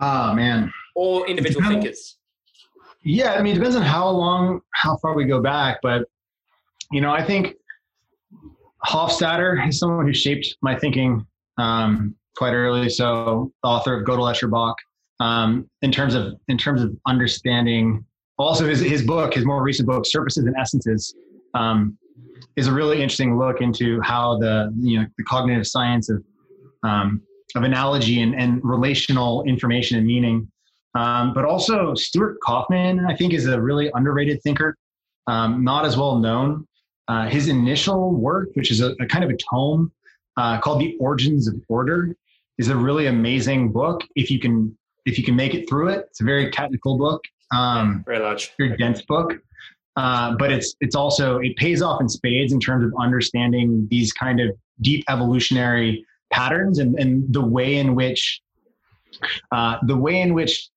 Oh man. Or individual thinkers. Yeah, I mean, it depends on how long, how far we go back, but you know, I think Hofstadter is someone who shaped my thinking um, quite early. So the author of Gödel Escher Bach, um, in terms of in terms of understanding, also his his book, his more recent book, Surfaces and Essences, um, is a really interesting look into how the you know the cognitive science of um, of analogy and, and relational information and meaning. Um, but also Stuart Kauffman, I think, is a really underrated thinker, um, not as well known. Uh, his initial work, which is a, a kind of a tome uh, called "The Origins of Order," is a really amazing book if you can if you can make it through it. It's a very technical book. Um, very large. Very dense book. Uh, but it's it's also it pays off in spades in terms of understanding these kind of deep evolutionary patterns and, and the way in which uh, the way in which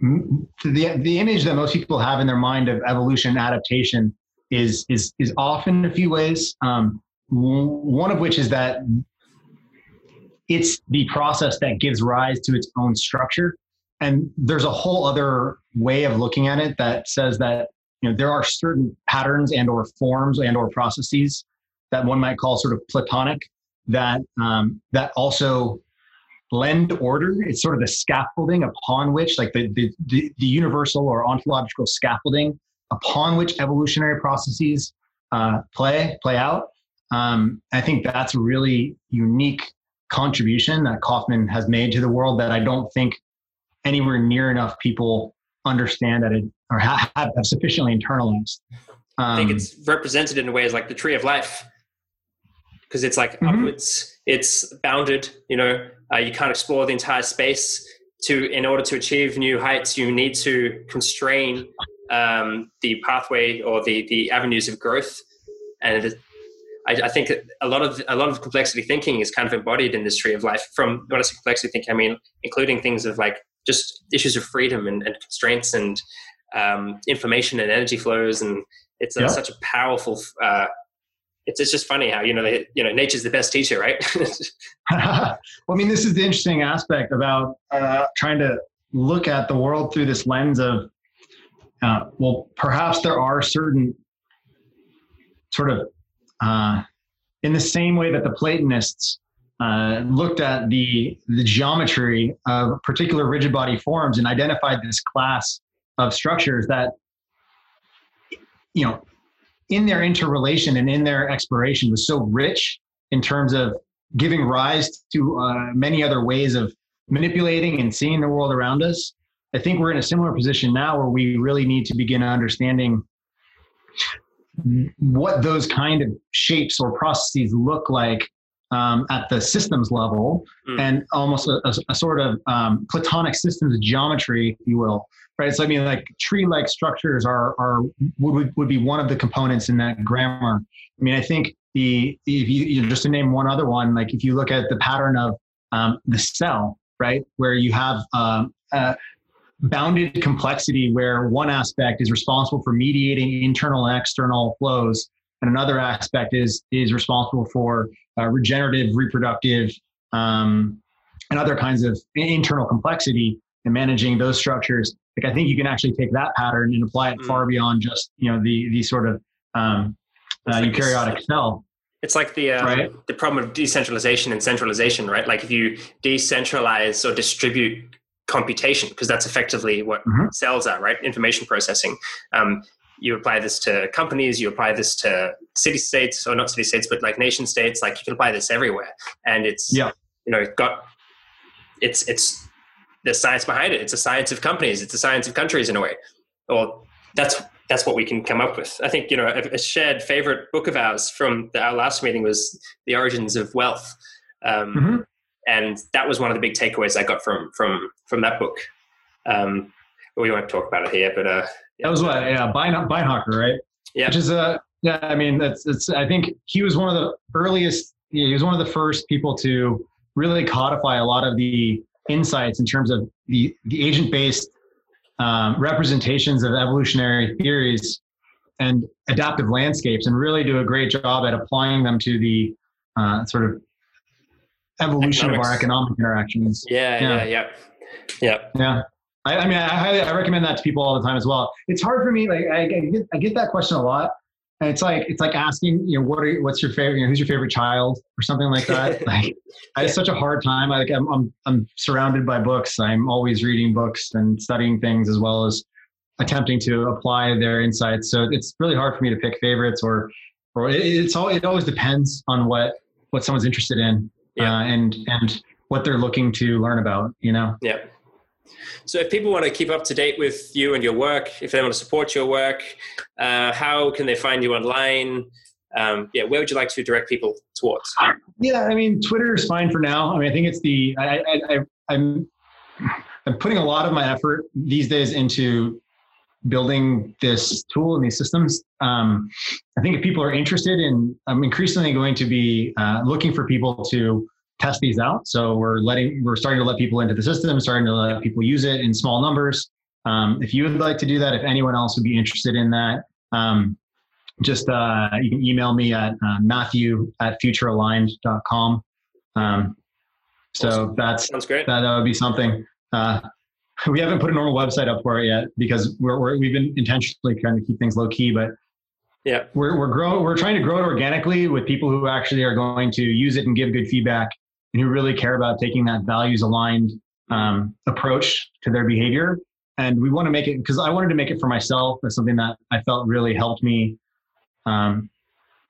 the the image that most people have in their mind of evolution and adaptation is is is often a few ways. Um, one of which is that it's the process that gives rise to its own structure. And there's a whole other way of looking at it that says that you know there are certain patterns and or forms and or processes that one might call sort of platonic that um, that also lend order. It's sort of the scaffolding upon which, like the, the, the, the universal or ontological scaffolding upon which evolutionary processes uh, play play out. Um, I think that's a really unique contribution that Kauffman has made to the world that I don't think anywhere near enough people understand that it or have, have sufficiently internalized. Um, I think it's represented in ways like the tree of life because it's like mm-hmm. upwards, it's bounded. You know, uh, you can't explore the entire space. To in order to achieve new heights, you need to constrain um, the pathway or the the avenues of growth. And I, I, think a lot of a lot of complexity thinking is kind of embodied in this tree of life. From when I say complexity thinking, I mean including things of like just issues of freedom and, and constraints and um, information and energy flows, and it's a, yeah. such a powerful. Uh, it's, it's just funny how you know they, you know nature's the best teacher, right? [laughs] [laughs] well, I mean, this is the interesting aspect about uh, trying to look at the world through this lens of uh, well, perhaps there are certain sort of uh, in the same way that the Platonists uh, looked at the the geometry of particular rigid body forms and identified this class of structures that you know in their interrelation and in their exploration was so rich in terms of giving rise to uh, many other ways of manipulating and seeing the world around us. I think we're in a similar position now where we really need to begin understanding what those kind of shapes or processes look like um, at the systems level mm. and almost a, a, a sort of um, platonic systems geometry, if you will. Right. So I mean, like tree-like structures are are would would be one of the components in that grammar. I mean, I think the if you, you know, just to name one other one, like if you look at the pattern of um, the cell, right, where you have um, uh, bounded complexity where one aspect is responsible for mediating internal and external flows and another aspect is is responsible for uh, regenerative reproductive um, and other kinds of internal complexity and managing those structures like i think you can actually take that pattern and apply it mm. far beyond just you know the the sort of um, uh, like eukaryotic cell it's like the um, right? the problem of decentralization and centralization, right? Like if you decentralize or distribute computation because that's effectively what mm-hmm. cells are, right? Information processing. Um, you apply this to companies, you apply this to city states, or not city states, but like nation states. Like you can apply this everywhere, and it's yeah. you know got it's it's the science behind it. It's a science of companies. It's a science of countries in a way. Well, that's that's what we can come up with. I think you know a, a shared favorite book of ours from the, our last meeting was the origins of wealth. Um, mm-hmm and that was one of the big takeaways I got from from from that book. Um, we won't talk about it here, but uh. That was what yeah Bein, Beinhocker, right? Yeah, which is a yeah. I mean, that's it's. I think he was one of the earliest. He was one of the first people to really codify a lot of the insights in terms of the the agent based um, representations of evolutionary theories and adaptive landscapes, and really do a great job at applying them to the uh, sort of evolution Economics. of our economic interactions. Yeah, yeah, yeah, yeah. Yeah. I, I, mean, I, I recommend that to people all the time as well. It's hard for me. Like, I, I, get, I get that question a lot, and it's like it's like asking, you know, what are what's your favorite? You know, who's your favorite child or something like that. [laughs] like, I have such a hard time. Like, I'm, I'm I'm surrounded by books. I'm always reading books and studying things as well as attempting to apply their insights. So it's really hard for me to pick favorites or or it, it's all it always depends on what what someone's interested in yeah. uh, and and what they're looking to learn about. You know. Yeah. So, if people want to keep up to date with you and your work, if they want to support your work, uh, how can they find you online? Um, yeah, where would you like to direct people towards? Yeah, I mean, Twitter is fine for now. I mean, I think it's the I, I, I I'm I'm putting a lot of my effort these days into building this tool and these systems. Um, I think if people are interested in, I'm increasingly going to be uh, looking for people to test these out. So we're letting, we're starting to let people into the system, starting to let people use it in small numbers. Um, if you would like to do that, if anyone else would be interested in that, um, just uh, you can email me at uh, matthew at futurealigned.com. Um, so awesome. that's Sounds great. That, that would be something. Uh, [laughs] we haven't put a normal website up for it yet because we're, we have been intentionally trying to keep things low key. But Yeah. We're we're growing we're trying to grow it organically with people who actually are going to use it and give good feedback and who really care about taking that values aligned um, approach to their behavior. And we want to make it because I wanted to make it for myself as something that I felt really helped me um,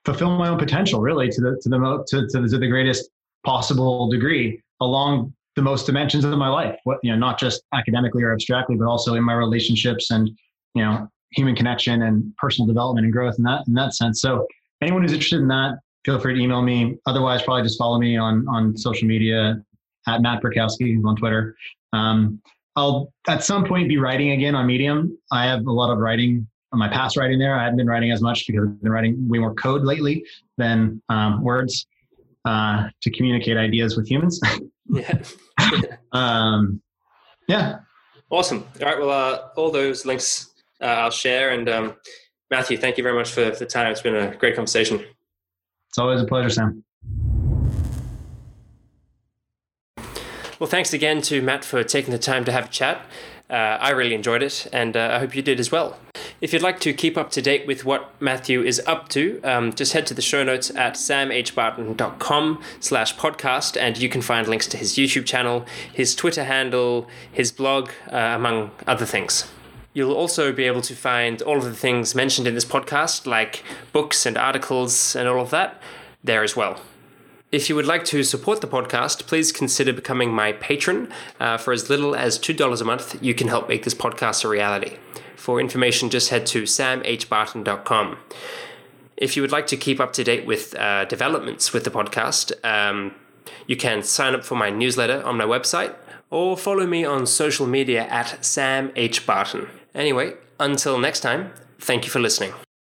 fulfill my own potential, really to the to the to, to, the, to the greatest possible degree along the most dimensions of my life. What you know, not just academically or abstractly, but also in my relationships and you know human connection and personal development and growth in that in that sense. So anyone who's interested in that, feel free to email me. Otherwise, probably just follow me on on social media at Matt Pirkowski on Twitter. Um, I'll at some point be writing again on Medium. I have a lot of writing on my past writing there. I haven't been writing as much because I've been writing way more code lately than um, words uh, to communicate ideas with humans. [laughs] yeah. [laughs] um, yeah. Awesome. All right. Well, uh, all those links uh, I'll share. And um, Matthew, thank you very much for the time. It's been a great conversation. It's always a pleasure, Sam. Well, thanks again to Matt for taking the time to have a chat. Uh, I really enjoyed it, and uh, I hope you did as well. If you'd like to keep up to date with what Matthew is up to, um, just head to the show notes at samhbarton.com slash podcast, and you can find links to his YouTube channel, his Twitter handle, his blog, uh, among other things. You'll also be able to find all of the things mentioned in this podcast, like books and articles and all of that, there as well. If you would like to support the podcast, please consider becoming my patron. Uh, for as little as $2 a month, you can help make this podcast a reality. For information, just head to samhbarton.com. If you would like to keep up to date with uh, developments with the podcast, um, you can sign up for my newsletter on my website or follow me on social media at Sam H. Barton. Anyway, until next time, thank you for listening.